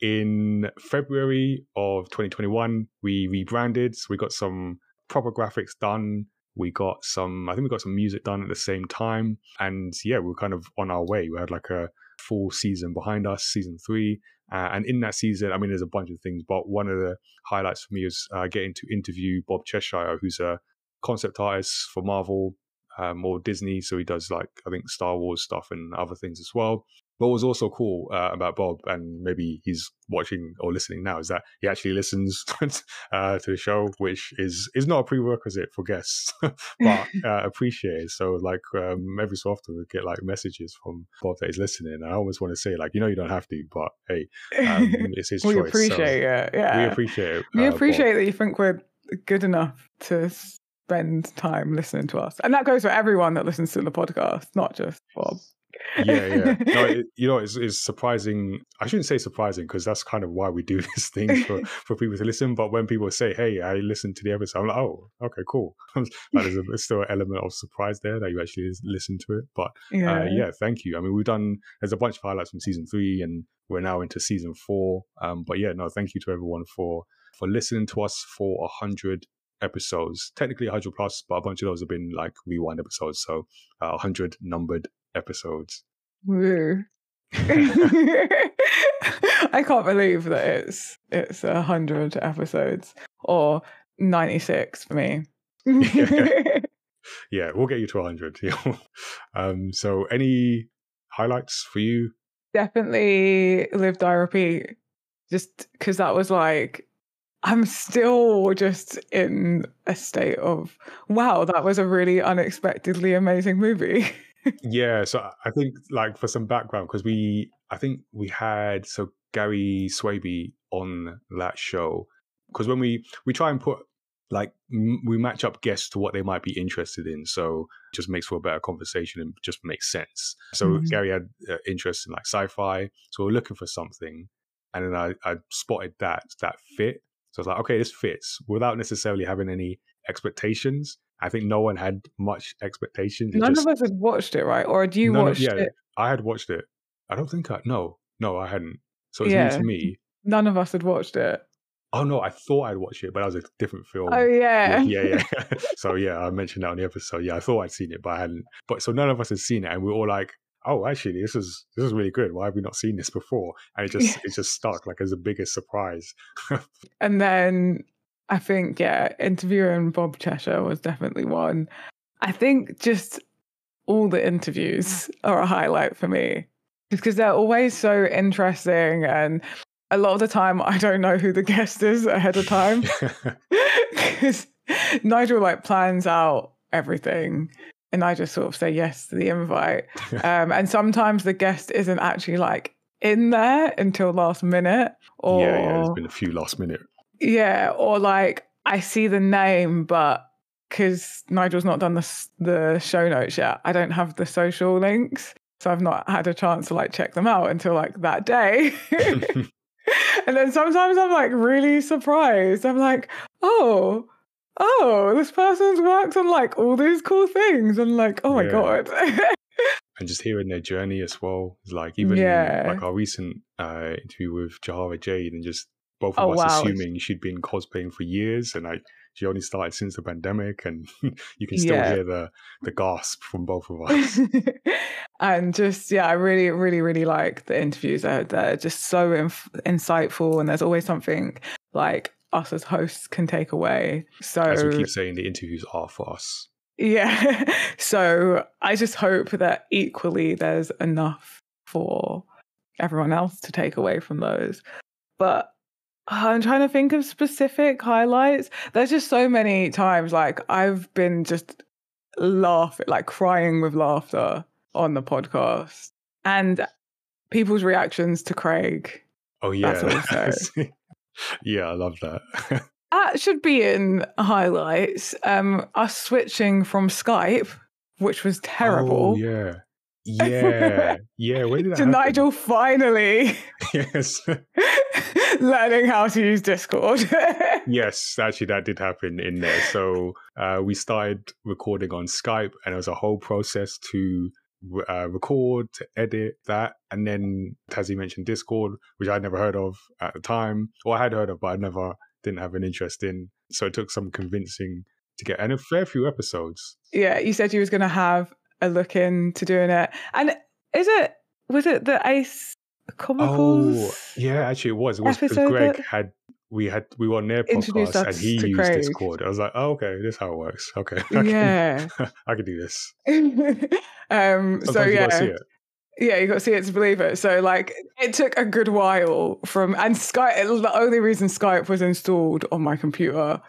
In February of 2021, we rebranded. So we got some proper graphics done. We got some, I think we got some music done at the same time. And yeah, we were kind of on our way. We had like a full season behind us, season three. Uh, and in that season, I mean, there's a bunch of things, but one of the highlights for me was uh, getting to interview Bob Cheshire, who's a concept artist for Marvel um, or Disney. So he does like, I think, Star Wars stuff and other things as well. What was also cool uh, about Bob, and maybe he's watching or listening now, is that he actually listens *laughs* uh, to the show, which is is not a prerequisite for guests, *laughs* but *laughs* uh, appreciated. So like um, every so often we get like messages from Bob that he's listening, and I always want to say like, you know, you don't have to, but hey, um, it's his
we
choice. so
appreciate it. Yeah.
We appreciate it.
We
uh, Bob.
appreciate that you think we're good enough to spend time listening to us. And that goes for everyone that listens to the podcast, not just Bob.
Yeah, yeah. No, *laughs* it, you know, it's, it's surprising. I shouldn't say surprising because that's kind of why we do *laughs* this thing for, *laughs* for people to listen. But when people say, "Hey, I listened to the episode," I'm like, "Oh, okay, cool." like there's, a, there's still an element of surprise there that you actually listen to it. But
yeah.
uh, yeah, thank you. I mean, we've done there's a bunch of highlights from season three, and we're now into season four. Um, but yeah, no, thank you to everyone for for listening to us for a hundred episodes. Technically, a hundred plus, but a bunch of those have been like rewind episodes, so a uh, hundred numbered episodes.
Woo. *laughs* I can't believe that it's it's a hundred episodes or ninety six for me. *laughs* *laughs*
yeah, we'll get you to 100. um, so, any highlights for you?
Definitely live, die, repeat. Just because that was like, I'm still just in a state of wow, that was a really unexpectedly amazing movie.
Yeah, so I think like for some background, because we, I think we had so Gary Swaby on that show, because when we we try and put like m- we match up guests to what they might be interested in so it just makes for a better conversation and just makes sense. So
Mhm.
gary had uh, interest in like sci-fi so we're looking for something and then I, I spotted that that fit. So i was like okay this fits without necessarily having any expectations i think no one had much expectation. It
None
just-
of us had watched it, right? Or had you
none of- yeah,
it?
i had watched it i don't think i no no i hadn't so it's
Yeah.
new to me
None of us had watched it.
oh no i thought i'd watched it but that was a different film
Oh yeah,
yeah, yeah. yeah. *laughs* *laughs* so yeah, I mentioned that on the episode. Yeah, I thought I'd seen it, but I hadn't. But so none of us had seen it, and we were all like, "Oh, actually, this is this is really good. Why have we not seen this before?" And it just *laughs* it just stuck like as the biggest surprise.
And then I think, yeah, interviewing Bob Cheshire was definitely one. I think just all the interviews are a highlight for me because they're always so interesting. And a lot of the time, I don't know who the guest is ahead of time *laughs* *laughs* because Nigel like plans out everything. And I just sort of say yes to the invite. *laughs* Um, and sometimes the guest isn't actually like in there until last minute. Or
yeah, yeah. There's been a few last minute.
Yeah, or like I see the name, but because Nigel's not done the the show notes yet, I don't have the social links, so I've not had a chance to like check them out until like that day. *laughs* *laughs* and then sometimes I'm like really surprised. I'm like, oh, oh, this person's worked on like all these cool things. I'm like, oh my
Yeah.
god. *laughs*
and just hearing their journey as well. Like even
Yeah.
like our recent uh, interview with Jahara Jade, and just both
Oh,
of us
wow.
assuming she'd been cosplaying for years, and like she only started since the pandemic, and *laughs* you can still
Yeah.
hear the the gasp from both of us. *laughs*
and just yeah, I really, really, really like the interviews. They're, they're just so inf- insightful, and there's always something like us as hosts can take away. So
As we keep saying, the interviews are for us.
yeah. *laughs* so I just hope that equally there's enough for everyone else to take away from those. But I'm trying to think of specific highlights. There's just so many times like I've been just laughing, like crying with laughter on the podcast. And people's reactions to Craig.
Oh yeah,
That's *laughs* also-
yeah, I love that. *laughs*
That should be in highlights. Um, us switching from Skype, which was terrible,
Oh, yeah, yeah, *laughs* yeah. Where did that
to
happen?
Nigel finally
Yes,
learning how to use Discord. *laughs*
yes. Actually, that did happen in there. So uh, we started recording on Skype, and it was a whole process to uh, record, to edit that, and then Tazzy mentioned Discord, which I'd never heard of at the time, or I had heard of, but I never didn't have an interest in. So it took some convincing to get, and a fair few episodes.
yeah, you said you was going to have a look into doing it. And is it, was it the Ace Comicals?
Oh, yeah, actually, it was. It was because Greg
that
had we had we were on their podcast and he used
Craig.
Discord. I was like, oh, okay, this is how it works. Okay, *laughs* I can,
Yeah. *laughs*
I can do this. *laughs*
um, so yeah. Yeah, you got to see it to believe it. So, like, it took a good while from, and Skype, the only reason Skype was installed on my computer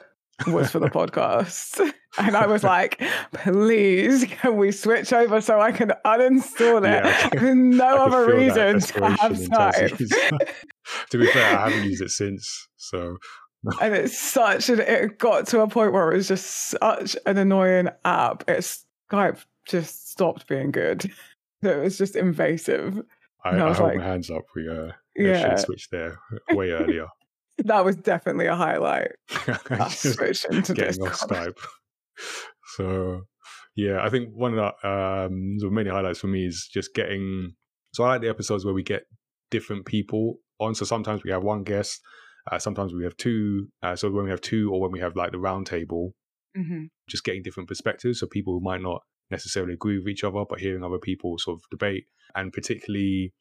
was for the podcast. And I was like, please, can we switch over so I can uninstall it?
Yeah, I
There's no *laughs* other reason to have Skype. *laughs*
To be fair, I haven't used it since. So
And it's such an, it got to a point where it was just such an annoying app. It's Skype just stopped being good. *laughs* It was just invasive.
I,
And I
I,
was
hold
like,
my hands up. We uh, yeah. should switched there way earlier.
that was definitely a highlight. Switched into
getting off Skype. So yeah, I think one of the um the many highlights for me is just getting. So I like the episodes where we get different people on. So sometimes we have one guest, uh, sometimes we have two. Uh, so when we have two, or when we have like the round table,
Mhm.
just getting different perspectives. So people who might not necessarily agree with each other, but hearing other people sort of debate, and particularly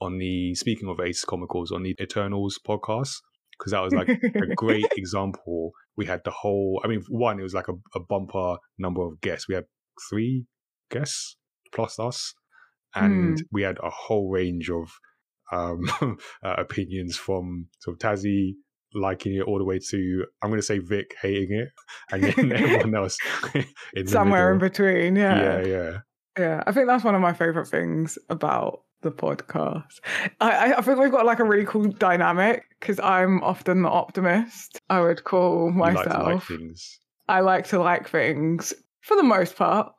on the speaking of Ace Comicals on the Eternals podcast, because that was like a great *laughs* example. We had the whole, I mean, one, it was like a, a bumper number of guests. We had three guests plus us, and we had a whole range of um, *laughs* uh, opinions from sort of Tazzy liking it all the way to, I'm going to say Vic hating it, and then *laughs* everyone *laughs* else in the
somewhere in between. Yeah.
Yeah, yeah.
yeah, I think that's one of my favorite things about the podcast. I, I- think we've got like a really cool dynamic because I'm often the optimist. I would call
like
myself.
to like things.
I like to like things for the most part,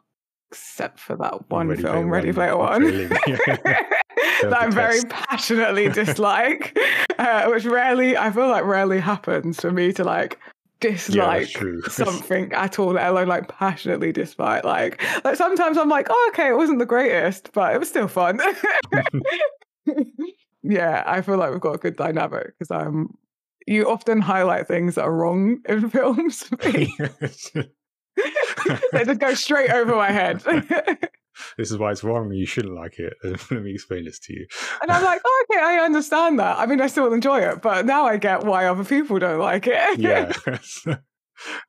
except for that one
Ready
film, Ready Player One.
yeah. *laughs*
that I very passionately dislike, *laughs* uh, which rarely, I feel like rarely happens for me to like dislike
true. *laughs*
something at all, let alone like passionately dislike. Like, like sometimes I'm like, oh, okay, it wasn't the greatest, but it was still fun. *laughs* *laughs* yeah, I feel like we've got a good dynamic because I'm. Um, you often highlight things that are wrong in films. they just go straight over my head.
This is why it's wrong. You shouldn't like it. *laughs* Let me explain this to you.
And I'm like, oh, okay, I understand that. I mean, I still enjoy it, but now I get why other people don't like it. *laughs*
yeah *laughs*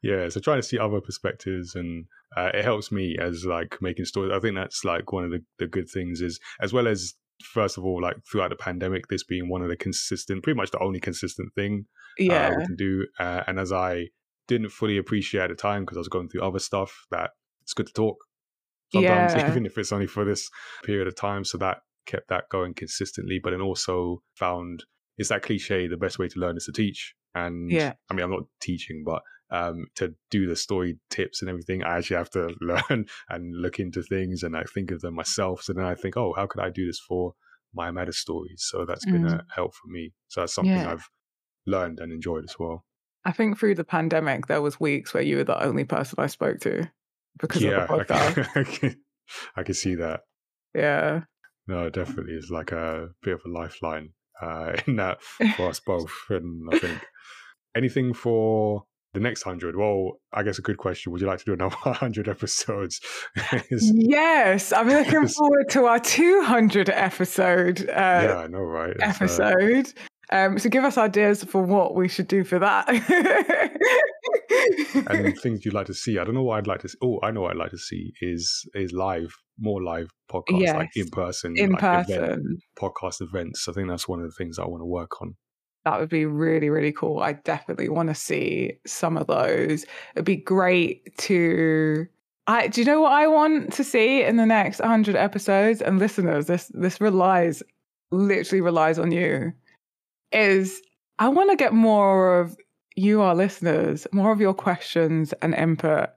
yeah so trying to see other perspectives and uh, it helps me as like making stories i think that's like one of the, the good things is as well as first of all like throughout the pandemic this being one of the consistent pretty much the only consistent thing uh,
yeah.
we can do uh, and as i didn't fully appreciate at the time because i was going through other stuff that it's good to talk sometimes *laughs*
Yeah.
even if it's only for this period of time so that kept that going consistently but then also found it's that cliche the best way to learn is to teach and
Yeah.
i mean i'm not teaching but um, to do the story tips and everything, I actually have to *laughs* learn and look into things and I think of them myself. So then I think, oh, how could I do this for my meta stories? So that's been a help for me. So that's something
Mm. Yeah.
I've learned and enjoyed as well.
I think through the pandemic, there was weeks where you were the only person I spoke to because
yeah,
of the podcast. *laughs*
I can, I, can, see that.
yeah.
No, definitely, it's like a bit of a lifeline uh, *laughs* in that *laughs* for us both. And I think anything for the next hundred. Well, I guess a good question. Would you like to do another hundred episodes?
Yes, I'm looking forward to our 200 episode uh,
yeah, I know, right? It's, uh,
episode. Um, so give us ideas for what we should do for that.
And things you'd like to see. I don't know what I'd like to see. Oh, I know what I'd like to see is is live, more live podcasts,
yes.
like in person,
in
like
person
event, podcast events. I think that's one of the things I want to work on.
That would be really, really cool. I definitely want to see some of those. It'd be great to. I do you know what I want to see in the next 100 episodes? And listeners, this this relies literally relies on you. Is I want to get more of you, our listeners, more of your questions and input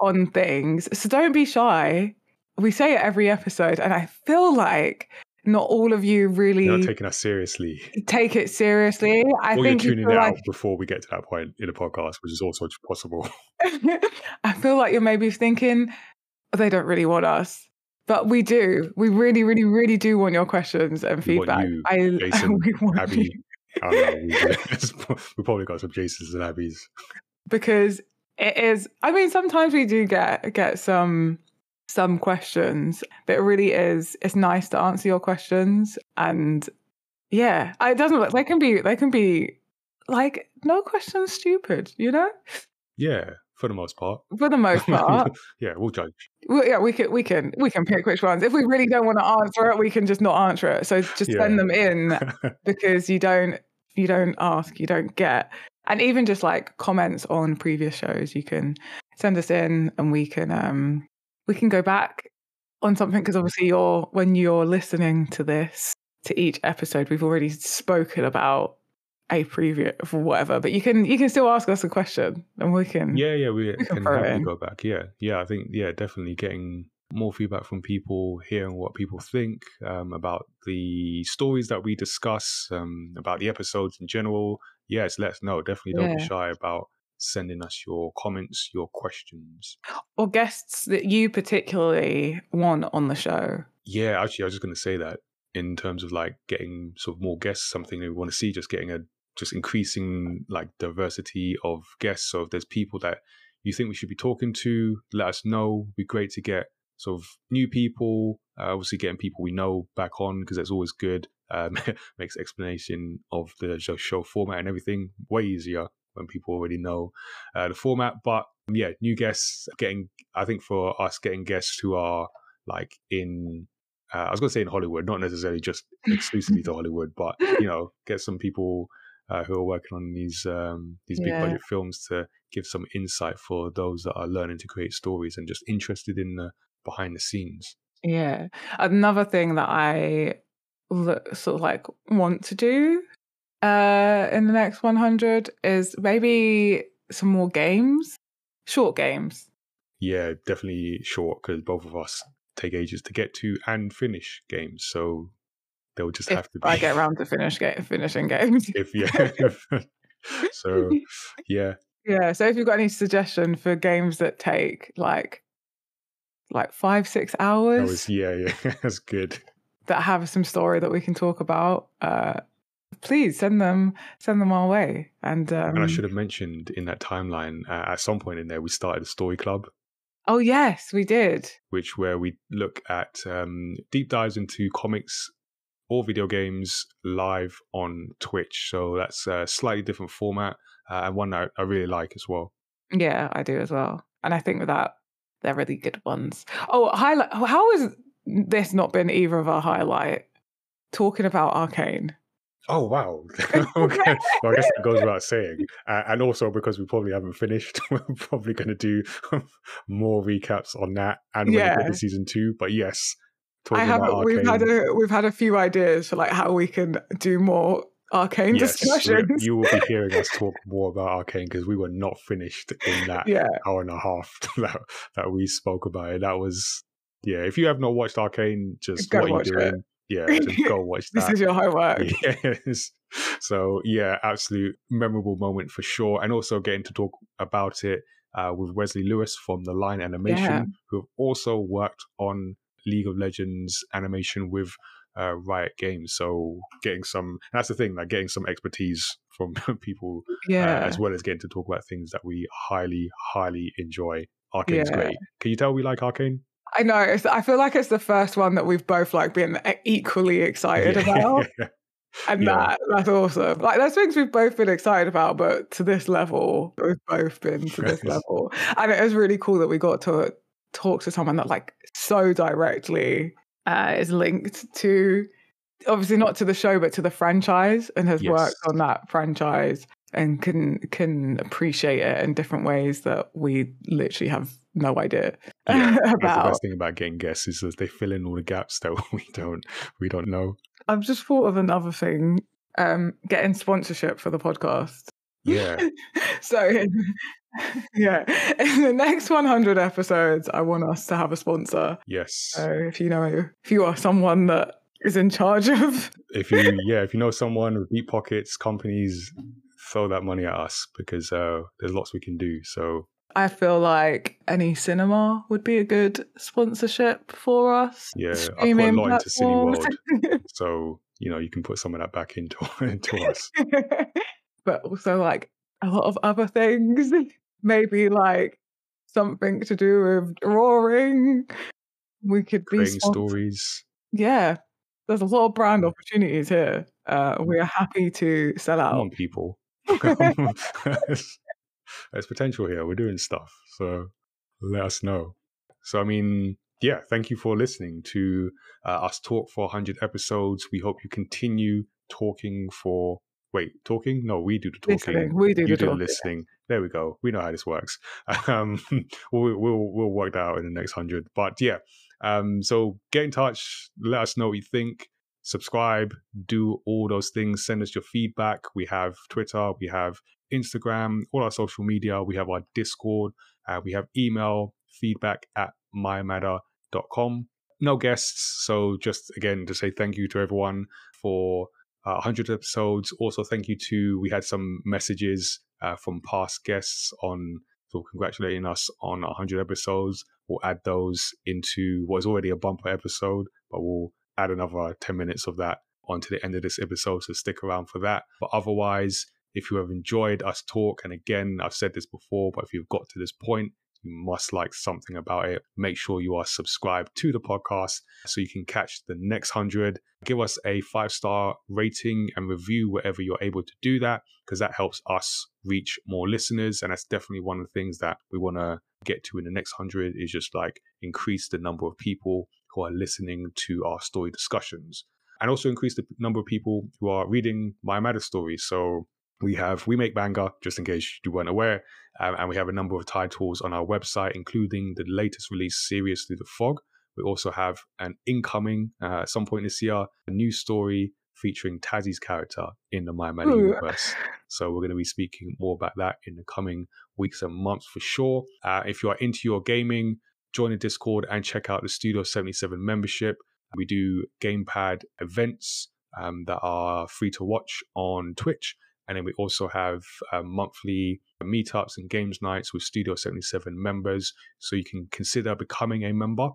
on things. So don't be shy. We say it every episode, and I feel like not all of you really
You're not taking us seriously.
take it seriously. I
or
think
you're
you
tuning
feel
out
like
before we get to that point in a podcast, which is also possible. *laughs* *laughs*
I feel like you're maybe thinking "Oh, they don't really want us, but we do. We really, really, really do want your questions and
We
feedback.
you,
I *laughs*
Jason,
want
Abby.
you
I don't know. We, *laughs* we probably got some Jasons and Abbies.
because it is. I mean, sometimes we do get get some some questions, but it really is. It's nice to answer your questions, and yeah, it doesn't. They can be. They can be like no questions stupid. You know,
Yeah, for the most part.
for the most part. *laughs*
yeah, we'll judge.
Well, yeah, we can we can we can pick which ones. If we really don't want to answer it, we can just not answer it. So just
Yeah.
send them in *laughs* because you don't you don't ask, you don't get. And even just like comments on previous shows, you can send us in and we can um we can go back on something because obviously you're when you're listening to this to each episode, we've already spoken about a preview of whatever. But you can you can still ask us a question and we can
yeah, yeah, we,
can
can
throw
happily go back. Yeah, yeah, I think yeah, definitely getting more feedback from people, hearing what people think um, about the stories that we discuss, um, about the episodes in general. Yes, let us know. Definitely don't be shy about sending us your comments, your questions.
or guests that you particularly want on the show.
Yeah, actually, I was just going to say that in terms of like getting sort of more guests, something we want to see, just getting a just increasing like diversity of guests. So if there's people that you think we should be talking to, let us know. It'd be great to get sort of new people. Uh, obviously, getting people we know back on because that's always good. Um, *laughs* makes explanation of the show, format and everything way easier when people already know uh, the format. But yeah, new guests getting. I think for us, getting guests who are like in uh, I was going to say in Hollywood, not necessarily just *laughs* exclusively to Hollywood, but you know, get some people uh, who are working on these um, these big
Yeah.
budget films to give some insight for those that are learning to create stories and just interested in the behind the scenes.
Yeah. Another thing that I lo- sort of like want to do uh in the next 100 is maybe some more games, short games.
Yeah, definitely short because both of us take ages to get to and finish games, so they'll just
If
have to be.
I get around to finish ga- finishing games. *laughs*
if yeah. *laughs* so *laughs* yeah,
yeah, so if you've got any suggestion for games that take like like 5 6 hours
was yeah, yeah, that's good.
that have some story that we can talk about, uh please send them send them our way. And um
And I should have mentioned in that timeline uh, at some point in there we started a story club,
Oh yes, we did.
which where we look at um, deep dives into comics or video games live on Twitch. So that's a slightly different format uh, and one that I really like as well.
Yeah, I do as well. And I think that they're really good ones. Oh, highlight how has this not been either of our highlight? Talking about Arcane.
Oh wow! *laughs* *laughs* okay, well, I guess it goes without saying, uh, and also because we probably haven't finished, *laughs* we're probably going to do more recaps on that and when we get to season two. But yes,
I haven't we've had a we've had a few ideas for like how we can do more arcane
yes,
discussions.
you will be *laughs* hearing us talk more about Arcane because we were not finished in that
yeah.
hour and a half *laughs* that, that we spoke about it. That was yeah. If you have not watched Arcane, just
Go
what are you
watch it.
doing? Yeah, *laughs* just go watch
This is your homework.
Yes. So yeah, absolute memorable moment for sure, and also getting to talk about it uh, with Wesley Lewis from the Line Animation,
Yeah.
who have also worked on League of Legends animation with uh, Riot Games. So getting some that's the thing, like getting some expertise from *laughs* people uh,
Yeah.
as well as getting to talk about things that we highly, highly enjoy. Arcane's
Yeah.
great. Can you tell we like Arcane?
I know. It's, I feel like it's the first one that we've both like been equally excited *laughs* about. and yeah. that that's awesome. Like there's things we've both been excited about, but to this level, we've both been to this *laughs* level. And it was really cool that we got to talk to someone that like so directly uh, is linked to obviously not to the show but to the franchise and has yes. worked on that franchise and can can appreciate it in different ways that we literally have no idea *laughs*
yeah, about. That's the best thing about getting guests is that they fill in all the gaps that *laughs* we don't we don't know.
I've just thought of another thing. Um, getting sponsorship for the podcast.
Yeah. *laughs*
so, yeah, *laughs* in the next 100 episodes, I want us to have a sponsor.
Yes.
So, if you know, if you are someone that is in charge of, *laughs*
if you, *laughs* yeah, if you know someone with deep pockets, companies, throw that money at us because uh, there's lots we can do. So,
I feel like any cinema would be a good sponsorship for us.
Yeah, I put a lot into Cineworld, so you know you can put some of that back into into us.
but also like a lot of other things, maybe like something to do with drawing. We could
Creating be stories.
Yeah, there's a lot of brand opportunities here. Uh, we are happy to sell out.
Come on, people. *laughs* *laughs* there's potential here. We're doing stuff. So let us know. So, I mean, yeah, thank you for listening to uh, us talk for 100 episodes. We hope you continue talking for. Wait, talking? No, we do the talking.
Listening. We do
you
the
do talking. listening. There we go. We know how this works. *laughs* Um, we'll, we'll we'll work that out in the next hundred. But yeah, um, so get in touch. Let us know what you think. Subscribe. Do all those things. Send us your feedback. We have Twitter. We have Instagram, all our social media. We have our Discord. Uh, we have email feedback at mymatter.com. No guests. So just again to say thank you to everyone for uh, 100 episodes. Also, thank you to, we had some messages uh, from past guests on so congratulating us on 100 episodes. We'll add those into what is already a bumper episode, but we'll add another 10 minutes of that onto the end of this episode. So stick around for that. But otherwise, if you have enjoyed us talk, and again, I've said this before, but if you've got to this point, you must like something about it. Make sure you are subscribed to the podcast so you can catch the next 100. Give us a five star rating and review wherever you're able to do that, because that helps us reach more listeners. And that's definitely one of the things that we want to get to in the next 100 is just like increase the number of people who are listening to our story discussions and also increase the number of people who are reading my matter stories. So we have We Make Manga, just in case you weren't aware, um, and we have a number of titles on our website, including the latest release, Series Through the Fog. We also have an incoming, uh, at some point this year, a new story featuring Tazzy's character in the My Matter universe. So we're going to be speaking more about that in the coming weeks and months for sure. Uh, if you are into your gaming, join the Discord and check out the Studio 77 membership. We do gamepad events um, that are free to watch on Twitch and then we also have uh, monthly meetups and games nights with Studio 77 members. So you can consider becoming a member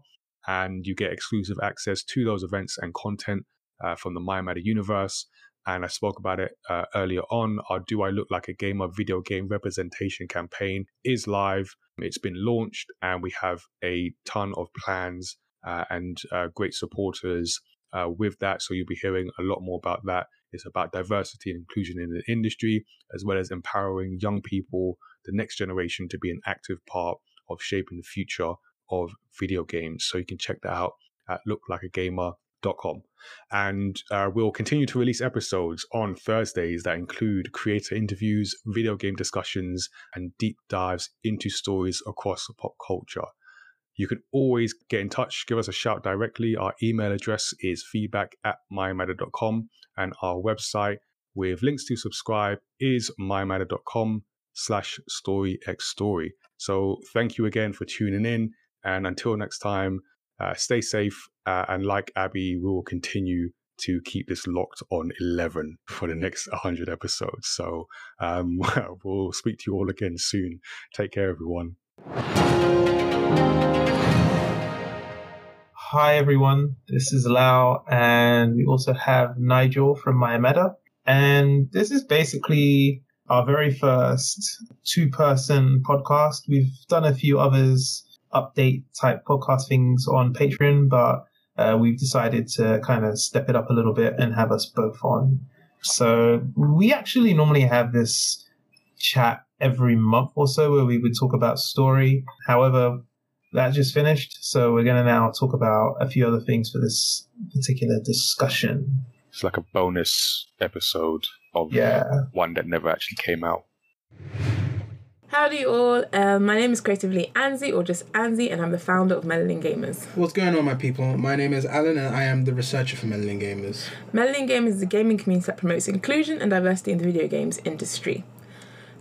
and you get exclusive access to those events and content uh, from the My Matter universe. And I spoke about it uh, earlier on. Our Do I Look Like a Gamer video game representation campaign is live. It's been launched, and we have a ton of plans uh, and uh, great supporters uh, with that. So you'll be hearing a lot more about that it's about diversity and inclusion in the industry, as well as empowering young people, the next generation, to be an active part of shaping the future of video games. So you can check that out at looklikeagamer.com. And uh, we'll continue to release episodes on Thursdays that include creator interviews, video game discussions, and deep dives into stories across pop culture. You can always get in touch, give us a shout directly. Our email address is feedback at mymatter.com and our website with links to subscribe is mymatter.com slash story x story. So thank you again for tuning in. And until next time, uh, stay safe. Uh, and like Abby, we will continue to keep this locked on 11 for the next 100 episodes. So um, *laughs* we'll speak to you all again soon. Take care, everyone.
Hi everyone, this is Lau, and we also have Nigel from Mayameda. And this is basically our very first two person podcast. We've done a few others, update type podcast things on Patreon, but uh, we've decided to kind of step it up a little bit and have us both on So we actually normally have this chat every month or so where we would talk about story. However, that just finished. So we're going to now talk about a few other things for this particular discussion.
It's like a bonus episode of
Yeah.
one that never actually came out.
Howdy all, um, my name is Creatively Anzi or just Anzi and I'm the founder of Melanin Gamers.
What's going on, my people? My name is Alan, and I am the researcher for Melanin Gamers.
Melanin Gamers is a gaming community that promotes inclusion and diversity in the video games industry.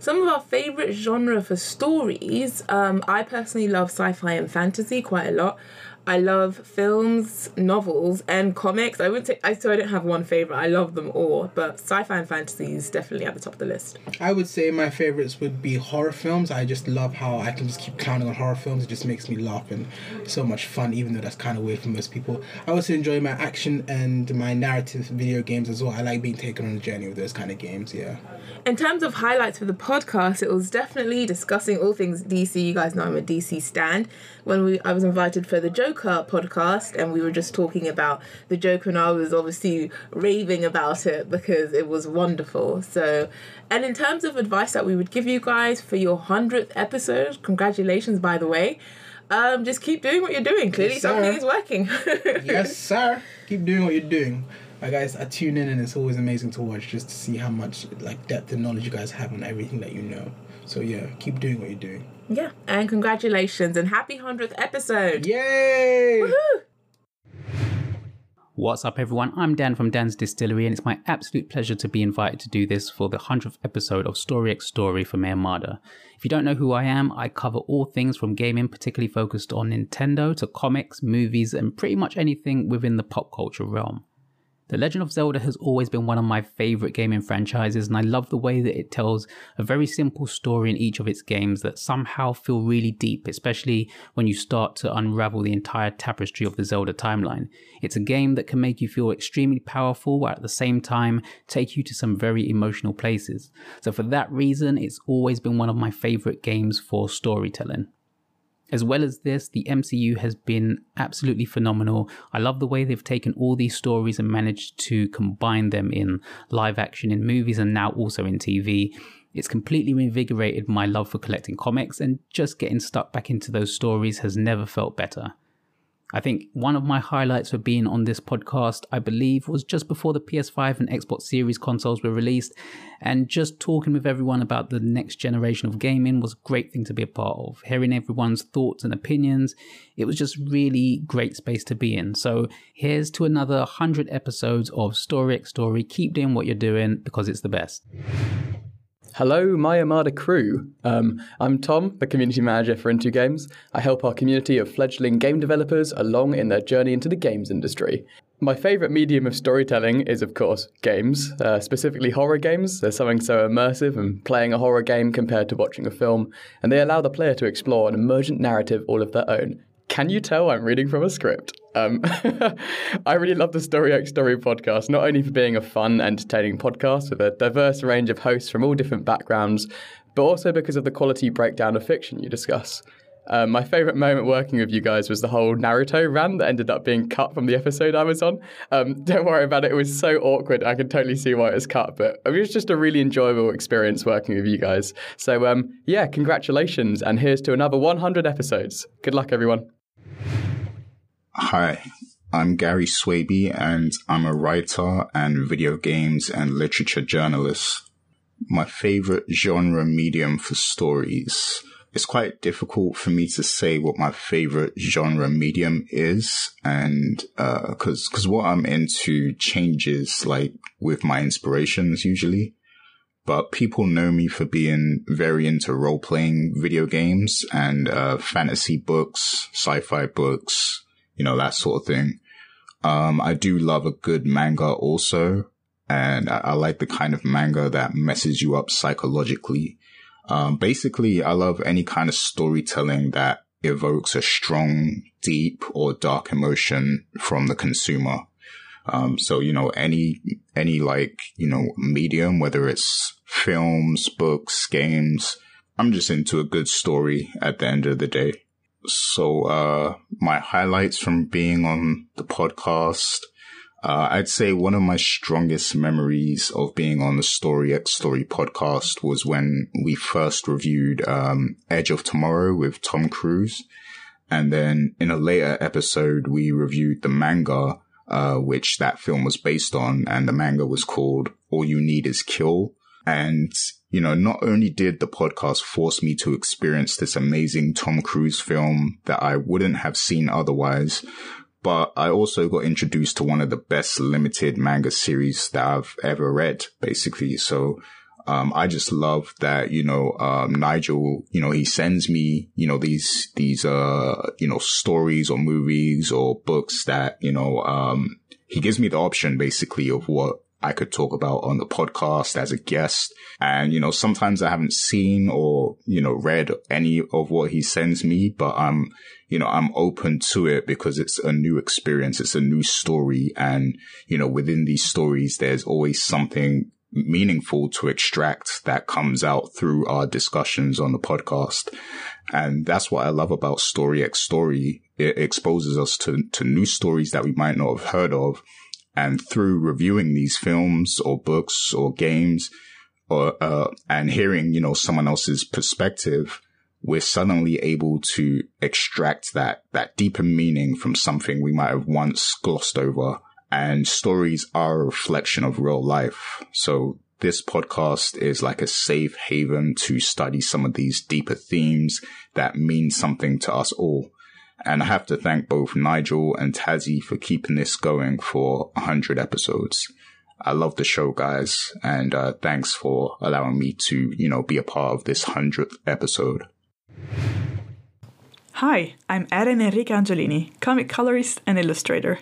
Some of our favourite genre for stories, um, I personally love sci-fi and fantasy quite a lot. I love films, novels, and comics. I wouldn't say I so I don't have one favourite. I love them all, but sci-fi and fantasy is definitely at the top of the list.
I would say my favorites would be horror films. I just love how I can just keep counting on horror films. It just makes me laugh and so much fun, even though that's kind of weird for most people. I also enjoy my action and my narrative video games as well. I like being taken on a journey with those kind of games. Yeah.
In terms of highlights for the podcast, it was definitely discussing all things DC. You guys know I'm a DC stand. When we I was invited for the Joker podcast, and we were just talking about the Joker, and I was obviously raving about it because it was wonderful. So, and in terms of advice that we would give you guys for your hundredth episode, congratulations, by the way. Um, just keep doing what you're doing. Clearly,
Yes,
something is working. *laughs*
yes, sir. Keep doing what you're doing. Uh, guys, I tune in and it's always amazing to watch just to see how much like depth and knowledge you guys have on everything that you know. So yeah, keep doing what you're doing.
Yeah, and congratulations and happy hundredth episode.
Yay!
What's up, everyone? I'm Dan from Dan's Distillery, and it's my absolute pleasure to be invited to do this for the 100th episode of Story X Story from Armada. If you don't know who I am, I cover all things from gaming, particularly focused on Nintendo, to comics, movies, and pretty much anything within the pop culture realm. The Legend of Zelda has always been one of my favorite gaming franchises, and I love the way that it tells a very simple story in each of its games that somehow feel really deep, especially when you start to unravel the entire tapestry of the Zelda timeline. It's a game that can make you feel extremely powerful, while at the same time take you to some very emotional places. So, for that reason, it's always been one of my favorite games for storytelling. As well as this, the MCU has been absolutely phenomenal. I love the way they've taken all these stories and managed to combine them in live action in movies and now also in TV. It's completely reinvigorated my love for collecting comics, and just getting stuck back into those stories has never felt better. I think one of my highlights for being on this podcast, I believe, was just before the PS5 and Xbox Series consoles were released, and just talking with everyone about the next generation of gaming was a great thing to be a part of. Hearing everyone's thoughts and opinions, it was just really great space to be in. So here's to another 100 episodes of Story X Story. Keep doing what you're doing because it's the best.
Hello, my Armada crew. Um, I'm Tom, the community manager for Into Games. I help our community of fledgling game developers along in their journey into the games industry. My favourite medium of storytelling is, of course, games, uh, specifically horror games. There's something so immersive in playing a horror game compared to watching a film, and they allow the player to explore an emergent narrative all of their own. Can you tell I'm reading from a script? Um, *laughs* I really love the Story X Story podcast, not only for being a fun, entertaining podcast with a diverse range of hosts from all different backgrounds, but also because of the quality breakdown of fiction you discuss. Um, my favourite moment working with you guys was the whole Naruto rant that ended up being cut from the episode I was on. Um, *laughs* don't worry about it, it was so awkward. I can totally see why it was cut, but it was just a really enjoyable experience working with you guys. So, um, yeah, congratulations, and here's to another 100 episodes. Good luck, everyone.
Hi, I'm Gary Swaby, and I'm a writer and video games and literature journalist. My favorite genre medium for stories. It's quite difficult for me to say what my favorite genre medium is, and uh, cause, cause what I'm into changes like with my inspirations usually. But people know me for being very into role playing video games and uh, fantasy books, sci-fi books, you know, that sort of thing. Um, I do love a good manga also. And I, I like the kind of manga that messes you up psychologically. Um, basically, I love any kind of storytelling that evokes a strong, deep or dark emotion from the consumer. Um, so, you know, any, any like, you know, medium, whether it's films, books, games, I'm just into a good story at the end of the day. So, uh, my highlights from being on the podcast, Uh, I'd say one of my strongest memories of being on the Story X Story podcast was when we first reviewed um, Edge of Tomorrow with Tom Cruise. And then in a later episode, we reviewed the manga, uh, which that film was based on. And the manga was called All You Need Is Kill. And, you know, not only did the podcast force me to experience this amazing Tom Cruise film that I wouldn't have seen otherwise, but I also got introduced to one of the best limited manga series that I've ever read, basically. So, um, I just love that, you know, um, Nigel, you know, he sends me, you know, these, these, uh, you know, stories or movies or books that, you know, um, he gives me the option basically of what I could talk about on the podcast as a guest. And, you know, sometimes I haven't seen or, you know, read any of what he sends me, but I'm, you know, I'm open to it because it's a new experience. It's a new story. And, you know, within these stories, there's always something meaningful to extract that comes out through our discussions on the podcast. And that's what I love about Story X Story. It exposes us to, to new stories that we might not have heard of and through reviewing these films or books or games or, uh, and hearing, you know, someone else's perspective, we're suddenly able to extract that, that deeper meaning from something we might have once glossed over. And stories are a reflection of real life. So this podcast is like a safe haven to study some of these deeper themes that mean something to us all. And I have to thank both Nigel and Tazzy for keeping this going for 100 episodes. I love the show, guys, and uh, thanks for allowing me to, you know, be a part of this 100th episode.
Hi, I'm Erin Enrique Angelini, comic colorist and illustrator.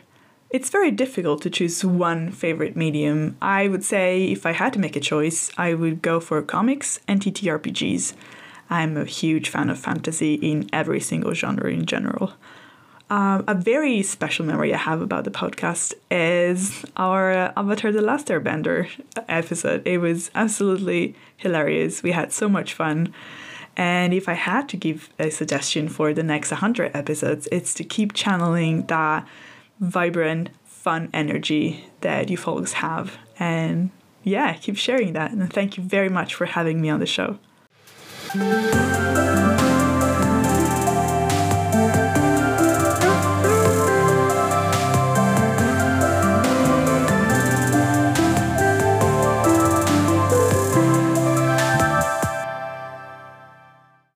It's very difficult to choose one favorite medium. I would say if I had to make a choice, I would go for comics and TTRPGs. I'm a huge fan of fantasy in every single genre in general. Uh, a very special memory I have about the podcast is our Avatar The Last Airbender episode. It was absolutely hilarious. We had so much fun. And if I had to give a suggestion for the next 100 episodes, it's to keep channeling that vibrant, fun energy that you folks have. And yeah, keep sharing that. And thank you very much for having me on the show. Thank you.